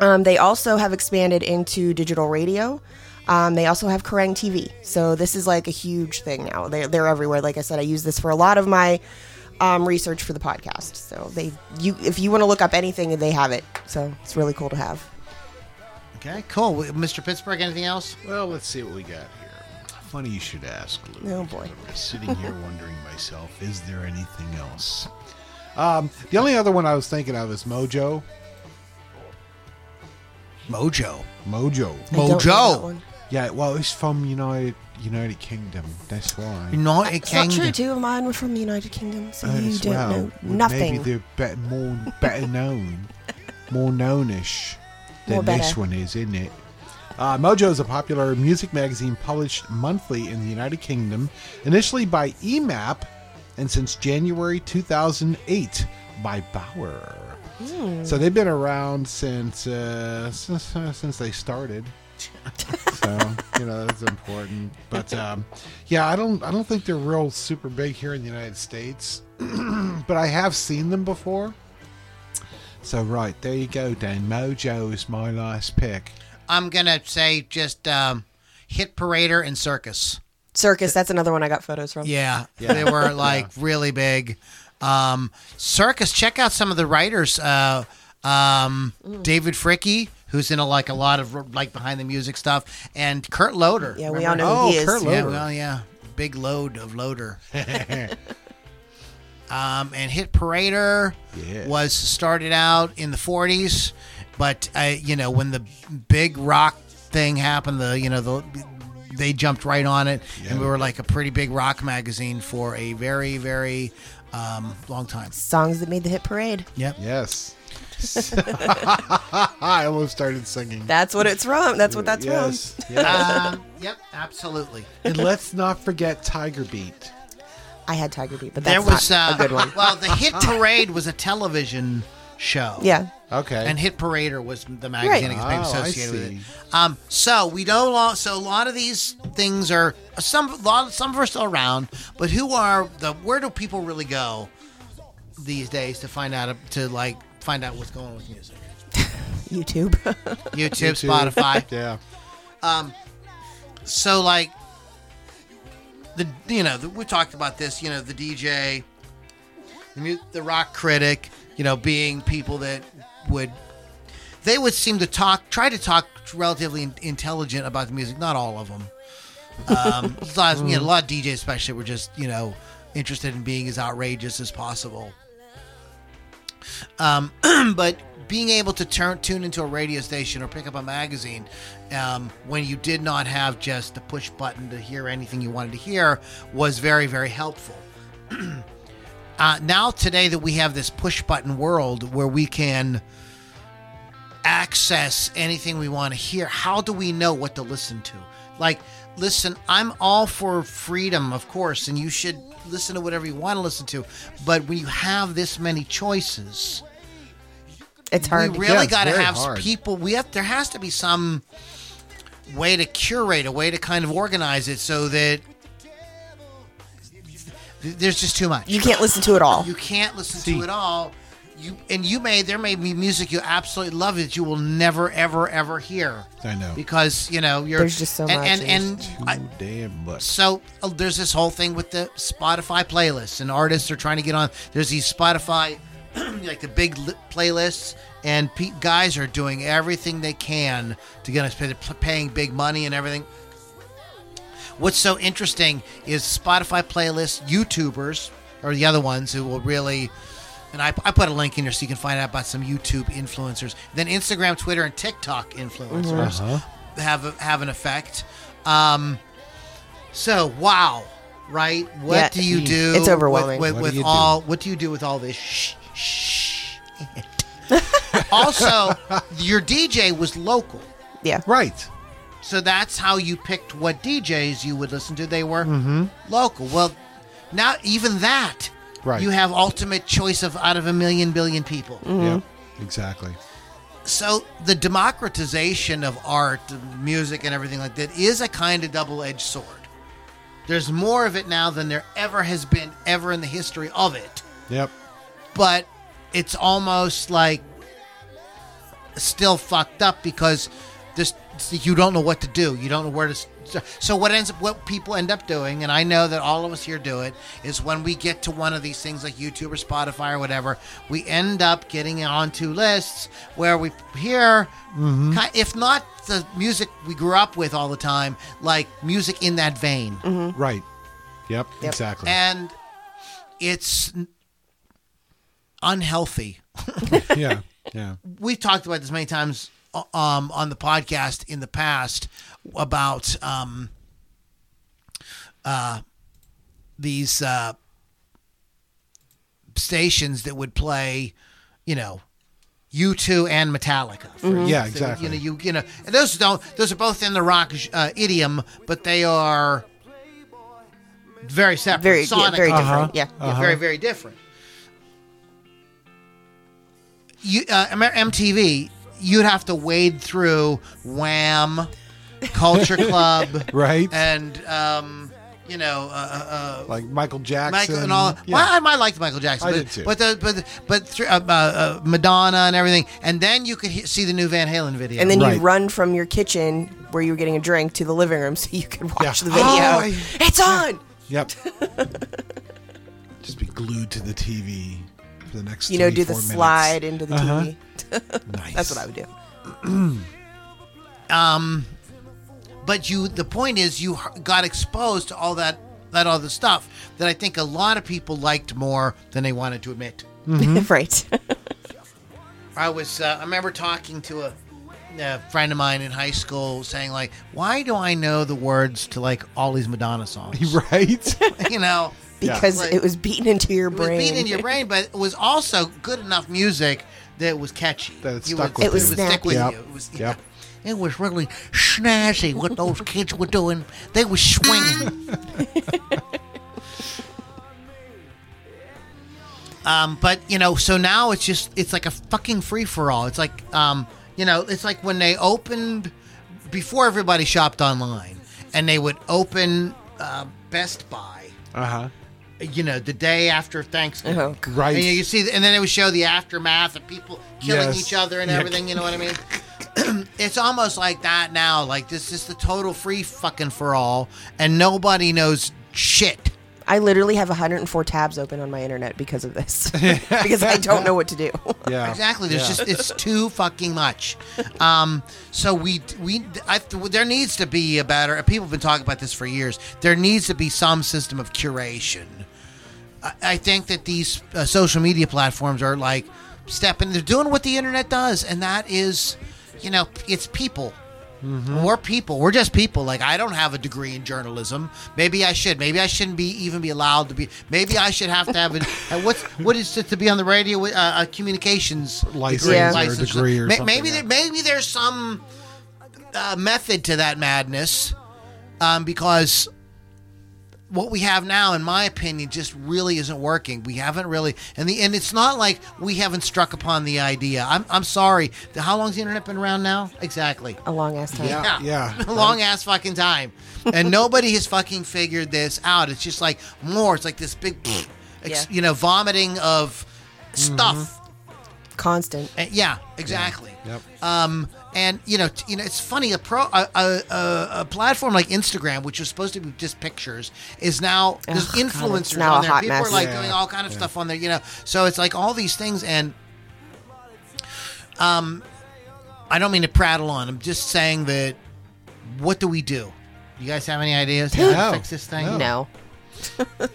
[SPEAKER 4] Um, they also have expanded into digital radio. Um, they also have Kerrang TV. So this is like a huge thing now. They're, they're everywhere. Like I said, I use this for a lot of my um, research for the podcast. So they, you, if you want to look up anything, they have it. So it's really cool to have.
[SPEAKER 2] Okay, cool. Mr. Pittsburgh, anything else?
[SPEAKER 3] Well, let's see what we got here. Funny you should ask, Lou.
[SPEAKER 4] Oh, boy.
[SPEAKER 3] I'm just sitting here wondering myself, is there anything else? Um, the only other one I was thinking of is Mojo.
[SPEAKER 2] Mojo.
[SPEAKER 3] Mojo.
[SPEAKER 4] I don't know that
[SPEAKER 2] Mojo.
[SPEAKER 3] Yeah, well, it's from United United Kingdom. That's why.
[SPEAKER 2] United
[SPEAKER 4] It's not
[SPEAKER 2] Kingdom.
[SPEAKER 4] true. Two of mine were from the United Kingdom, so
[SPEAKER 3] Uh,
[SPEAKER 4] you don't
[SPEAKER 3] well.
[SPEAKER 4] know
[SPEAKER 3] Well,
[SPEAKER 4] nothing.
[SPEAKER 3] Maybe they're better, more better known, more knownish than this one is, isn't it? Uh, Mojo is a popular music magazine published monthly in the United Kingdom, initially by EMAP, and since January 2008 by Bauer.
[SPEAKER 4] Hmm.
[SPEAKER 3] So they've been around since uh, since, uh, since they started. so you know that's important. But um, yeah, I don't I don't think they're real super big here in the United States, but I have seen them before. So right there you go, Dan. Mojo is my last pick.
[SPEAKER 2] I'm gonna say just um, Hit Parader and Circus.
[SPEAKER 4] Circus. That's another one I got photos from.
[SPEAKER 2] Yeah,
[SPEAKER 3] Yeah.
[SPEAKER 2] they were like really big. Um, Circus. Check out some of the writers. Uh, um, David Fricke, who's in a, like a lot of like behind the music stuff, and Kurt Loder.
[SPEAKER 4] Yeah, we all know
[SPEAKER 3] Oh,
[SPEAKER 4] who he is.
[SPEAKER 3] Kurt
[SPEAKER 2] Yeah, well, yeah, big load of Loader. um, and Hit Parader
[SPEAKER 3] Yeah.
[SPEAKER 2] was started out in the 40s, but uh, you know when the big rock thing happened, the you know the they jumped right on it, and we were like a pretty big rock magazine for a very very um, long time.
[SPEAKER 4] Songs that made the hit parade.
[SPEAKER 2] Yep.
[SPEAKER 3] Yes. I almost started singing.
[SPEAKER 4] That's what it's from. That's what that's
[SPEAKER 3] yes.
[SPEAKER 4] from.
[SPEAKER 3] yes.
[SPEAKER 2] Um, yep, absolutely.
[SPEAKER 3] and let's not forget Tiger Beat.
[SPEAKER 4] I had Tiger Beat, but
[SPEAKER 2] There
[SPEAKER 4] that's
[SPEAKER 2] was
[SPEAKER 4] not
[SPEAKER 2] uh,
[SPEAKER 4] a good one.
[SPEAKER 2] Well, the Hit Parade was a television show.
[SPEAKER 4] Yeah.
[SPEAKER 3] Okay.
[SPEAKER 2] And Hit Parader was the magazine
[SPEAKER 4] Right.
[SPEAKER 2] that was
[SPEAKER 3] Oh, I
[SPEAKER 2] associated with
[SPEAKER 3] see.
[SPEAKER 2] it. Um, so we don't. lo- So a lot of these things are some. A lot. Some are still around, but who are the? Where do people really go these days to find out to like find out what's going on with music?
[SPEAKER 4] YouTube.
[SPEAKER 2] YouTube,
[SPEAKER 3] YouTube.
[SPEAKER 2] Spotify.
[SPEAKER 3] yeah.
[SPEAKER 2] Um, so like the you know the, we talked about this. You know the DJ, the, mu- the rock critic. You know being people that would they would seem to talk try to talk relatively in- intelligent about the music. Not all of them. Um, a lot, of- you know, a lot of DJs especially were just you know interested in being as outrageous as possible. Um, but being able to turn tune into a radio station or pick up a magazine um, when you did not have just the push button to hear anything you wanted to hear was very very helpful. uh, now today that we have this push button world where we can access anything we want to hear, how do we know what to listen to? Like, listen, I'm all for freedom, of course, and you should listen to whatever you want to listen to. But when you have this many choices,
[SPEAKER 4] it's hard.
[SPEAKER 2] we really
[SPEAKER 3] Yeah,
[SPEAKER 2] got to have
[SPEAKER 3] hard.
[SPEAKER 2] people. We have there has to be some way to curate, a way to kind of organize it so that there's just too much.
[SPEAKER 4] you can't listen to it all.
[SPEAKER 2] You can't listen
[SPEAKER 3] See.
[SPEAKER 2] to it all. You and you may there may be music you absolutely love that you will never ever ever hear
[SPEAKER 3] I know.
[SPEAKER 2] because you know you're
[SPEAKER 4] There's just so
[SPEAKER 2] and,
[SPEAKER 4] much.
[SPEAKER 2] and and
[SPEAKER 3] Too
[SPEAKER 2] I,
[SPEAKER 3] damn much.
[SPEAKER 2] so uh, there's this whole thing with the Spotify playlists and artists are trying to get on. There's these Spotify like the big li- playlists and pe- guys are doing everything they can to get us pay, paying big money and everything. What's so interesting is Spotify playlists, YouTubers or the other ones who will really. And I, I put a link in here so you can find out about some YouTube influencers. Then Instagram, Twitter, and TikTok influencers
[SPEAKER 3] Uh-huh.
[SPEAKER 2] have a, have an effect. Um, so wow, right? What
[SPEAKER 4] Yeah,
[SPEAKER 2] do you do?
[SPEAKER 4] it's overwhelming.
[SPEAKER 2] with, with,
[SPEAKER 3] What do
[SPEAKER 2] with
[SPEAKER 3] you do?
[SPEAKER 2] all. What do you do with all this? Shh, shh. also, your DJ was local.
[SPEAKER 4] yeah.
[SPEAKER 3] Right.
[SPEAKER 2] So that's how you picked what DJs you would listen to. They were
[SPEAKER 3] Mm-hmm.
[SPEAKER 2] local. Well, now even that,
[SPEAKER 3] Right.
[SPEAKER 2] you have ultimate choice of out of a million billion people.
[SPEAKER 3] Yep. Exactly.
[SPEAKER 2] So the democratization of art, music, and everything like that is a kind of double-edged sword. There's more of it now than there ever has been ever in the history of it.
[SPEAKER 3] Yep.
[SPEAKER 2] But it's almost like still fucked up because this you don't know what to do. You don't know where to. So what ends up what people end up doing, and I know that all of us here do it, is when we get to one of these things like YouTube or Spotify or whatever, we end up getting onto lists where we hear, mm-hmm. ki- if not the music we grew up with all the time, like music in that vein mm-hmm.
[SPEAKER 3] Right. Yep.
[SPEAKER 4] Yep.
[SPEAKER 3] Exactly.
[SPEAKER 2] and it's n- unhealthy.
[SPEAKER 3] yeah. Yeah.
[SPEAKER 2] we've talked about this many times uh, um, on the podcast in the past about um, uh, these uh, stations that would play, you know, U two and Metallica. for
[SPEAKER 3] Mm-hmm. Yeah, exactly.
[SPEAKER 2] You know, you you know, and those don't those are both in the rock uh, idiom, but they are very separate.
[SPEAKER 4] Very, yeah,
[SPEAKER 2] Sonic-
[SPEAKER 4] very different.
[SPEAKER 3] Uh-huh.
[SPEAKER 4] Yeah.
[SPEAKER 2] yeah, very very different. You uh, MTV, you'd have to wade through Wham, Culture Club,
[SPEAKER 3] Right?
[SPEAKER 2] and um, you know, uh, uh,
[SPEAKER 3] like Michael Jackson.
[SPEAKER 2] Michael and all.
[SPEAKER 3] Yeah.
[SPEAKER 2] Well, I, I liked Michael Jackson,
[SPEAKER 3] I
[SPEAKER 2] but,
[SPEAKER 3] did too.
[SPEAKER 2] but the, but but through, uh, uh, uh, Madonna and everything, and then you could he- see the new Van Halen video.
[SPEAKER 4] And then
[SPEAKER 3] Right.
[SPEAKER 4] you run from your kitchen where you were getting a drink to the living room so you could watch
[SPEAKER 3] Yeah.
[SPEAKER 4] the video.
[SPEAKER 3] Oh, I-
[SPEAKER 4] it's on.
[SPEAKER 3] Yep. Just be glued to the TV for the next.
[SPEAKER 4] You know, do the
[SPEAKER 3] minutes.
[SPEAKER 4] slide into the
[SPEAKER 3] Uh-huh.
[SPEAKER 4] TV.
[SPEAKER 3] Nice.
[SPEAKER 4] That's what I would do.
[SPEAKER 2] um, but you, the point is, you got exposed to all that that other stuff that I think a lot of people liked more than they wanted to admit.
[SPEAKER 4] right.
[SPEAKER 2] I was, uh, I remember talking to a, a friend of mine in high school saying like, "Why do I know the words to like all these Madonna songs?"
[SPEAKER 3] Right.
[SPEAKER 2] you know.
[SPEAKER 4] Because
[SPEAKER 2] Like-
[SPEAKER 4] it was beaten into your
[SPEAKER 2] It was
[SPEAKER 4] brain.
[SPEAKER 2] beating in your brain, but it was also good enough music that was catchy.
[SPEAKER 3] That it
[SPEAKER 2] You
[SPEAKER 3] stuck
[SPEAKER 2] would-
[SPEAKER 3] with
[SPEAKER 4] It was
[SPEAKER 2] it would stick with
[SPEAKER 3] Yep.
[SPEAKER 2] you. It was,
[SPEAKER 3] Yep.
[SPEAKER 2] It was really snazzy what those kids were doing. They were swinging. um, but you know, so now it's just it's like a fucking free for all. It's like um, you know, it's like when they opened before everybody shopped online, and they would open uh, Best Buy
[SPEAKER 3] Uh huh.
[SPEAKER 2] You know, the day after Thanksgiving.
[SPEAKER 4] Oh,
[SPEAKER 3] Right.
[SPEAKER 2] And you, you see, and then it would show the aftermath of people killing
[SPEAKER 3] Yes.
[SPEAKER 2] each other and
[SPEAKER 3] Yeah.
[SPEAKER 2] everything. You know what I mean? it's almost like that now. Like this is the total free fucking for all, and nobody knows shit.
[SPEAKER 4] I literally have 104 tabs open on my internet because of this. because I don't know what to do.
[SPEAKER 3] Yeah.
[SPEAKER 2] Exactly. There's
[SPEAKER 3] Yeah.
[SPEAKER 2] just it's too fucking much. Um, so we we I, there needs to be a better. People have been talking about this for years. There needs to be some system of curation. I, I think that these uh, social media platforms are like stepping. They're doing what the internet does, and that is, you know, it's people. We're people. We're just people. Like I don't have a degree in journalism. Maybe I should. Maybe I shouldn't be even be allowed to be. Maybe I should have to have an. uh, what's what is it to be on the radio? with, Uh, a communications
[SPEAKER 3] License
[SPEAKER 4] Yeah.
[SPEAKER 3] or degree or
[SPEAKER 2] Ma-
[SPEAKER 3] something.
[SPEAKER 2] Maybe there, maybe there's some uh, method to that madness, um, because what we have now, in my opinion, just really isn't working. We haven't really, and the and it's not like we haven't struck upon the idea. I'm I'm sorry. How long's the internet been around now? Exactly.
[SPEAKER 4] A long ass time.
[SPEAKER 3] Yeah. yeah.
[SPEAKER 2] a long ass fucking time, and nobody has fucking figured this out. It's just like more. It's like this big, ex,
[SPEAKER 4] Yeah.
[SPEAKER 2] you know, vomiting of stuff.
[SPEAKER 4] Constant.
[SPEAKER 2] And- yeah, exactly.
[SPEAKER 3] Yep.
[SPEAKER 2] Um, and you know, you know, it's funny. A pro, a, a, a, a platform like Instagram, which was supposed to be just pictures, is now there's
[SPEAKER 4] Ugh, God,
[SPEAKER 2] influencers
[SPEAKER 4] now
[SPEAKER 2] on there.
[SPEAKER 4] hot
[SPEAKER 2] People are like
[SPEAKER 3] Yeah,
[SPEAKER 2] doing all kind of
[SPEAKER 3] yeah.
[SPEAKER 2] stuff on there. You know, so it's like all these things, and um, I don't mean to prattle on. I'm just saying that. What do we do? You guys have any ideas how
[SPEAKER 3] No.
[SPEAKER 2] to fix this thing?
[SPEAKER 3] No.
[SPEAKER 4] No.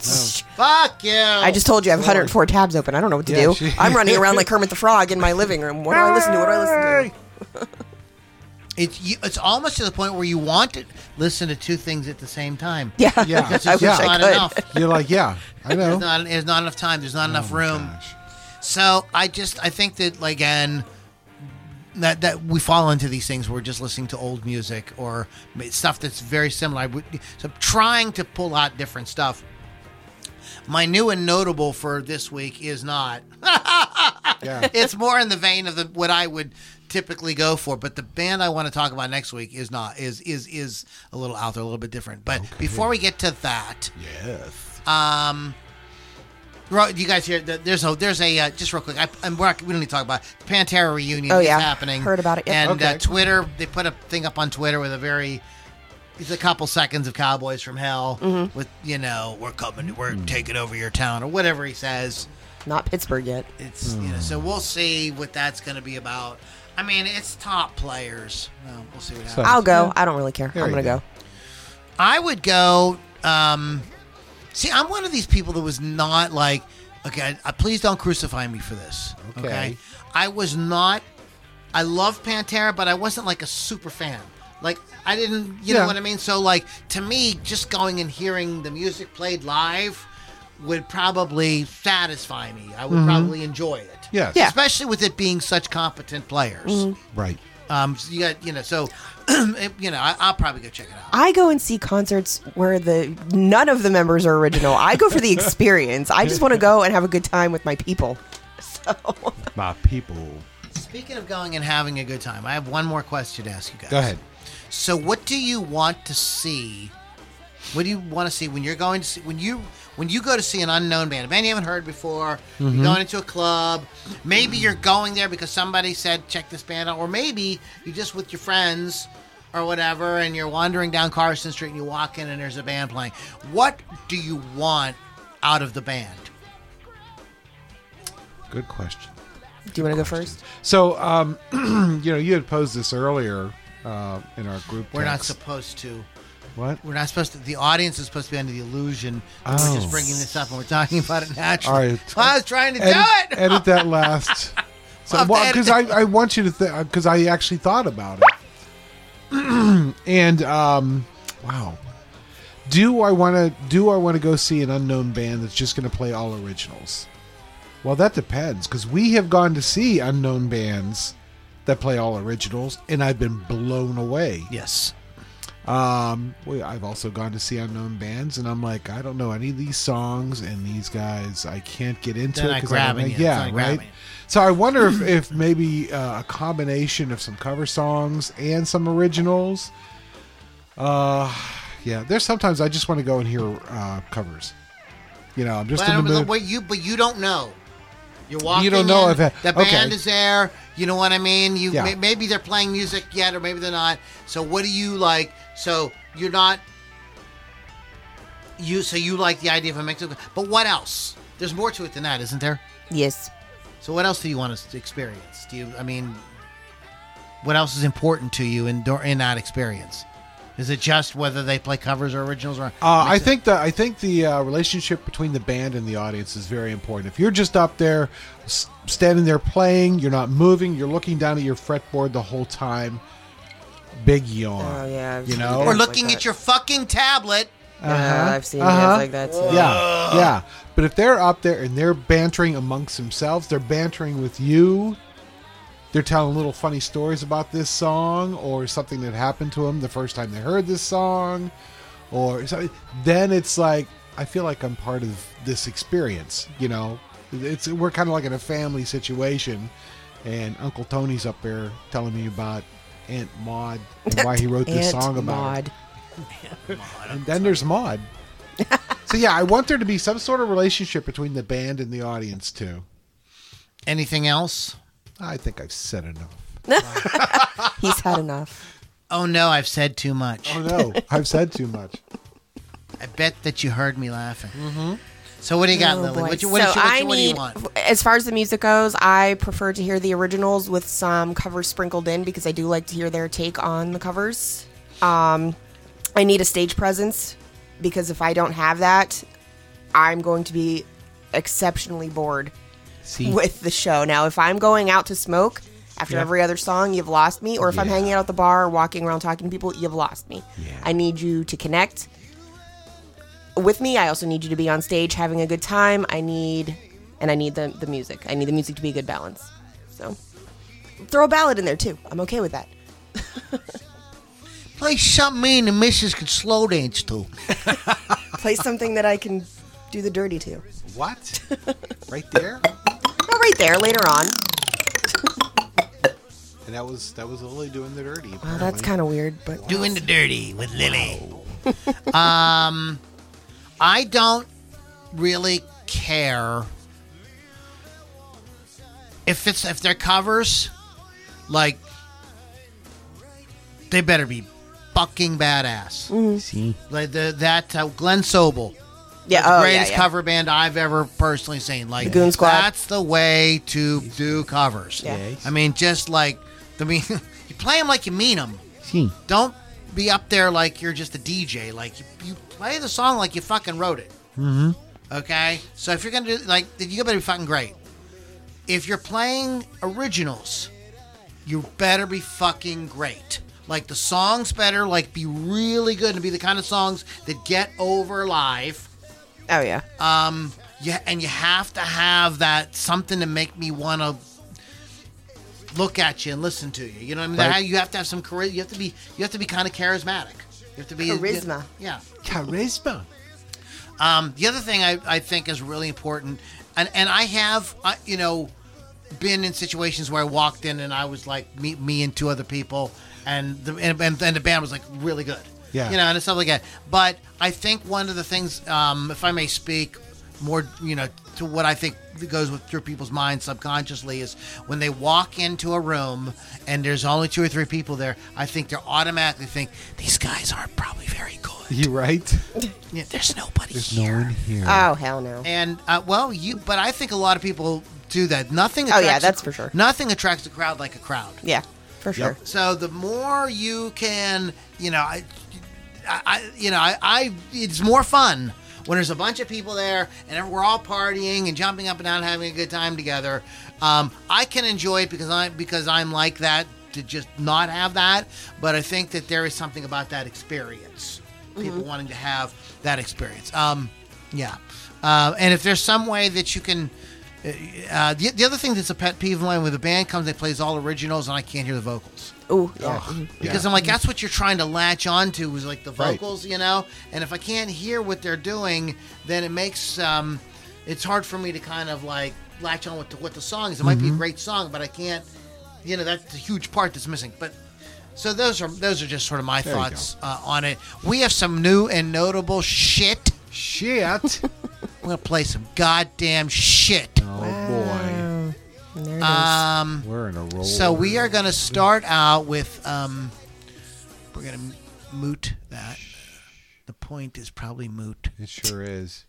[SPEAKER 2] Fuck you.
[SPEAKER 4] I just told you I have 104 tabs open. I don't know what to
[SPEAKER 3] Yeah,
[SPEAKER 4] do.
[SPEAKER 3] she-
[SPEAKER 4] I'm running around like Kermit the Frog in my living room. What do I listen to? What do I listen to?
[SPEAKER 2] It's you, it's almost to the point where you want to listen to two things at the same time.
[SPEAKER 4] Yeah.
[SPEAKER 3] Yeah.
[SPEAKER 2] It's
[SPEAKER 4] I
[SPEAKER 2] just
[SPEAKER 4] wish
[SPEAKER 2] not
[SPEAKER 4] I could.
[SPEAKER 2] enough.
[SPEAKER 3] You're like, yeah, I know.
[SPEAKER 2] There's not, there's not enough time. There's not oh enough
[SPEAKER 3] Oh my
[SPEAKER 2] room.
[SPEAKER 3] gosh.
[SPEAKER 2] So I just I think that like, again that that we fall into these things. Where we're just listening to old music or stuff that's very similar. I would, so I'm trying to pull out different stuff. My new and notable for this week is not.
[SPEAKER 3] Yeah.
[SPEAKER 2] it's more in the vein of the what I would typically go for. But the band I want to talk about next week is not is is is a little out there, a little bit different. But before we get to that,
[SPEAKER 3] yes.
[SPEAKER 2] um, Ro- you guys hear? There's a there's a uh, just real quick. I, I'm, we're not, we don't need to talk about it. the Pantera reunion.
[SPEAKER 4] Oh,
[SPEAKER 2] is
[SPEAKER 4] yeah.
[SPEAKER 2] happening.
[SPEAKER 4] Heard about it, yep.
[SPEAKER 2] And uh, Twitter, they put a thing up on Twitter with a very. It's a couple seconds of Cowboys from Hell
[SPEAKER 4] Mm-hmm.
[SPEAKER 2] with you know we're coming, we're taking over your town or whatever he says.
[SPEAKER 4] Not Pittsburgh yet.
[SPEAKER 2] It's you know, so we'll see what that's going to be about. I mean, it's top players. Well, we'll see what happens.
[SPEAKER 3] So-
[SPEAKER 4] I'll go. I don't really care.
[SPEAKER 3] There
[SPEAKER 4] I'm
[SPEAKER 3] you
[SPEAKER 4] going to
[SPEAKER 3] go.
[SPEAKER 4] go.
[SPEAKER 2] I would go. Um, see, I'm one of these people that was not like, okay, uh, please don't crucify me for this.
[SPEAKER 3] Okay.
[SPEAKER 2] I was not I love Pantera, but I wasn't like a super fan. Like I didn't, you know what I mean. So like to me, just going and hearing the music played live would probably satisfy me. I would probably enjoy it.
[SPEAKER 3] Yes.
[SPEAKER 4] Yeah.
[SPEAKER 2] especially with it being such competent players.
[SPEAKER 3] Right.
[SPEAKER 2] Um, so you got you know, so you know, I, I'll probably go check it out.
[SPEAKER 4] I go and see concerts where the none of the members are original. I go for the experience. I just want to go and have a good time with my people. So
[SPEAKER 3] My people.
[SPEAKER 2] Speaking of going and having a good time, I have one more question to ask you guys.
[SPEAKER 3] Go ahead.
[SPEAKER 2] So, what do you want to see? What do you want to see when you're going to see when you when you go to see an unknown band, a band you haven't heard before?
[SPEAKER 3] Mm-hmm.
[SPEAKER 2] You're going into a club. Maybe you're going there because somebody said check this band out, or maybe you're just with your friends or whatever, and you're wandering down Carson Street and you walk in and there's a band playing. What do you want out of the band?
[SPEAKER 3] Good question.
[SPEAKER 4] do you want to go first?
[SPEAKER 3] So, um, you know, you had posed this earlier uh, in our group.
[SPEAKER 2] We're not supposed to.
[SPEAKER 3] What?
[SPEAKER 2] We're not supposed to. The audience is supposed to be under the illusion. that
[SPEAKER 3] Oh.
[SPEAKER 2] We're just bringing this up and we're talking about it naturally.
[SPEAKER 3] All right.
[SPEAKER 2] So I was trying to
[SPEAKER 3] edit,
[SPEAKER 2] do it.
[SPEAKER 3] edit that last. So,
[SPEAKER 2] We'll
[SPEAKER 3] because I, I want you to think because I actually thought about it, and um, wow, do I want to do I want to go see an unknown band that's just going to play all originals? Well, that depends because we have gone to see unknown bands that play all originals, and I've been blown away.
[SPEAKER 2] Yes.
[SPEAKER 3] Um, we, I've also gone to see unknown bands, and I'm like, I don't know any of these songs, and these guys, I can't get into
[SPEAKER 2] They're
[SPEAKER 3] it
[SPEAKER 2] not
[SPEAKER 3] 'cause I don't
[SPEAKER 2] grabbing. It's
[SPEAKER 3] Yeah, right.
[SPEAKER 2] grabbing.
[SPEAKER 3] So I wonder if, if maybe uh, a combination of some cover songs and some originals. Uh, yeah. There's sometimes I just want to go and hear uh, covers. You know, I'm just
[SPEAKER 2] But,
[SPEAKER 3] in the mood.
[SPEAKER 2] but you, but you don't know. You're walking.
[SPEAKER 3] You don't know
[SPEAKER 2] in,
[SPEAKER 3] if it-
[SPEAKER 2] the
[SPEAKER 3] okay.
[SPEAKER 2] band is there. You know what I mean? You
[SPEAKER 3] Yeah.
[SPEAKER 2] may, maybe they're playing music yet, or maybe they're not. So what do you like? So you're not. You so you like the idea of a mix but what else? There's more to it than that, isn't there?
[SPEAKER 4] Yes.
[SPEAKER 2] So what else do you want to experience? Do you? I mean, what else is important to you in in that experience? Is it just whether they play covers or originals or?
[SPEAKER 3] Uh, I think the I think the uh, relationship between the band and the audience is very important. If you're just up there, s- standing there playing, you're not moving, you're looking down at your fretboard the whole time. Big yawn.
[SPEAKER 4] Oh yeah. I've
[SPEAKER 3] You know?
[SPEAKER 4] bands
[SPEAKER 2] or looking
[SPEAKER 4] that.
[SPEAKER 2] at your fucking tablet.
[SPEAKER 4] Yeah, I've seen
[SPEAKER 3] Uh-huh.
[SPEAKER 4] like that too.
[SPEAKER 3] Yeah, yeah. But if they're up there and they're bantering amongst themselves, they're bantering with you. They're telling little funny stories about this song or something that happened to them the first time they heard this song, or so, then it's like I feel like I'm part of this experience. You know, it's we're kind of like in a family situation, and Uncle Tony's up there telling me about Aunt Maud and why he wrote this
[SPEAKER 4] Aunt
[SPEAKER 3] song about it.
[SPEAKER 4] Maud.
[SPEAKER 3] And then there's Maud. so yeah, I want there to be some sort of relationship between the band and the audience too.
[SPEAKER 2] Anything else?
[SPEAKER 3] I think I've said enough.
[SPEAKER 4] He's had enough.
[SPEAKER 2] Oh no, I've said too much.
[SPEAKER 3] Oh no, I've said too much.
[SPEAKER 2] I bet that you heard me laughing. Mm-hmm. So what do you got,
[SPEAKER 4] Oh,
[SPEAKER 2] Lily? What, you, what,
[SPEAKER 4] so
[SPEAKER 2] you- what,
[SPEAKER 4] I
[SPEAKER 2] what do you
[SPEAKER 4] need,
[SPEAKER 2] want?
[SPEAKER 4] as far as the music goes, I prefer to hear the originals with some covers sprinkled in because I do like to hear their take on the covers. Um, I need a stage presence because if I don't have that, I'm going to be exceptionally bored
[SPEAKER 3] See,
[SPEAKER 4] with the show. Now, if I'm going out to smoke after
[SPEAKER 3] Yeah.
[SPEAKER 4] every other song, you've lost me. Or if I'm hanging out at the bar or walking around talking to people, you've lost me.
[SPEAKER 3] Yeah.
[SPEAKER 4] I need you to connect with me. I also need you to be on stage having a good time. I need, and I need the, the music. I need the music to be a good balance. So throw a ballad in there too. I'm okay with that.
[SPEAKER 2] Play something me and the missus can slow dance to.
[SPEAKER 4] Play something that I can do the dirty to.
[SPEAKER 3] what? right there?
[SPEAKER 4] Oh, right there later on.
[SPEAKER 3] And that was that was Lily doing the dirty.
[SPEAKER 4] Well, that's kind of weird, but
[SPEAKER 2] Doing the dirty with Lily. um, I don't really care if it's if they're covers. Like, they better be fucking badass.
[SPEAKER 3] See,
[SPEAKER 2] Like the that uh, Glenn Sobel.
[SPEAKER 4] yeah,
[SPEAKER 2] the
[SPEAKER 4] oh,
[SPEAKER 2] greatest
[SPEAKER 4] yeah.
[SPEAKER 2] cover band I've ever personally seen. Like
[SPEAKER 4] The Goon Squad.
[SPEAKER 2] That's the way to do covers.
[SPEAKER 4] Yeah.
[SPEAKER 2] I mean, just like I mean, you play them like you mean them.
[SPEAKER 3] see.
[SPEAKER 2] Don't be up there like you're just a DJ. Like you, you play the song like you fucking wrote it. Mm-hmm. Okay. So if you're gonna do like, then you better be fucking great. If you're playing originals, you better be fucking great. Like the songs better like be really good and be the kind of songs that get over live.
[SPEAKER 4] Oh yeah.
[SPEAKER 2] Um, yeah, and you have to have that something to make me want to look at you and listen to you. You know what I mean?
[SPEAKER 3] Right.
[SPEAKER 2] You have to have some charisma. You have to be. You have to be kind of charismatic. You have to be
[SPEAKER 4] Charisma.
[SPEAKER 2] Yeah.
[SPEAKER 3] Charisma.
[SPEAKER 2] Um, the other thing I, I think is really important, and and I have uh, you know been in situations where I walked in and I was like me me and two other people, and the and, and, and the band was like really good.
[SPEAKER 3] Yeah.
[SPEAKER 2] You know, and stuff like that. But I think one of the things, um, if I may speak more, you know, to what I think goes with through people's minds subconsciously is when they walk into a room and there's only two or three people there, I think they're automatically think these guys aren't probably very good.
[SPEAKER 3] You right?
[SPEAKER 2] Yeah, there's nobody
[SPEAKER 3] There's
[SPEAKER 2] here.
[SPEAKER 3] no one here.
[SPEAKER 4] Oh hell no.
[SPEAKER 2] And uh, well, you but I think a lot of people do that. Nothing.
[SPEAKER 4] Oh,
[SPEAKER 2] Attracts
[SPEAKER 4] yeah,
[SPEAKER 2] a-
[SPEAKER 4] that's for sure.
[SPEAKER 2] Nothing attracts a crowd like a crowd.
[SPEAKER 4] Yeah, for sure.
[SPEAKER 2] So the more you can, you know, I, I you know, I, I, it's more fun when there's a bunch of people there and we're all partying and jumping up and down, having a good time together. Um, I can enjoy it because I because I'm like that to just not have that. But I think that there is something about that experience. People wanting to have that experience. Um, yeah. Uh, and if there's some way that you can. Uh, the, the other thing that's a pet peeve of mine when the band comes, they plays all originals, and I can't hear the vocals
[SPEAKER 4] Ooh, yeah.
[SPEAKER 3] Ugh.
[SPEAKER 4] mhm.
[SPEAKER 2] because
[SPEAKER 3] Yeah.
[SPEAKER 2] I'm like, that's what you're trying to latch onto is like the
[SPEAKER 3] Right.
[SPEAKER 2] vocals, you know. And if I can't hear what they're doing, then it makes um, it's hard for me to kind of like latch on with the, what the song is. It might be
[SPEAKER 3] Mm-hmm.
[SPEAKER 2] a great song, but I can't. You know, that's a huge part that's missing. But so those are those are just sort of my
[SPEAKER 3] There you
[SPEAKER 2] thoughts uh, on it. We have some new and notable shit.
[SPEAKER 3] Shit.
[SPEAKER 2] We're gonna play some goddamn shit.
[SPEAKER 3] Oh boy.
[SPEAKER 4] And there it is.
[SPEAKER 2] Um,
[SPEAKER 3] We're in a roll.
[SPEAKER 2] So we are going to start out with. Um, we're going to moot that. The point is probably moot.
[SPEAKER 3] It sure is.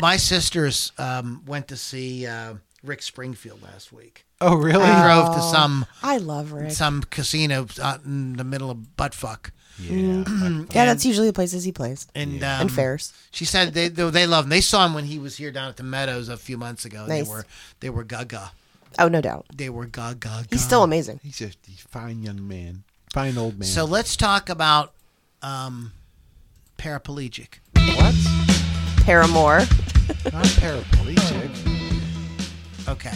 [SPEAKER 2] My sisters um, went to see uh, Rick Springfield last week.
[SPEAKER 3] Oh really?
[SPEAKER 2] They drove to some
[SPEAKER 4] I love Rick.
[SPEAKER 2] some casino out in the middle of buttfuck.
[SPEAKER 3] Yeah.
[SPEAKER 4] yeah, that's usually the places he plays.
[SPEAKER 2] And um,
[SPEAKER 4] and fairs.
[SPEAKER 2] She said they they they love him. They saw him when he was here down at the Meadows a few months ago.
[SPEAKER 4] Nice.
[SPEAKER 2] They were they were gaga.
[SPEAKER 4] Oh, no doubt.
[SPEAKER 2] They were gaga.
[SPEAKER 4] He's still amazing.
[SPEAKER 3] He's a a fine young man. Fine old man.
[SPEAKER 2] So let's talk about um, paraplegic.
[SPEAKER 3] what?
[SPEAKER 4] Paramore.
[SPEAKER 3] Not paraplegic.
[SPEAKER 2] Okay.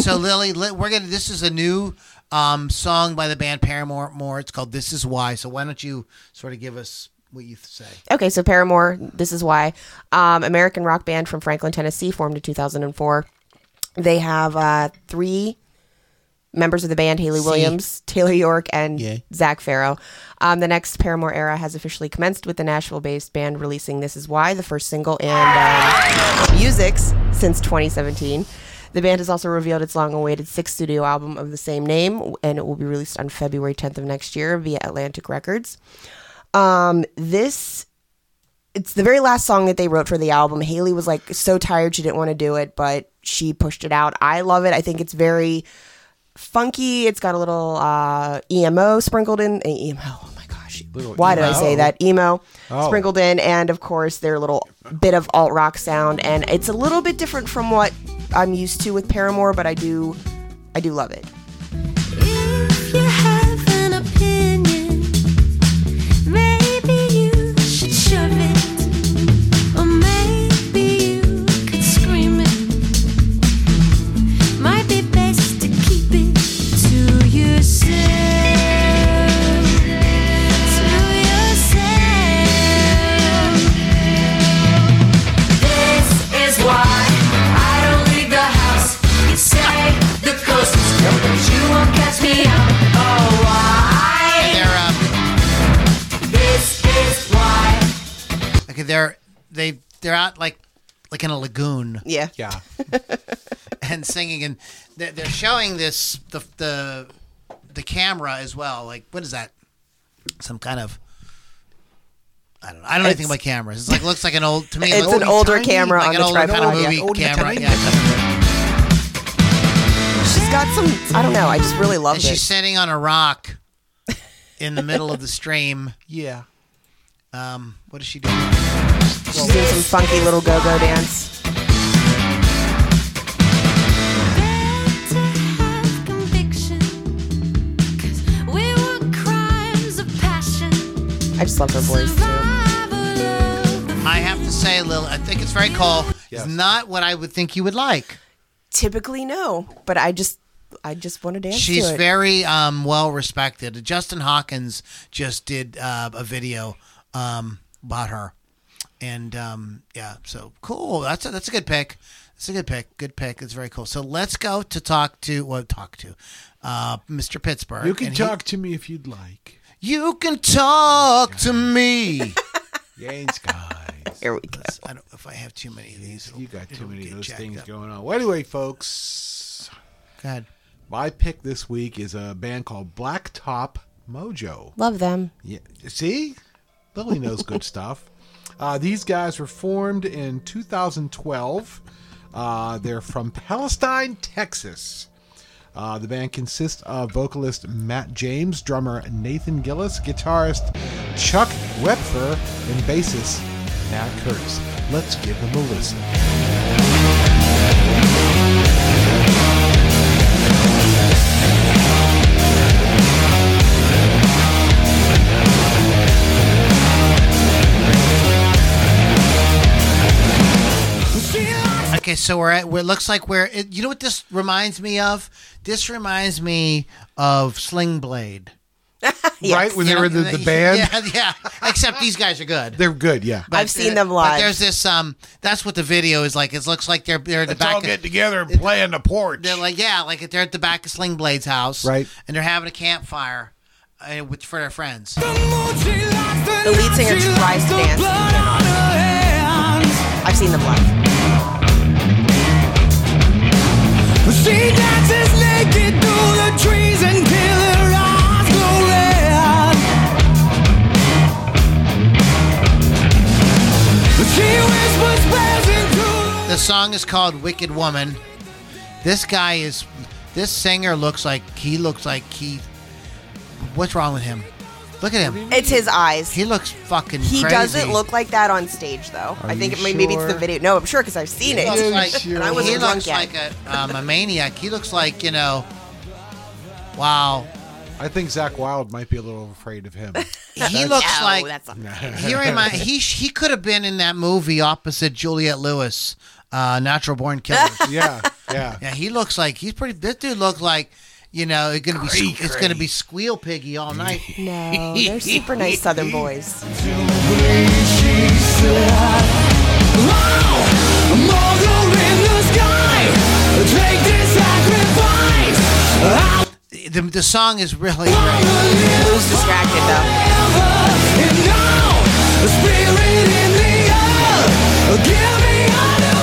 [SPEAKER 2] So Lily, we're gonna. This is a new um, song by the band Paramore. More. It's called "This Is Why." So why don't you sort of give us what you say?
[SPEAKER 4] Okay, so Paramore, this is why. Um, American rock band from Franklin, Tennessee, formed in 2004. They have uh, three members of the band Hayley Williams, Taylor York, and
[SPEAKER 2] Yeah.
[SPEAKER 4] Zac Farro. Um, the next Paramore era has officially commenced with the Nashville based band releasing This Is Why, the first single and um, music's since 2017. The band has also revealed its long awaited sixth studio album of the same name, and it will be released on February 10th of next year via Atlantic Records. Um, this it's the very last song that they wrote for the album. Hayley was like so tired she didn't want to do it, but she pushed it out. I love it. I think it's very funky. It's got a little uh, emo sprinkled in. uh, emo. Oh my gosh.
[SPEAKER 3] Little
[SPEAKER 4] Why did I say that? Emo
[SPEAKER 3] Oh.
[SPEAKER 4] sprinkled in, and of course their little bit of alt rock sound, and it's a little bit different from what I'm used to with Paramore, but I do, I do love it.
[SPEAKER 2] They're they they're out like like in a lagoon
[SPEAKER 4] Yeah.
[SPEAKER 3] Yeah.
[SPEAKER 2] and singing, and they're, they're showing this the the the camera as well. Like what is that? Some kind of. I don't know. I don't know anything about cameras. It's like looks like an old to me. it
[SPEAKER 4] It's
[SPEAKER 2] looks
[SPEAKER 4] an older
[SPEAKER 3] tiny,
[SPEAKER 4] camera
[SPEAKER 2] like
[SPEAKER 4] on
[SPEAKER 2] an
[SPEAKER 4] the
[SPEAKER 2] older kind
[SPEAKER 4] tripod.
[SPEAKER 2] of
[SPEAKER 4] yeah.
[SPEAKER 2] movie
[SPEAKER 3] old
[SPEAKER 2] camera.
[SPEAKER 3] tiny.
[SPEAKER 2] Yeah.
[SPEAKER 4] She's got some. I don't know. I just really love it.
[SPEAKER 2] she's sitting on a rock in the middle of the stream.
[SPEAKER 3] Yeah.
[SPEAKER 2] Um, what does she do?
[SPEAKER 4] She's doing some funky little go-go dance.
[SPEAKER 5] I
[SPEAKER 4] just love her voice too.
[SPEAKER 2] I have to say, Lil, I think it's very cool.
[SPEAKER 3] Yes.
[SPEAKER 2] It's not what I would think you would like.
[SPEAKER 4] Typically, no, but I just, I just want to dance.
[SPEAKER 2] She's
[SPEAKER 4] to
[SPEAKER 2] very um, well respected. Justin Hawkins just did uh, a video um, about her, and um, yeah, so cool. That's a, that's a good pick. It's a good pick. Good pick. It's very cool. So let's go to talk to well, talk to uh, Mr. Pittsburgh.
[SPEAKER 3] You can
[SPEAKER 2] and he-
[SPEAKER 3] talk to me if you'd like.
[SPEAKER 2] you can talk to me.
[SPEAKER 3] Yanes, guys.
[SPEAKER 4] Here we go.
[SPEAKER 2] I don't if I have too many of these.
[SPEAKER 3] You got too many of those things
[SPEAKER 2] up.
[SPEAKER 3] going on. Well, anyway, folks,
[SPEAKER 2] Go ahead.
[SPEAKER 3] my pick this week is a band called Blacktop Mojo.
[SPEAKER 4] Love them.
[SPEAKER 3] Yeah, see, Lily knows good stuff. Uh, these guys were formed in 2012. Uh, they're from Palestine, Texas. Uh, the band consists of vocalist Matt James, drummer Nathan Gillis, guitarist Chuck Wepfer, and bassist Matt Curtis. Let's give them a listen.
[SPEAKER 2] Okay, so we're at. Where it looks like we're. It, you know what this reminds me of? This reminds me of Sling Blade.
[SPEAKER 3] Right when they
[SPEAKER 2] You
[SPEAKER 3] were
[SPEAKER 2] know,
[SPEAKER 3] the, the band,
[SPEAKER 2] Yeah, yeah. Except these guys are good.
[SPEAKER 3] they're good. Yeah,
[SPEAKER 2] But
[SPEAKER 4] I've seen
[SPEAKER 2] there-
[SPEAKER 4] them
[SPEAKER 2] But
[SPEAKER 4] live.
[SPEAKER 2] there's this. Um, that's what the video is like. It looks like they're they're at the back. of,
[SPEAKER 3] together and play on the porch.
[SPEAKER 2] they're like yeah, like they're at the back of Sling Blade's house,
[SPEAKER 3] Right.
[SPEAKER 2] And they're having a campfire uh, with for their friends.
[SPEAKER 4] The lead singer tries to dance. I've seen them live.
[SPEAKER 6] The
[SPEAKER 2] song is called "Wicked Woman." This guy is. This singer looks like he looks like he. What's wrong with him? Look at him.
[SPEAKER 4] It's his eyes.
[SPEAKER 2] He looks fucking.
[SPEAKER 4] He
[SPEAKER 2] crazy.
[SPEAKER 4] doesn't look like that on stage, though. I think
[SPEAKER 3] you
[SPEAKER 4] it, may- maybe it's the video. No, I'm sure because I've seen it.
[SPEAKER 2] He looks like,
[SPEAKER 3] sure.
[SPEAKER 4] And I wasn't drunk
[SPEAKER 2] looks
[SPEAKER 4] yet.
[SPEAKER 2] like a, um, a maniac. He looks like you know. Wow,
[SPEAKER 3] I think Zakk Wylde might be a little afraid of him.
[SPEAKER 2] he looks
[SPEAKER 4] no,
[SPEAKER 2] like
[SPEAKER 4] that's not.
[SPEAKER 2] he remind he he could have been in that movie opposite Juliette Lewis, uh, Natural Born Killers.
[SPEAKER 3] yeah, yeah.
[SPEAKER 2] yeah, he looks like he's pretty. This dude looks like you know it's gonna be
[SPEAKER 3] Cray,
[SPEAKER 2] it's gonna be squeal piggy all night.
[SPEAKER 4] No, they're super nice Southern boys.
[SPEAKER 6] the sky. Take this sacrifice. I'll
[SPEAKER 2] The, the song is really great.
[SPEAKER 4] Who's distracted though?
[SPEAKER 6] and now the spirit in the air. Give me a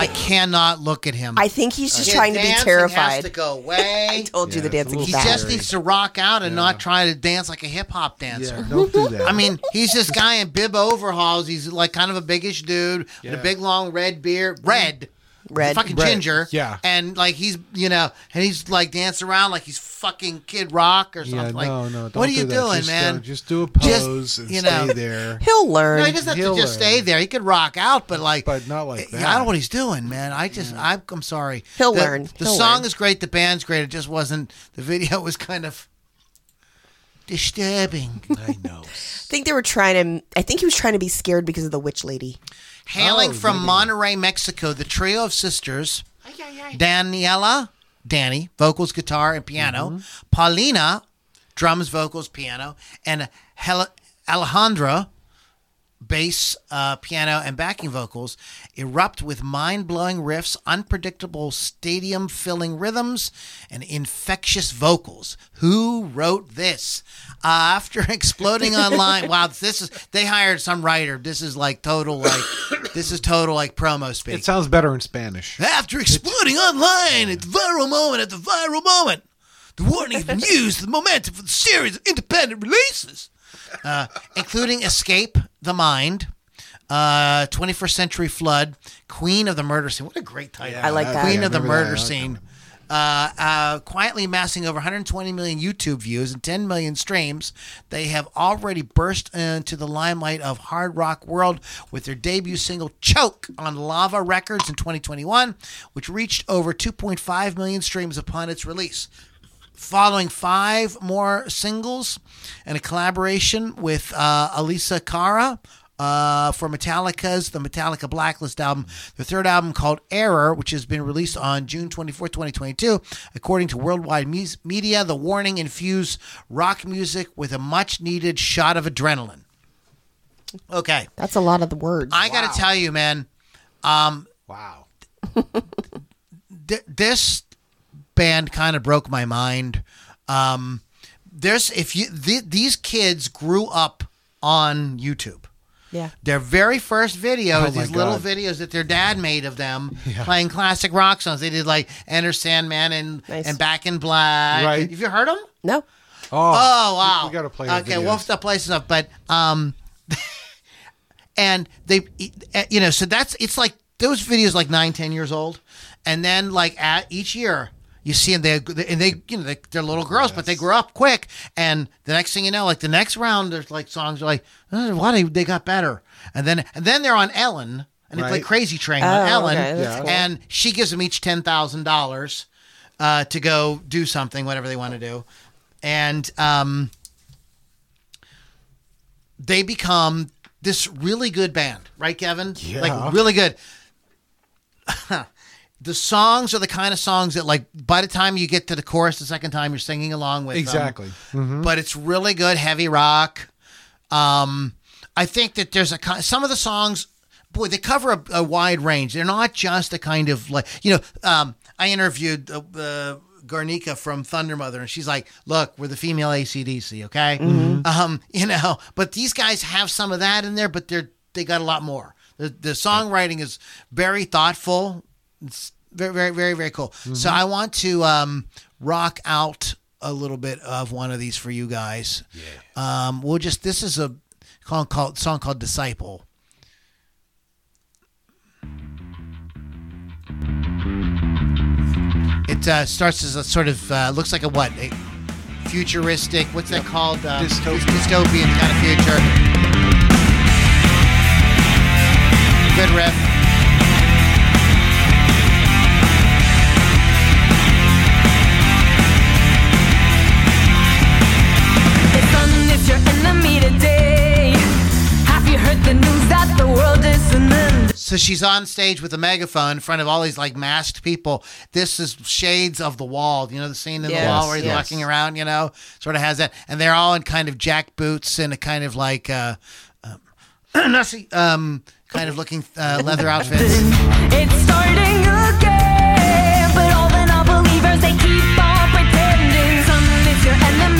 [SPEAKER 2] I cannot look at him.
[SPEAKER 4] I think he's just
[SPEAKER 2] His
[SPEAKER 4] trying to be terrified.
[SPEAKER 2] Has to go away.
[SPEAKER 4] Told you
[SPEAKER 3] Yeah,
[SPEAKER 4] the
[SPEAKER 3] it's a
[SPEAKER 4] dancing
[SPEAKER 3] little
[SPEAKER 2] He
[SPEAKER 4] bad.
[SPEAKER 2] just needs to rock out and not try to dance like a hip hop dancer.
[SPEAKER 3] Yeah, don't do that.
[SPEAKER 2] I mean, he's this guy in bib overalls. He's like kind of a biggish dude with
[SPEAKER 3] Yeah.
[SPEAKER 2] a big long red beard, red,
[SPEAKER 4] Red.
[SPEAKER 2] fucking
[SPEAKER 3] Red,
[SPEAKER 2] ginger.
[SPEAKER 3] yeah.
[SPEAKER 2] and like he's you know, and he's like dancing around like he's fucking Kid Rock or
[SPEAKER 3] yeah,
[SPEAKER 2] something. like,
[SPEAKER 3] no, no. Don't
[SPEAKER 2] what are you
[SPEAKER 3] that.
[SPEAKER 2] doing,
[SPEAKER 3] just,
[SPEAKER 2] man?
[SPEAKER 3] uh, just do a
[SPEAKER 2] Just,
[SPEAKER 3] pose and
[SPEAKER 2] you
[SPEAKER 3] stay
[SPEAKER 2] know.
[SPEAKER 3] there.
[SPEAKER 4] He'll learn.
[SPEAKER 2] no, he doesn't have
[SPEAKER 3] He'll
[SPEAKER 2] to just
[SPEAKER 3] learn.
[SPEAKER 2] stay there. He could rock out, but like,
[SPEAKER 3] But not like that.
[SPEAKER 2] I don't know what he's doing, man. I just, I'm, I'm sorry.
[SPEAKER 4] He'll
[SPEAKER 2] The-
[SPEAKER 4] learn.
[SPEAKER 2] The
[SPEAKER 4] He'll
[SPEAKER 2] song
[SPEAKER 4] learn.
[SPEAKER 2] is great. The band's great. It just wasn't. The video was kind of disturbing.
[SPEAKER 3] I know.
[SPEAKER 4] I think they were trying to. I think he was trying to be scared because of the witch lady.
[SPEAKER 2] Hailing
[SPEAKER 3] Oh,
[SPEAKER 2] from
[SPEAKER 3] maybe.
[SPEAKER 2] Monterrey, Mexico, the trio of sisters, Daniela, Danny, vocals, guitar, and piano,
[SPEAKER 3] Mm-hmm.
[SPEAKER 2] Paulina, drums, vocals, piano, and Hel- Alejandra, bass, uh, piano, and backing vocals, erupt with mind blowing riffs, unpredictable stadium filling rhythms, and infectious vocals. Who wrote this? Uh, after exploding online, wow, this is, they hired some writer. This is like total, like, this is total, like, promo speak.
[SPEAKER 3] It sounds better in Spanish.
[SPEAKER 2] After exploding online at the viral moment at the viral moment, the warning has been used the momentum for the series of independent releases, uh, including Escape the Mind, uh, 21st Century Flood, Queen of the Murder Scene. What a great title!
[SPEAKER 4] I like that.
[SPEAKER 2] Queen
[SPEAKER 3] Yeah,
[SPEAKER 2] of the
[SPEAKER 3] remember that.
[SPEAKER 2] Murder Scene. Uh, uh, quietly amassing over 120 million YouTube views and 10 million streams, they have already burst into the limelight of hard rock world with their debut single "Choke" on Lava Records in 2021, which reached over 2.5 million streams upon its release. Following five more singles and a collaboration with uh, Alessia Cara uh, for Metallica's the Metallica Blacklist album. The third album called Error, which has been released on June 24, 2022. According to Worldwide Mus- Media, the warning infused rock music with a much needed shot of adrenaline. Okay.
[SPEAKER 4] That's a lot of the words.
[SPEAKER 2] I got to tell you, man, um,
[SPEAKER 3] Wow.
[SPEAKER 2] th- this band kind of broke my mind. Um, there's if you th- these kids grew up on YouTube.
[SPEAKER 4] yeah.
[SPEAKER 2] Their very first video
[SPEAKER 3] Oh
[SPEAKER 2] is
[SPEAKER 3] my
[SPEAKER 2] these little
[SPEAKER 3] God.
[SPEAKER 2] videos that their dad made of them playing classic rock songs. They did like Enter Sandman and
[SPEAKER 4] Nice.
[SPEAKER 2] and Back in Black.
[SPEAKER 3] Right.
[SPEAKER 2] Have you heard them?
[SPEAKER 4] No.
[SPEAKER 3] Oh,
[SPEAKER 2] Oh wow!
[SPEAKER 3] We got to play.
[SPEAKER 2] Okay,
[SPEAKER 3] videos.
[SPEAKER 2] we'll have to play some stuff, but um, and they, you know, so that's it's like those videos like nine, ten years old, and then like at each year you see them, they and they, you know, they, they're little girls, but they grow up quick, and the next thing you know, like the next round, there's like songs are like, oh, what they, they got better, and then and then they're on Ellen. And they play Crazy Train
[SPEAKER 4] Oh,
[SPEAKER 2] on Ellen,
[SPEAKER 4] okay,
[SPEAKER 3] Yeah.
[SPEAKER 4] cool.
[SPEAKER 2] and she gives them each ten thousand dollars uh, to go do something, whatever they want to do, and um, they become this really good band, right, Kevin?
[SPEAKER 3] Yeah.
[SPEAKER 2] Like really good. the songs are the kind of songs that, like, by the time you get to the chorus the second time, you're singing along with them.
[SPEAKER 3] Exactly.
[SPEAKER 2] But it's really good heavy rock. Um, I think that there's a ki- some of the songs, boy, they cover a, a wide range. They're not just a kind of like you know. Um, I interviewed uh, uh, Guernica from Thundermother, and she's like, "Look, we're the female ACDC, okay? Um, you know, but these guys have some of that in there, but they're they got a lot more. The the songwriting is very thoughtful. It's very very very very cool. So I want to um, rock out a little bit of one of these for you guys. Yeah. Um, we'll just this is a called, called song called Disciple. It uh, starts as a sort of uh, looks like a what a futuristic. What's that called? Uh,
[SPEAKER 3] Dystopian.
[SPEAKER 2] dystopian kind of future. Good riff. So she's on stage with a megaphone in front of all these like masked people. This is shades of the wall. You know the scene in
[SPEAKER 4] Yes,
[SPEAKER 2] the wall where he's
[SPEAKER 4] yes.
[SPEAKER 2] walking around. You know, sort of has that, and they're all in kind of jack boots and a kind of like uh, um, Nazi, um, kind of looking uh, leather outfits.
[SPEAKER 5] It's starting again, but all the non-believers they keep on pretending. Sun is your enemy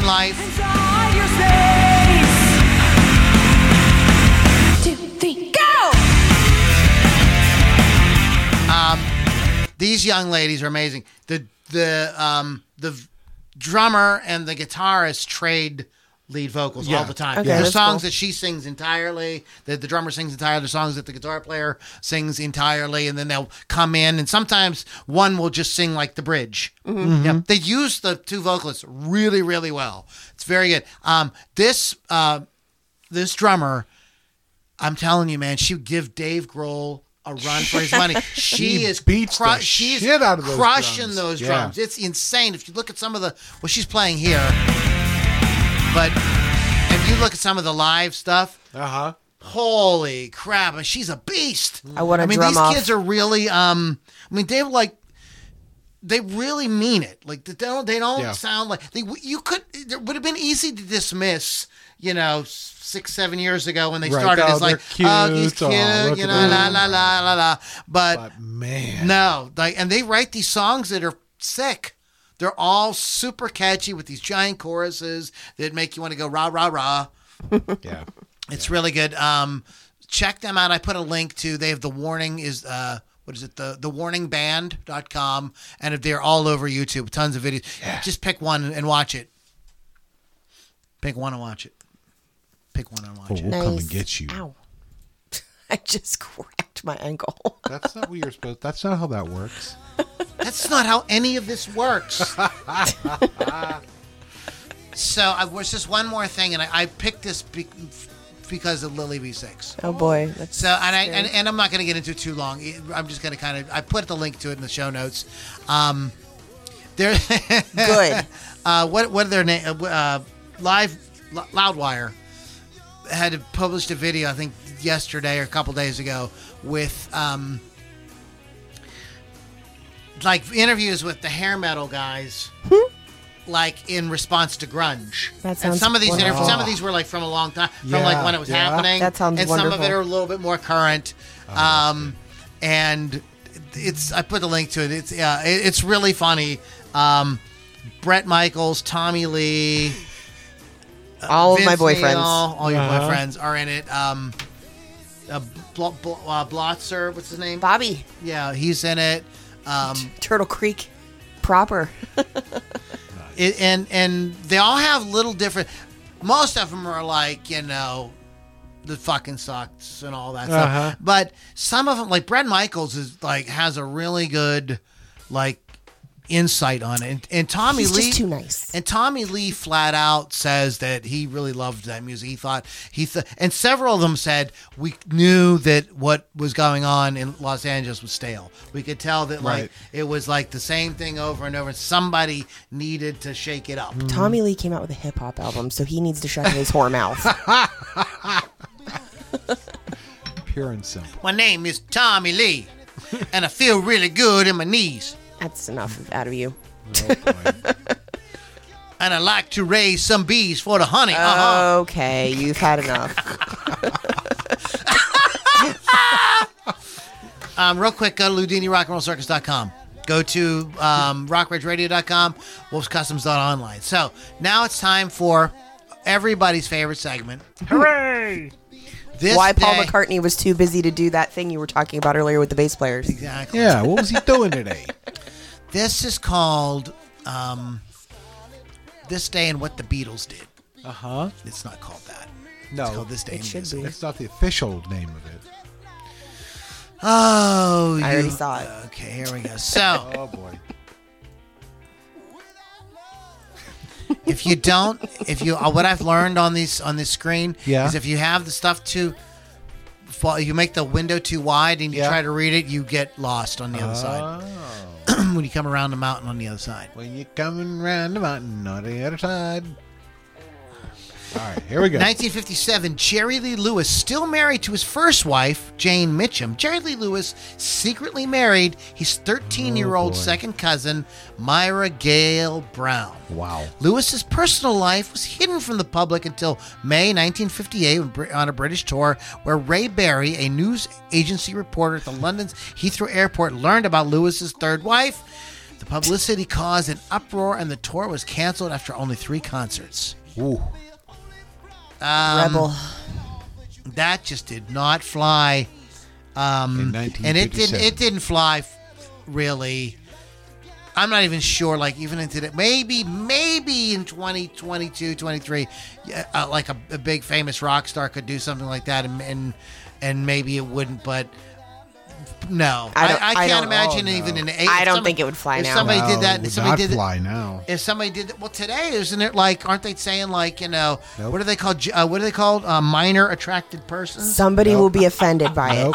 [SPEAKER 2] life.
[SPEAKER 5] inside. Two, three, go!
[SPEAKER 2] These young ladies are amazing. The the um the drummer and the guitarist trade lead vocals all the time.
[SPEAKER 4] Okay,
[SPEAKER 2] the
[SPEAKER 4] that's
[SPEAKER 2] songs
[SPEAKER 4] cool.
[SPEAKER 2] that she sings entirely, that the drummer sings entirely, the songs that the guitar player sings entirely, and then they'll come in and sometimes one will just sing like the bridge.
[SPEAKER 4] Mm-hmm.
[SPEAKER 2] Yep. They use the two vocalists really, really well. It's very good. Um this uh this drummer, I'm telling you, man, she would give Dave Grohl a run for his money. She,
[SPEAKER 3] She
[SPEAKER 2] is
[SPEAKER 3] beats the
[SPEAKER 2] she's
[SPEAKER 3] shit out of those
[SPEAKER 2] crushing
[SPEAKER 3] drums.
[SPEAKER 2] those
[SPEAKER 3] Yeah.
[SPEAKER 2] drums. It's insane. If you look at some of the well, she's playing here, but if you look at some of the live stuff,
[SPEAKER 3] Uh huh.
[SPEAKER 2] holy crap, she's a beast.
[SPEAKER 4] I wanna
[SPEAKER 2] I mean,
[SPEAKER 4] drum
[SPEAKER 2] these
[SPEAKER 4] off.
[SPEAKER 2] kids are really. Um, I mean, they're like. They really mean it. Like they don't. They don't
[SPEAKER 3] Yeah.
[SPEAKER 2] sound like they. You could. It would have been easy to dismiss. You know, six, seven years ago when they
[SPEAKER 3] Right.
[SPEAKER 2] started
[SPEAKER 3] Oh,
[SPEAKER 2] as like,
[SPEAKER 3] they're
[SPEAKER 2] oh, he's
[SPEAKER 3] cute.
[SPEAKER 2] cute.
[SPEAKER 3] Oh,
[SPEAKER 2] you know, la
[SPEAKER 3] them.
[SPEAKER 2] la la la la. But
[SPEAKER 3] But man,
[SPEAKER 2] no, like, and they write these songs that are sick. They're all super catchy with these giant choruses that make you want to go rah rah rah.
[SPEAKER 3] yeah.
[SPEAKER 2] It's really good. Um, check them out. I put a link to. They have the warning is uh what is it the the warningband.com and they're all over YouTube. Tons of videos. yeah. Just pick one and watch it. Pick one and watch it. Pick one and watch
[SPEAKER 3] Oh,
[SPEAKER 2] it.
[SPEAKER 3] we'll come and get you.
[SPEAKER 4] Ow. I just cracked my ankle.
[SPEAKER 3] That's not what you're supposed. That's not how that works.
[SPEAKER 2] That's not how any of this works. so I was just one more thing, and I, I picked this be, because of Lily V6.
[SPEAKER 4] oh boy. That's
[SPEAKER 2] So and I and, and I'm not going to get into it too long. I'm just going to kind of I put the link to it in the show notes. Um, there,
[SPEAKER 4] good.
[SPEAKER 2] uh, what what are their name? Uh, uh, Live L- Loudwire had published a video I think yesterday or a couple days ago with um, like interviews with the hair metal guys. Like in response to grunge,
[SPEAKER 4] That
[SPEAKER 2] and
[SPEAKER 4] sounds
[SPEAKER 2] some of these interv- some of these were like from a long time, from
[SPEAKER 3] Yeah,
[SPEAKER 2] like when it was
[SPEAKER 3] yeah.
[SPEAKER 2] happening.
[SPEAKER 4] That sounds
[SPEAKER 2] and some of it are a little bit more current. um, and it's I put the link to it. It's uh, it- it's really funny. Um, Bret Michaels, Tommy Lee,
[SPEAKER 4] All of my
[SPEAKER 2] Vince
[SPEAKER 4] boyfriends.
[SPEAKER 2] Neil, all your
[SPEAKER 3] Uh-huh.
[SPEAKER 2] boyfriends are in it. Um, uh, Bl- Bl- uh, Blotzer, what's his name?
[SPEAKER 4] Bobby.
[SPEAKER 2] Yeah, he's in it. Um,
[SPEAKER 4] Turtle Creek proper.
[SPEAKER 2] it, and and they all have little different. Most of them are like you know, the fucking sucks and all that
[SPEAKER 3] Uh-huh.
[SPEAKER 2] stuff. But some of them, like Bret Michaels, is like has a really good like insight on it. And, and Tommy
[SPEAKER 4] He's
[SPEAKER 2] Lee
[SPEAKER 4] just too nice.
[SPEAKER 2] And Tommy Lee flat out says that he really loved that music. He thought he th- and several of them said we knew that what was going on in Los Angeles was stale. We could tell that like
[SPEAKER 3] Right.
[SPEAKER 2] it was like the same thing over and over. Somebody needed to shake it up. Mm.
[SPEAKER 4] Tommy Lee came out with a hip hop album, so he needs to shut his whore mouth.
[SPEAKER 3] Pure and simple.
[SPEAKER 2] My name is Tommy Lee, and I feel really good in my knees.
[SPEAKER 4] That's enough out of you.
[SPEAKER 3] Oh.
[SPEAKER 2] And I like to raise some bees for the honey. Uh-huh.
[SPEAKER 4] Okay, you've had enough.
[SPEAKER 2] Um, real quick, go to LoudiniRockandRollCircus.com. Go to um, RockRedgeRadio.com, WolfsCustoms.online. So now it's time for everybody's favorite segment. Hooray! This
[SPEAKER 4] Why Paul
[SPEAKER 2] day-
[SPEAKER 4] McCartney was too busy to do that thing you were talking about earlier with the bass players.
[SPEAKER 2] Exactly.
[SPEAKER 3] yeah. What was he doing today?
[SPEAKER 2] This is called um, This Day and What the Beatles Did.
[SPEAKER 3] Uh huh.
[SPEAKER 2] It's not called that.
[SPEAKER 3] No,
[SPEAKER 2] It's called This Day
[SPEAKER 4] It
[SPEAKER 2] in
[SPEAKER 4] should
[SPEAKER 2] Music.
[SPEAKER 4] be.
[SPEAKER 3] That's not the official name of it.
[SPEAKER 2] Oh,
[SPEAKER 4] I already saw it.
[SPEAKER 2] Okay, here we go. So,
[SPEAKER 3] Oh boy.
[SPEAKER 2] if you don't, if you, uh, what I've learned on these on this screen
[SPEAKER 3] Yeah.
[SPEAKER 2] is if you have the stuff too, fa- you make the window too wide and you
[SPEAKER 3] Yeah.
[SPEAKER 2] try to read it, you get lost on the other side
[SPEAKER 3] Oh.
[SPEAKER 2] when you come around the mountain on the other side.
[SPEAKER 3] when you're coming round the mountain on the other side. All right, here we go.
[SPEAKER 2] 1957, Jerry Lee Lewis, still married to his first wife, Jane Mitcham. Jerry Lee Lewis secretly married his 13 year old second cousin, Myra Gale Brown.
[SPEAKER 3] Wow.
[SPEAKER 2] Lewis's personal life was hidden from the public until May 1958 on a British tour, where Ray Berry, a news agency reporter at the London's Heathrow Airport, learned about Lewis's third wife. The publicity caused an uproar, and the tour was canceled after only three concerts.
[SPEAKER 3] Ooh.
[SPEAKER 2] Um,
[SPEAKER 4] Rebel.
[SPEAKER 2] That just did not fly. Um,
[SPEAKER 3] In
[SPEAKER 2] and it didn't. It didn't fly, really. I'm not even sure. Like even in today, maybe maybe in 2022, 23, uh, like a, a big famous rock star could do something like that, and and, and maybe it wouldn't. But no,
[SPEAKER 4] I
[SPEAKER 2] I,
[SPEAKER 4] don't-
[SPEAKER 2] I,
[SPEAKER 4] I
[SPEAKER 2] can't
[SPEAKER 4] don't-
[SPEAKER 2] imagine
[SPEAKER 3] Oh, no.
[SPEAKER 2] even an a-
[SPEAKER 4] I
[SPEAKER 2] if
[SPEAKER 4] don't
[SPEAKER 2] somebody-
[SPEAKER 4] think it would fly
[SPEAKER 2] if
[SPEAKER 4] now.
[SPEAKER 2] somebody
[SPEAKER 3] No,
[SPEAKER 2] did that,
[SPEAKER 3] it would
[SPEAKER 2] if somebody
[SPEAKER 3] not
[SPEAKER 2] did it-
[SPEAKER 3] fly now.
[SPEAKER 2] if somebody did that, well, today isn't it like? Aren't they saying like you know
[SPEAKER 3] Nope.
[SPEAKER 2] what are they called? Uh, what are they called? Uh, minor attracted persons.
[SPEAKER 4] Somebody will be offended by it,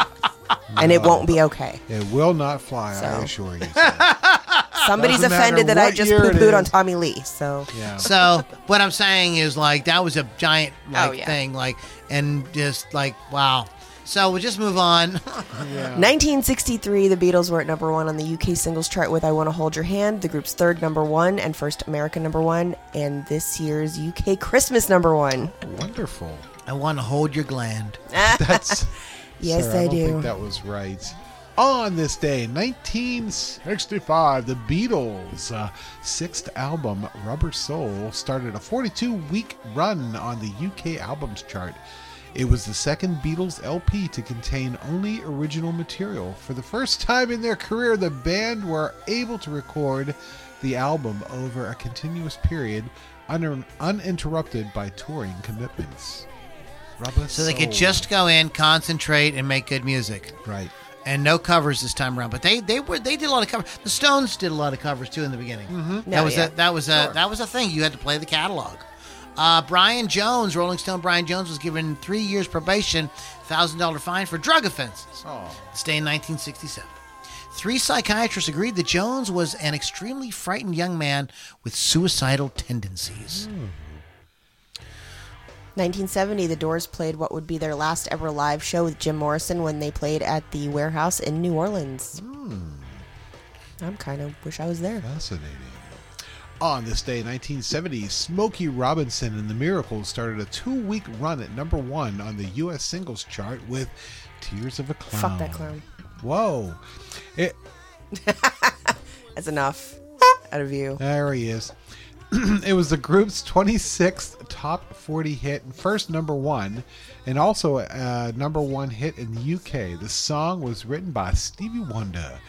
[SPEAKER 4] and it won't be okay.
[SPEAKER 3] It will not fly, I
[SPEAKER 4] So.
[SPEAKER 3] assure you.
[SPEAKER 4] Somebody's offended that I just
[SPEAKER 3] year
[SPEAKER 4] poo pooed on. Tommy Lee. So
[SPEAKER 3] Yeah.
[SPEAKER 2] So what I'm saying is like that was a giant like
[SPEAKER 4] Oh, yeah.
[SPEAKER 2] thing like and just like wow. So we'll just move on.
[SPEAKER 4] 1963, the Beatles were at number one on the UK singles chart with I Want to Hold Your Hand, the group's third number one and first American number one, and this year's UK Christmas number one.
[SPEAKER 3] Wonderful.
[SPEAKER 2] I want to hold your gland.
[SPEAKER 3] That's
[SPEAKER 4] Yes,
[SPEAKER 3] Sorry,
[SPEAKER 4] I,
[SPEAKER 3] don't
[SPEAKER 4] do.
[SPEAKER 3] think that was right. On this day, 1965, the Beatles' uh, sixth album, Rubber Soul, started a 42 week run on the UK albums chart. It was the second Beatles LP to contain only original material. For the first time in their career, the band were able to record the album over a continuous period, un- uninterrupted by touring commitments. Rubber
[SPEAKER 2] So they could just go in, concentrate, and make good music.
[SPEAKER 3] right.
[SPEAKER 2] And no covers this time around, but they they were they did a lot of covers. The Stones did a lot of covers too in the beginning. Mm-hmm. That was
[SPEAKER 4] yeah.
[SPEAKER 2] a, that was a
[SPEAKER 4] Sure.
[SPEAKER 2] that was a thing. You had to play the catalog. Uh, Brian Jones, Rolling Stone. Brian Jones was given three years probation, thousand dollar fine for drug offenses. Stay in 1967. Three psychiatrists agreed that Jones was an extremely frightened young man with suicidal tendencies.
[SPEAKER 4] 1970, the Doors played what would be their last ever live show with Jim Morrison when they played at the Warehouse in New Orleans. I'm kind of wish I was there.
[SPEAKER 3] Fascinating. On this day, 1970, Smokey Robinson and the Miracles started a two-week run at number one on the U.S. singles chart with "Tears of a Clown."
[SPEAKER 4] Fuck that clown.
[SPEAKER 3] Whoa! It,
[SPEAKER 4] That's enough out of you.
[SPEAKER 3] there he is. it was the group's 26th top 40 hit and first number one, and also a number one hit in the UK. The song was written by Stevie Wonder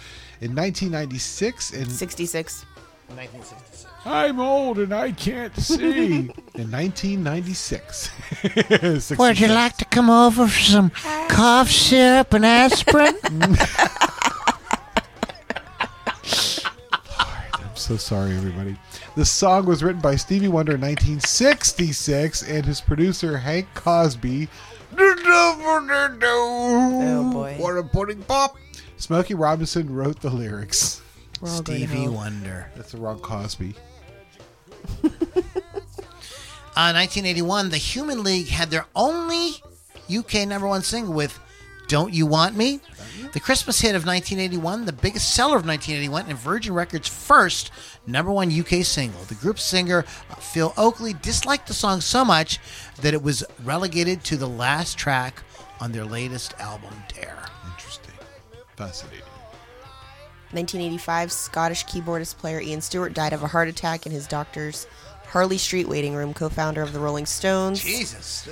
[SPEAKER 3] in 1996 and
[SPEAKER 4] 66.
[SPEAKER 2] 1966.
[SPEAKER 3] I'm old and I can't see. In 1996.
[SPEAKER 2] Would you like to come over for some cough syrup and aspirin?
[SPEAKER 3] I'm so sorry, everybody. The song was written by Stevie Wonder in 1966 and his producer, Hank Cosby. Oh
[SPEAKER 4] boy.
[SPEAKER 3] What a pudding pop! Smokey Robinson wrote the lyrics.
[SPEAKER 4] We're all going to
[SPEAKER 2] Stevie. Wonder.
[SPEAKER 3] That's the wrong Cosby.
[SPEAKER 2] Uh, 1981, the Human League had their only UK number one single with Don't You Want Me? The Christmas hit of 1981, the biggest seller of 1981, and Virgin Records' first number one UK single. The group's singer, uh, Phil Oakley, disliked the song so much that it was relegated to the last track on their latest album, Dare.
[SPEAKER 3] Interesting. Fascinating.
[SPEAKER 4] 1985, Scottish keyboardist player Ian Stewart died of a heart attack in his doctor's Harley Street waiting room, co founder of the Rolling Stones.
[SPEAKER 2] Jesus.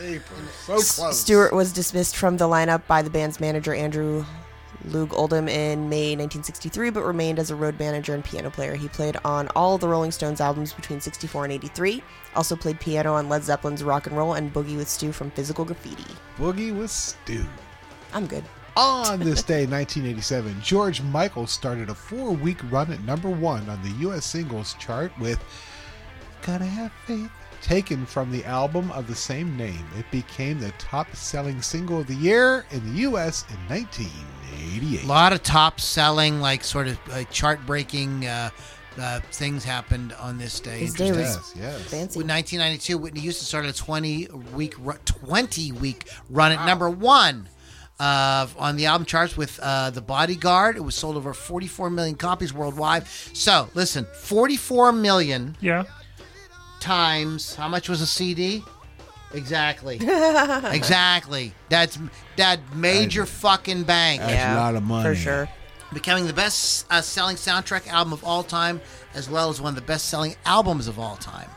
[SPEAKER 3] So close.
[SPEAKER 4] Stewart was dismissed from the lineup by the band's manager Andrew Loog Oldham in May 1963, but remained as a road manager and piano player. He played on all the Rolling Stones albums between 64 and 83. Also played piano on Led Zeppelin's Rock and Roll and Boogie with Stu from Physical Graffiti.
[SPEAKER 3] Boogie with Stu.
[SPEAKER 4] I'm good.
[SPEAKER 3] On this day, 1987, George Michael started a four week run at number one on the U.S. singles chart with Gotta Have Faith. Taken from the album of the same name, it became the top selling single of the year in the U.S. in 1988.
[SPEAKER 2] A lot of top selling, like sort of uh, chart breaking uh, uh, things happened on this day.
[SPEAKER 4] His day was
[SPEAKER 3] Yes, yes.
[SPEAKER 4] fancy.
[SPEAKER 2] With 1992, Whitney Houston started a 20 week ru- 20 week run at number one uh, on the album charts with uh, The Bodyguard. It was sold over 44 million copies worldwide. So listen, 44 million
[SPEAKER 7] Yeah.
[SPEAKER 2] times how much was a CD? Exactly. exactly. That's that major fucking bank.
[SPEAKER 3] That's a lot of money.
[SPEAKER 4] For sure.
[SPEAKER 2] becoming the best uh, selling soundtrack album of all time, as well as one of the best selling albums of all time.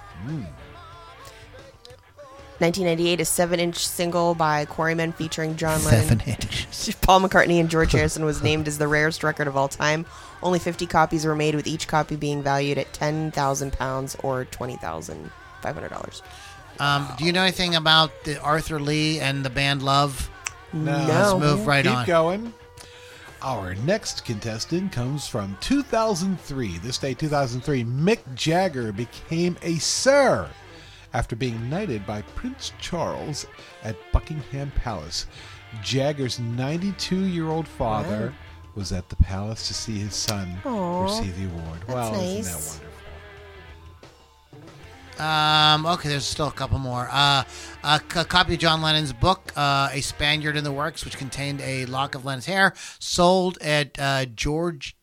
[SPEAKER 4] 1998, a seven inch single by Quarrymen featuring John Lennon.
[SPEAKER 2] inches.
[SPEAKER 4] Paul McCartney and George Harrison was named as the rarest record of all time. Only 50 copies were made, with each copy being valued at 10,000 pounds or $20,500.
[SPEAKER 2] Um, do you know anything about the Arthur Lee and the band Love?
[SPEAKER 3] No.
[SPEAKER 2] Let's move right
[SPEAKER 3] Keep
[SPEAKER 2] on.
[SPEAKER 3] going. Our next contestant comes from 2003. This day, 2003, Mick Jagger became a Sir after being knighted by Prince Charles at Buckingham Palace. Jagger's 92 year old father was at the palace to see his son
[SPEAKER 4] Aw,
[SPEAKER 3] receive the award. Well, isn't that wonderful?
[SPEAKER 2] Um, okay, there's still a couple more. Uh, a c- copy of John Lennon's book, uh, A Spaniard in the Works, which contained a lock of Lennon's hair, sold at uh, George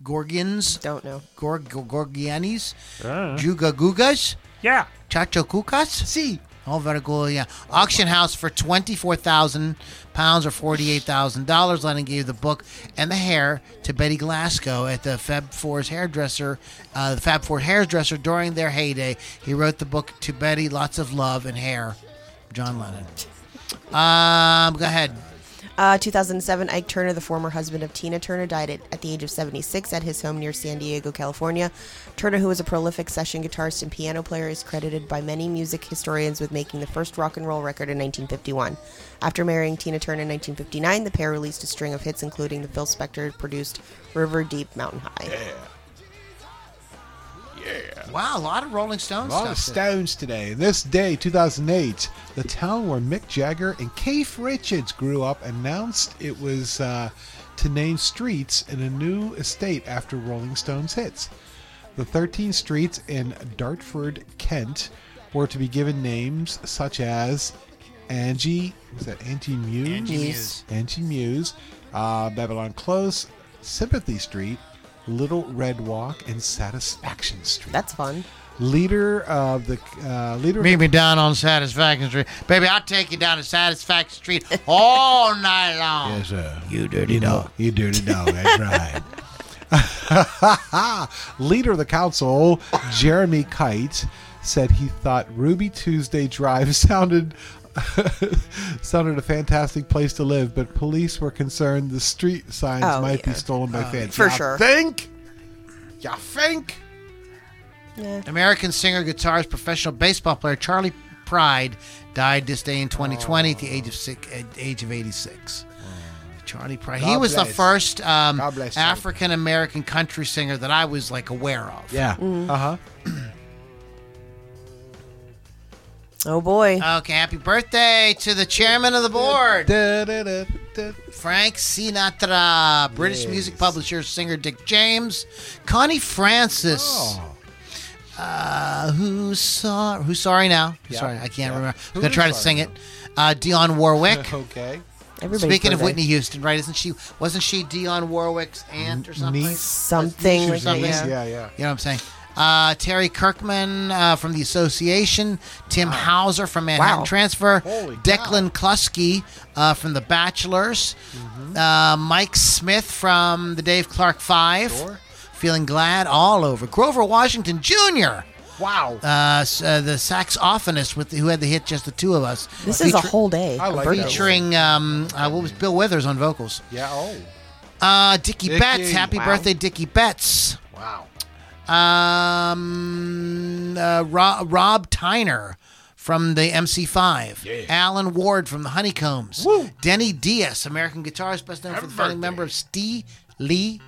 [SPEAKER 2] Gorgian's,
[SPEAKER 4] Don't know.
[SPEAKER 2] Gor- Gor- Gorgiani's,
[SPEAKER 7] Uh,
[SPEAKER 2] Juga Gugas,
[SPEAKER 7] yeah.
[SPEAKER 2] Chacho Cucas.
[SPEAKER 3] See,
[SPEAKER 2] Oh, very cool. Yeah. Auction house for twenty-four thousand pounds or forty-eight thousand dollars. Lennon gave the book and the hair to Betty Glasgow at the Fab Four's hairdresser, uh, the Fab Four hairdresser during their heyday. He wrote the book to Betty, lots of love and hair. John Lennon. Um, go ahead.
[SPEAKER 4] Uh, 2007, Ike Turner, the former husband of Tina Turner, died at, at the age of 76 at his home near San Diego, California. Turner, who was a prolific session guitarist and piano player, is credited by many music historians with making the first rock and roll record in 1951. After marrying Tina Turner in 1959, the pair released a string of hits, including the Phil Spector produced River Deep Mountain High.
[SPEAKER 2] Wow, a lot of Rolling Stones
[SPEAKER 3] A lot of stones today. This day, 2008, the town where Mick Jagger and Keith Richards grew up announced it was uh, to name streets in a new estate after Rolling Stones hits. The 13 streets in Dartford, Kent, were to be given names such as Angie, was that Angie Mews?
[SPEAKER 2] Angie Mews.
[SPEAKER 3] Angie Mews, uh, Babylon Close, Sympathy Street, Little Red Walk, and Satisfaction Street
[SPEAKER 4] That's fun.
[SPEAKER 3] leader of the uh, leader.
[SPEAKER 2] Meet
[SPEAKER 3] of
[SPEAKER 2] me down on Satisfaction Street. Baby, I'll take you down to Satisfaction Street all night long.
[SPEAKER 3] yes, sir.
[SPEAKER 2] You dirty dog.
[SPEAKER 3] You dirty dog. That's right. leader of the council, Jeremy Kite, said he thought Ruby Tuesday Drive sounded sounded a fantastic place to live, but police were concerned the street signs
[SPEAKER 4] Oh,
[SPEAKER 3] might be stolen by fans.
[SPEAKER 4] For
[SPEAKER 3] Ya
[SPEAKER 4] sure.
[SPEAKER 3] Think? You think?
[SPEAKER 4] Yeah.
[SPEAKER 2] American singer, guitarist, professional baseball player Charley Pride died this day in 2020 at the age of six, at age of 86. Charley Pride. he
[SPEAKER 3] God
[SPEAKER 2] was the first um,
[SPEAKER 3] God bless Charlie.
[SPEAKER 2] African American country singer that I was like aware of.
[SPEAKER 3] Yeah.
[SPEAKER 4] Mm-hmm.
[SPEAKER 3] Uh huh.
[SPEAKER 4] Oh boy.
[SPEAKER 2] Okay, happy birthday to the chairman of the board,
[SPEAKER 3] Da, da, da, da.
[SPEAKER 2] Frank Sinatra, British
[SPEAKER 3] Yes.
[SPEAKER 2] music publisher, singer Dick James, Connie Francis.
[SPEAKER 3] Oh.
[SPEAKER 2] Uh, who's sorry? Who's sorry now?
[SPEAKER 3] Yeah,
[SPEAKER 2] Sorry, I can't
[SPEAKER 3] yeah.
[SPEAKER 2] remember. I'm gonna try to sing
[SPEAKER 3] now?
[SPEAKER 2] it. Uh, Dionne Warwick.
[SPEAKER 3] Okay.
[SPEAKER 4] Everybody's
[SPEAKER 2] Speaking of. Whitney Houston, right? Isn't she? Wasn't she Dionne Warwick's aunt or something?
[SPEAKER 3] niece.
[SPEAKER 4] Something
[SPEAKER 2] Niece or
[SPEAKER 4] like that,
[SPEAKER 2] something?
[SPEAKER 4] yeah.
[SPEAKER 3] Yeah, yeah.
[SPEAKER 2] You know what I'm saying? Uh, Terry Kirkman uh, from the Association, Tim Hauser from Manhattan
[SPEAKER 4] Wow.
[SPEAKER 2] Transfer,
[SPEAKER 3] Holy cow.
[SPEAKER 2] Declan Cluskey uh, from The Bachelors,
[SPEAKER 3] Mm-hmm.
[SPEAKER 2] uh, Mike Smith from the Dave Clark Five,
[SPEAKER 3] Sure.
[SPEAKER 2] feeling glad all over. Grover Washington Jr.
[SPEAKER 3] Wow.
[SPEAKER 2] Uh, uh, the saxophonist with who had the hit "Just the Two of Us."
[SPEAKER 4] This is a whole day.
[SPEAKER 3] I like
[SPEAKER 2] featuring um, uh, what was Bill Withers on vocals.
[SPEAKER 3] yeah. Oh.
[SPEAKER 2] Uh, Dickey,
[SPEAKER 3] Dickey.
[SPEAKER 2] Betts, happy
[SPEAKER 4] Wow.
[SPEAKER 2] birthday, Dickey Betts.
[SPEAKER 3] Wow.
[SPEAKER 2] Um, uh, Rob, Rob Tyner from the MC5.
[SPEAKER 3] Yeah.
[SPEAKER 2] Alan Ward from the Honeycombs.
[SPEAKER 3] Woo.
[SPEAKER 2] Denny Diaz, American guitarist, best known for the founding member of Steve Lee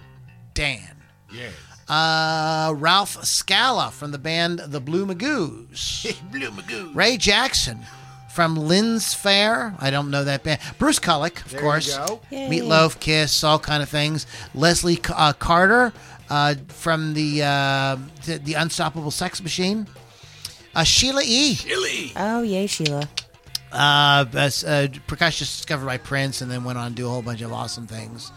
[SPEAKER 2] Dan.
[SPEAKER 3] Yeah.
[SPEAKER 2] Uh, Ralph Scala from the band The Blue Magoos.
[SPEAKER 3] Blue Magoo.
[SPEAKER 2] Ray Jackson from Lindisfarne. I don't know that band. Bruce Kulick, of
[SPEAKER 3] There
[SPEAKER 2] course.
[SPEAKER 3] you go.
[SPEAKER 2] Meatloaf, Kiss, all kind of things. Leslie uh, Carter uh, from the, uh, the the Unstoppable Sex Machine. Uh, Sheila E. Sheila.
[SPEAKER 4] Oh yay, Sheila.
[SPEAKER 2] Uh, as, uh, percussionist discovered by Prince, and then went on to do a whole bunch of awesome things.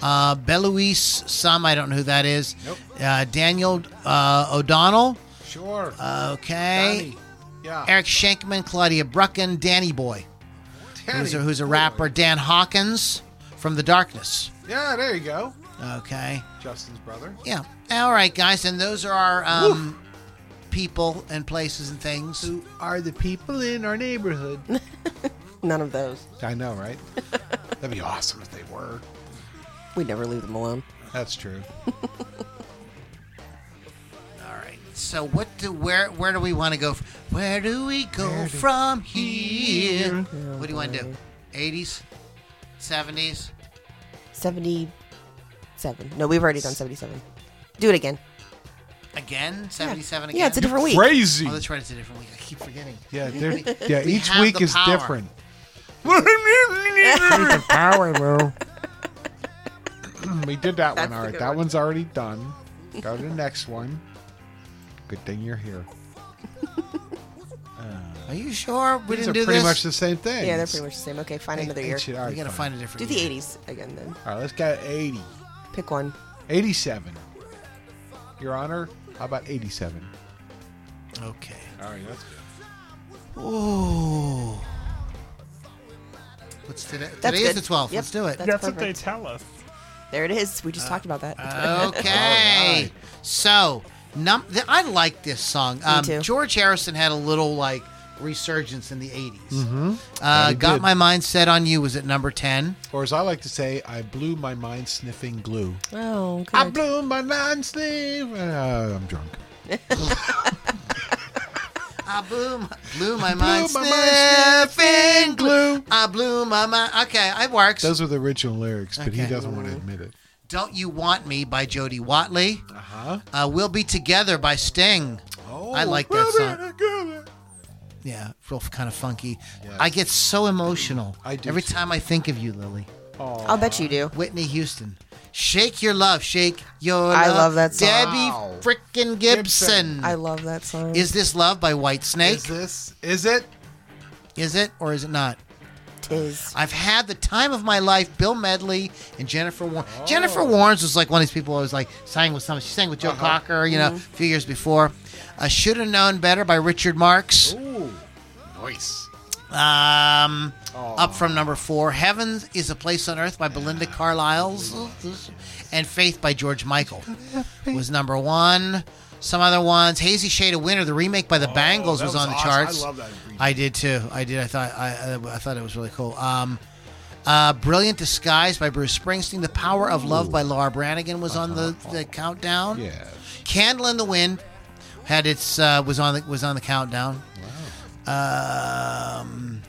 [SPEAKER 2] Uh, Belouis, some I don't know who that is.
[SPEAKER 3] Nope.
[SPEAKER 2] Uh, Daniel uh, O'Donnell.
[SPEAKER 3] Sure.
[SPEAKER 2] Okay.
[SPEAKER 3] Donnie. Yeah.
[SPEAKER 2] Eric Shankman, Claudia Brucken, Danny Boy, who's a, who's a
[SPEAKER 3] Boy.
[SPEAKER 2] rapper. Dan Hawkins from The Darkness.
[SPEAKER 3] Yeah, there you go.
[SPEAKER 2] Okay.
[SPEAKER 3] Justin's brother.
[SPEAKER 2] Yeah. All right, guys, and those are our um, people and places and things.
[SPEAKER 3] Who are the people in our neighborhood?
[SPEAKER 4] None of those.
[SPEAKER 3] I know, right? That'd be awesome if they were.
[SPEAKER 4] We'd never leave them alone.
[SPEAKER 3] That's true.
[SPEAKER 2] All right. So, what do where where do we want to go? Where do we go from here? What do you want to do? 80s, 70s.
[SPEAKER 4] Seventy-seven. No, we've already done seventy-seven. Do it again.
[SPEAKER 2] Again, 77 again.
[SPEAKER 4] Yeah, it's a different week.
[SPEAKER 3] Crazy.
[SPEAKER 2] Oh, that's right. It's a different week. I keep forgetting.
[SPEAKER 3] Yeah, they're, yeah.
[SPEAKER 2] We
[SPEAKER 3] Each
[SPEAKER 2] have
[SPEAKER 3] week
[SPEAKER 2] the
[SPEAKER 3] is
[SPEAKER 2] power.
[SPEAKER 3] different. we did that
[SPEAKER 4] That's
[SPEAKER 3] one.
[SPEAKER 4] the
[SPEAKER 3] All right,
[SPEAKER 4] good
[SPEAKER 3] that
[SPEAKER 4] one.
[SPEAKER 3] one's already done. Go to the next one. Good thing you're here.
[SPEAKER 2] Are you sure we
[SPEAKER 3] These
[SPEAKER 2] didn't
[SPEAKER 3] are
[SPEAKER 2] do
[SPEAKER 3] pretty
[SPEAKER 2] this?
[SPEAKER 3] much the same thing.
[SPEAKER 4] Yeah, they're pretty much the same. Okay, find another year.
[SPEAKER 3] All right,
[SPEAKER 2] we gotta
[SPEAKER 3] fine.
[SPEAKER 2] find a different.
[SPEAKER 4] Do the
[SPEAKER 2] year.
[SPEAKER 4] eighties again then.
[SPEAKER 3] All right, let's go 80.
[SPEAKER 4] Pick one.
[SPEAKER 3] 87. Your Honor, how about 87?
[SPEAKER 2] Okay.
[SPEAKER 3] All right, that's good.
[SPEAKER 2] Ooh. What's today?
[SPEAKER 4] That's
[SPEAKER 2] today is
[SPEAKER 4] good.
[SPEAKER 2] the 12th.
[SPEAKER 4] Yep,
[SPEAKER 2] Let's do it.
[SPEAKER 4] That's,
[SPEAKER 7] That's what they
[SPEAKER 4] perfect.
[SPEAKER 7] tell us.
[SPEAKER 4] There it is. We just talked about that.
[SPEAKER 2] Okay. So, num- th- I like this song. Um,
[SPEAKER 4] too.
[SPEAKER 2] George Harrison had a little like resurgence in the 80s.
[SPEAKER 3] Mm-hmm.
[SPEAKER 2] Uh, Got
[SPEAKER 3] good.
[SPEAKER 2] My Mind Set on You was at number 10.
[SPEAKER 3] Or as I like to say, I blew my mind sniffing glue.
[SPEAKER 4] Oh,
[SPEAKER 3] I blew my mind sniffing. Uh, I'm drunk.
[SPEAKER 2] I blew my, blew my mind
[SPEAKER 3] my mind
[SPEAKER 2] sniffing
[SPEAKER 3] glue.
[SPEAKER 2] I blew my mind. Okay, it works.
[SPEAKER 3] Those were the original lyrics, but he doesn't want to admit it.
[SPEAKER 2] Don't You Want Me by Jody Watley.
[SPEAKER 3] Uh-huh.
[SPEAKER 2] Uh, we'll Be Together by Sting.
[SPEAKER 3] Oh,
[SPEAKER 2] I like that song. Yeah, real kind of funky.
[SPEAKER 3] Yes.
[SPEAKER 2] I get so emotional
[SPEAKER 3] I do
[SPEAKER 2] every
[SPEAKER 3] too.
[SPEAKER 2] time I think of you, Lily.
[SPEAKER 4] I'll bet you do.
[SPEAKER 2] Whitney Houston. Shake your love, shake your
[SPEAKER 4] I
[SPEAKER 2] love.
[SPEAKER 4] love that song.
[SPEAKER 2] Debbie
[SPEAKER 3] Wow.
[SPEAKER 2] frickin' Gibson.
[SPEAKER 4] I love that song.
[SPEAKER 2] Is this love by Whitesnake?
[SPEAKER 3] Is this? Is it?
[SPEAKER 2] Is it or is it not?
[SPEAKER 4] Tis.
[SPEAKER 2] I've had the time of my life. Bill Medley and Jennifer Warnes.
[SPEAKER 3] Oh.
[SPEAKER 2] Jennifer Warnes was like one of these people I was like sang with some. She sang with Joe
[SPEAKER 3] Uh-huh.
[SPEAKER 2] Cocker, you know,
[SPEAKER 3] Mm-hmm.
[SPEAKER 2] a few years before. Uh, Should have known better by Richard Marx.
[SPEAKER 3] Ooh, nice.
[SPEAKER 2] Um, up from number four, Heaven is a Place on Earth by Belinda Carlisle's, and Faith by George Michael was number one. Some other ones, Hazy Shade of Winter, the remake by the Bangles
[SPEAKER 3] Oh, that
[SPEAKER 2] was,
[SPEAKER 3] was
[SPEAKER 2] on the
[SPEAKER 3] awesome.
[SPEAKER 2] charts.
[SPEAKER 3] I love that remake.
[SPEAKER 2] I did too. I did. I thought I, I, I thought it was really cool. Um, uh, Brilliant Disguise by Bruce Springsteen. The Power of Love by Laura Branigan was on the, the countdown.
[SPEAKER 3] Yeah.
[SPEAKER 2] Candle in the Wind had its uh, was on the was on the countdown. Um,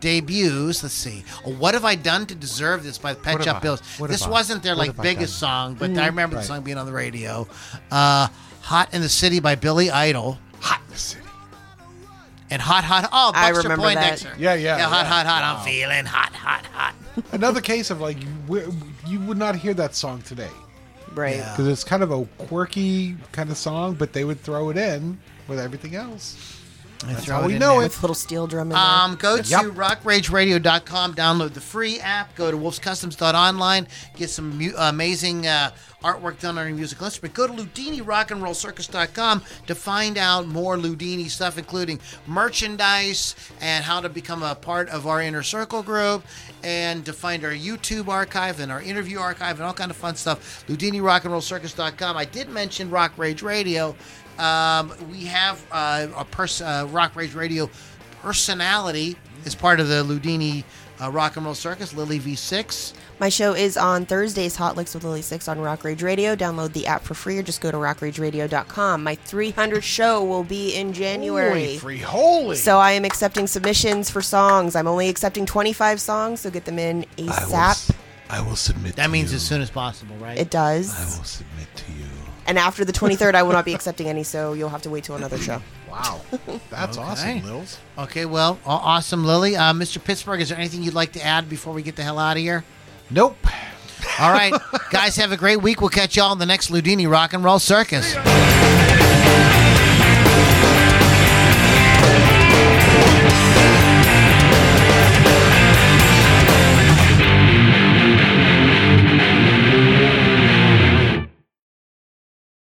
[SPEAKER 2] debuts. Let's see. Oh, what have I done to deserve this by the Pet
[SPEAKER 3] What
[SPEAKER 2] Shop
[SPEAKER 3] have I-
[SPEAKER 2] Bills?
[SPEAKER 3] what
[SPEAKER 2] This
[SPEAKER 3] have I-
[SPEAKER 2] wasn't their
[SPEAKER 3] what
[SPEAKER 2] like
[SPEAKER 3] have I
[SPEAKER 2] biggest
[SPEAKER 3] done?
[SPEAKER 2] song, but I remember
[SPEAKER 3] Right.
[SPEAKER 2] the song being on the radio. Uh, Hot in the City by Billy Idol.
[SPEAKER 3] Hot in the city.
[SPEAKER 2] And hot, hot. Oh,
[SPEAKER 4] I
[SPEAKER 2] Buster
[SPEAKER 4] remember that.
[SPEAKER 2] Poindexter.
[SPEAKER 3] Yeah, yeah,
[SPEAKER 2] Yeah, hot, hot, hot.
[SPEAKER 3] Wow.
[SPEAKER 2] I'm feeling hot, hot, hot.
[SPEAKER 3] Another case of like you, w- you would not hear that song today
[SPEAKER 4] right.
[SPEAKER 3] Because it's kind of a quirky kind of song, but they would throw it in with everything else. That's
[SPEAKER 2] throw
[SPEAKER 3] how we know it.
[SPEAKER 4] With a little steel drum in there.
[SPEAKER 2] Um, go to
[SPEAKER 3] Yep.
[SPEAKER 2] rockrageradio.com, download the free app, go to wolfscustoms.online, get some mu- amazing uh, artwork done on your musical instrument. Go to LoudiniRockandRollCircus.com to find out more Loudini stuff, including merchandise and how to become a part of our inner circle group, and to find our YouTube archive and our interview archive and all kind of fun stuff. LoudiniRockandRollCircus.com. I did mention Rock Rage Radio. Um, we have uh, a pers- uh, Rock Rage Radio personality is part of the Loudini uh, Rock and Roll Circus, Lily V6.
[SPEAKER 4] My show is on Thursdays, Hot Licks with Lily Six on Rock Rage Radio. Download the app for free or just go to rockrageradio.com. My 300 show will be in January.
[SPEAKER 3] Holy free holy.
[SPEAKER 4] So I am accepting submissions for songs. I'm only accepting 25 songs, so get them in
[SPEAKER 3] I will,
[SPEAKER 4] ASAP.
[SPEAKER 3] s- I will submit.
[SPEAKER 2] That
[SPEAKER 3] to
[SPEAKER 2] means
[SPEAKER 3] you.
[SPEAKER 2] as soon as possible, right?
[SPEAKER 4] It does.
[SPEAKER 3] I will submit to you.
[SPEAKER 4] And after the 23rd, I will not be accepting any, so you'll have to wait till another show.
[SPEAKER 3] Wow, that's
[SPEAKER 2] Okay.
[SPEAKER 3] awesome, Lils.
[SPEAKER 2] Okay, well, aw- awesome, Lily. Uh, Mr. Pittsburgh, is there anything you'd like to add before we get the hell out of here?
[SPEAKER 3] Nope.
[SPEAKER 2] All right, guys, have a great week. We'll catch y'all in the next Loudini Rock and Roll Circus.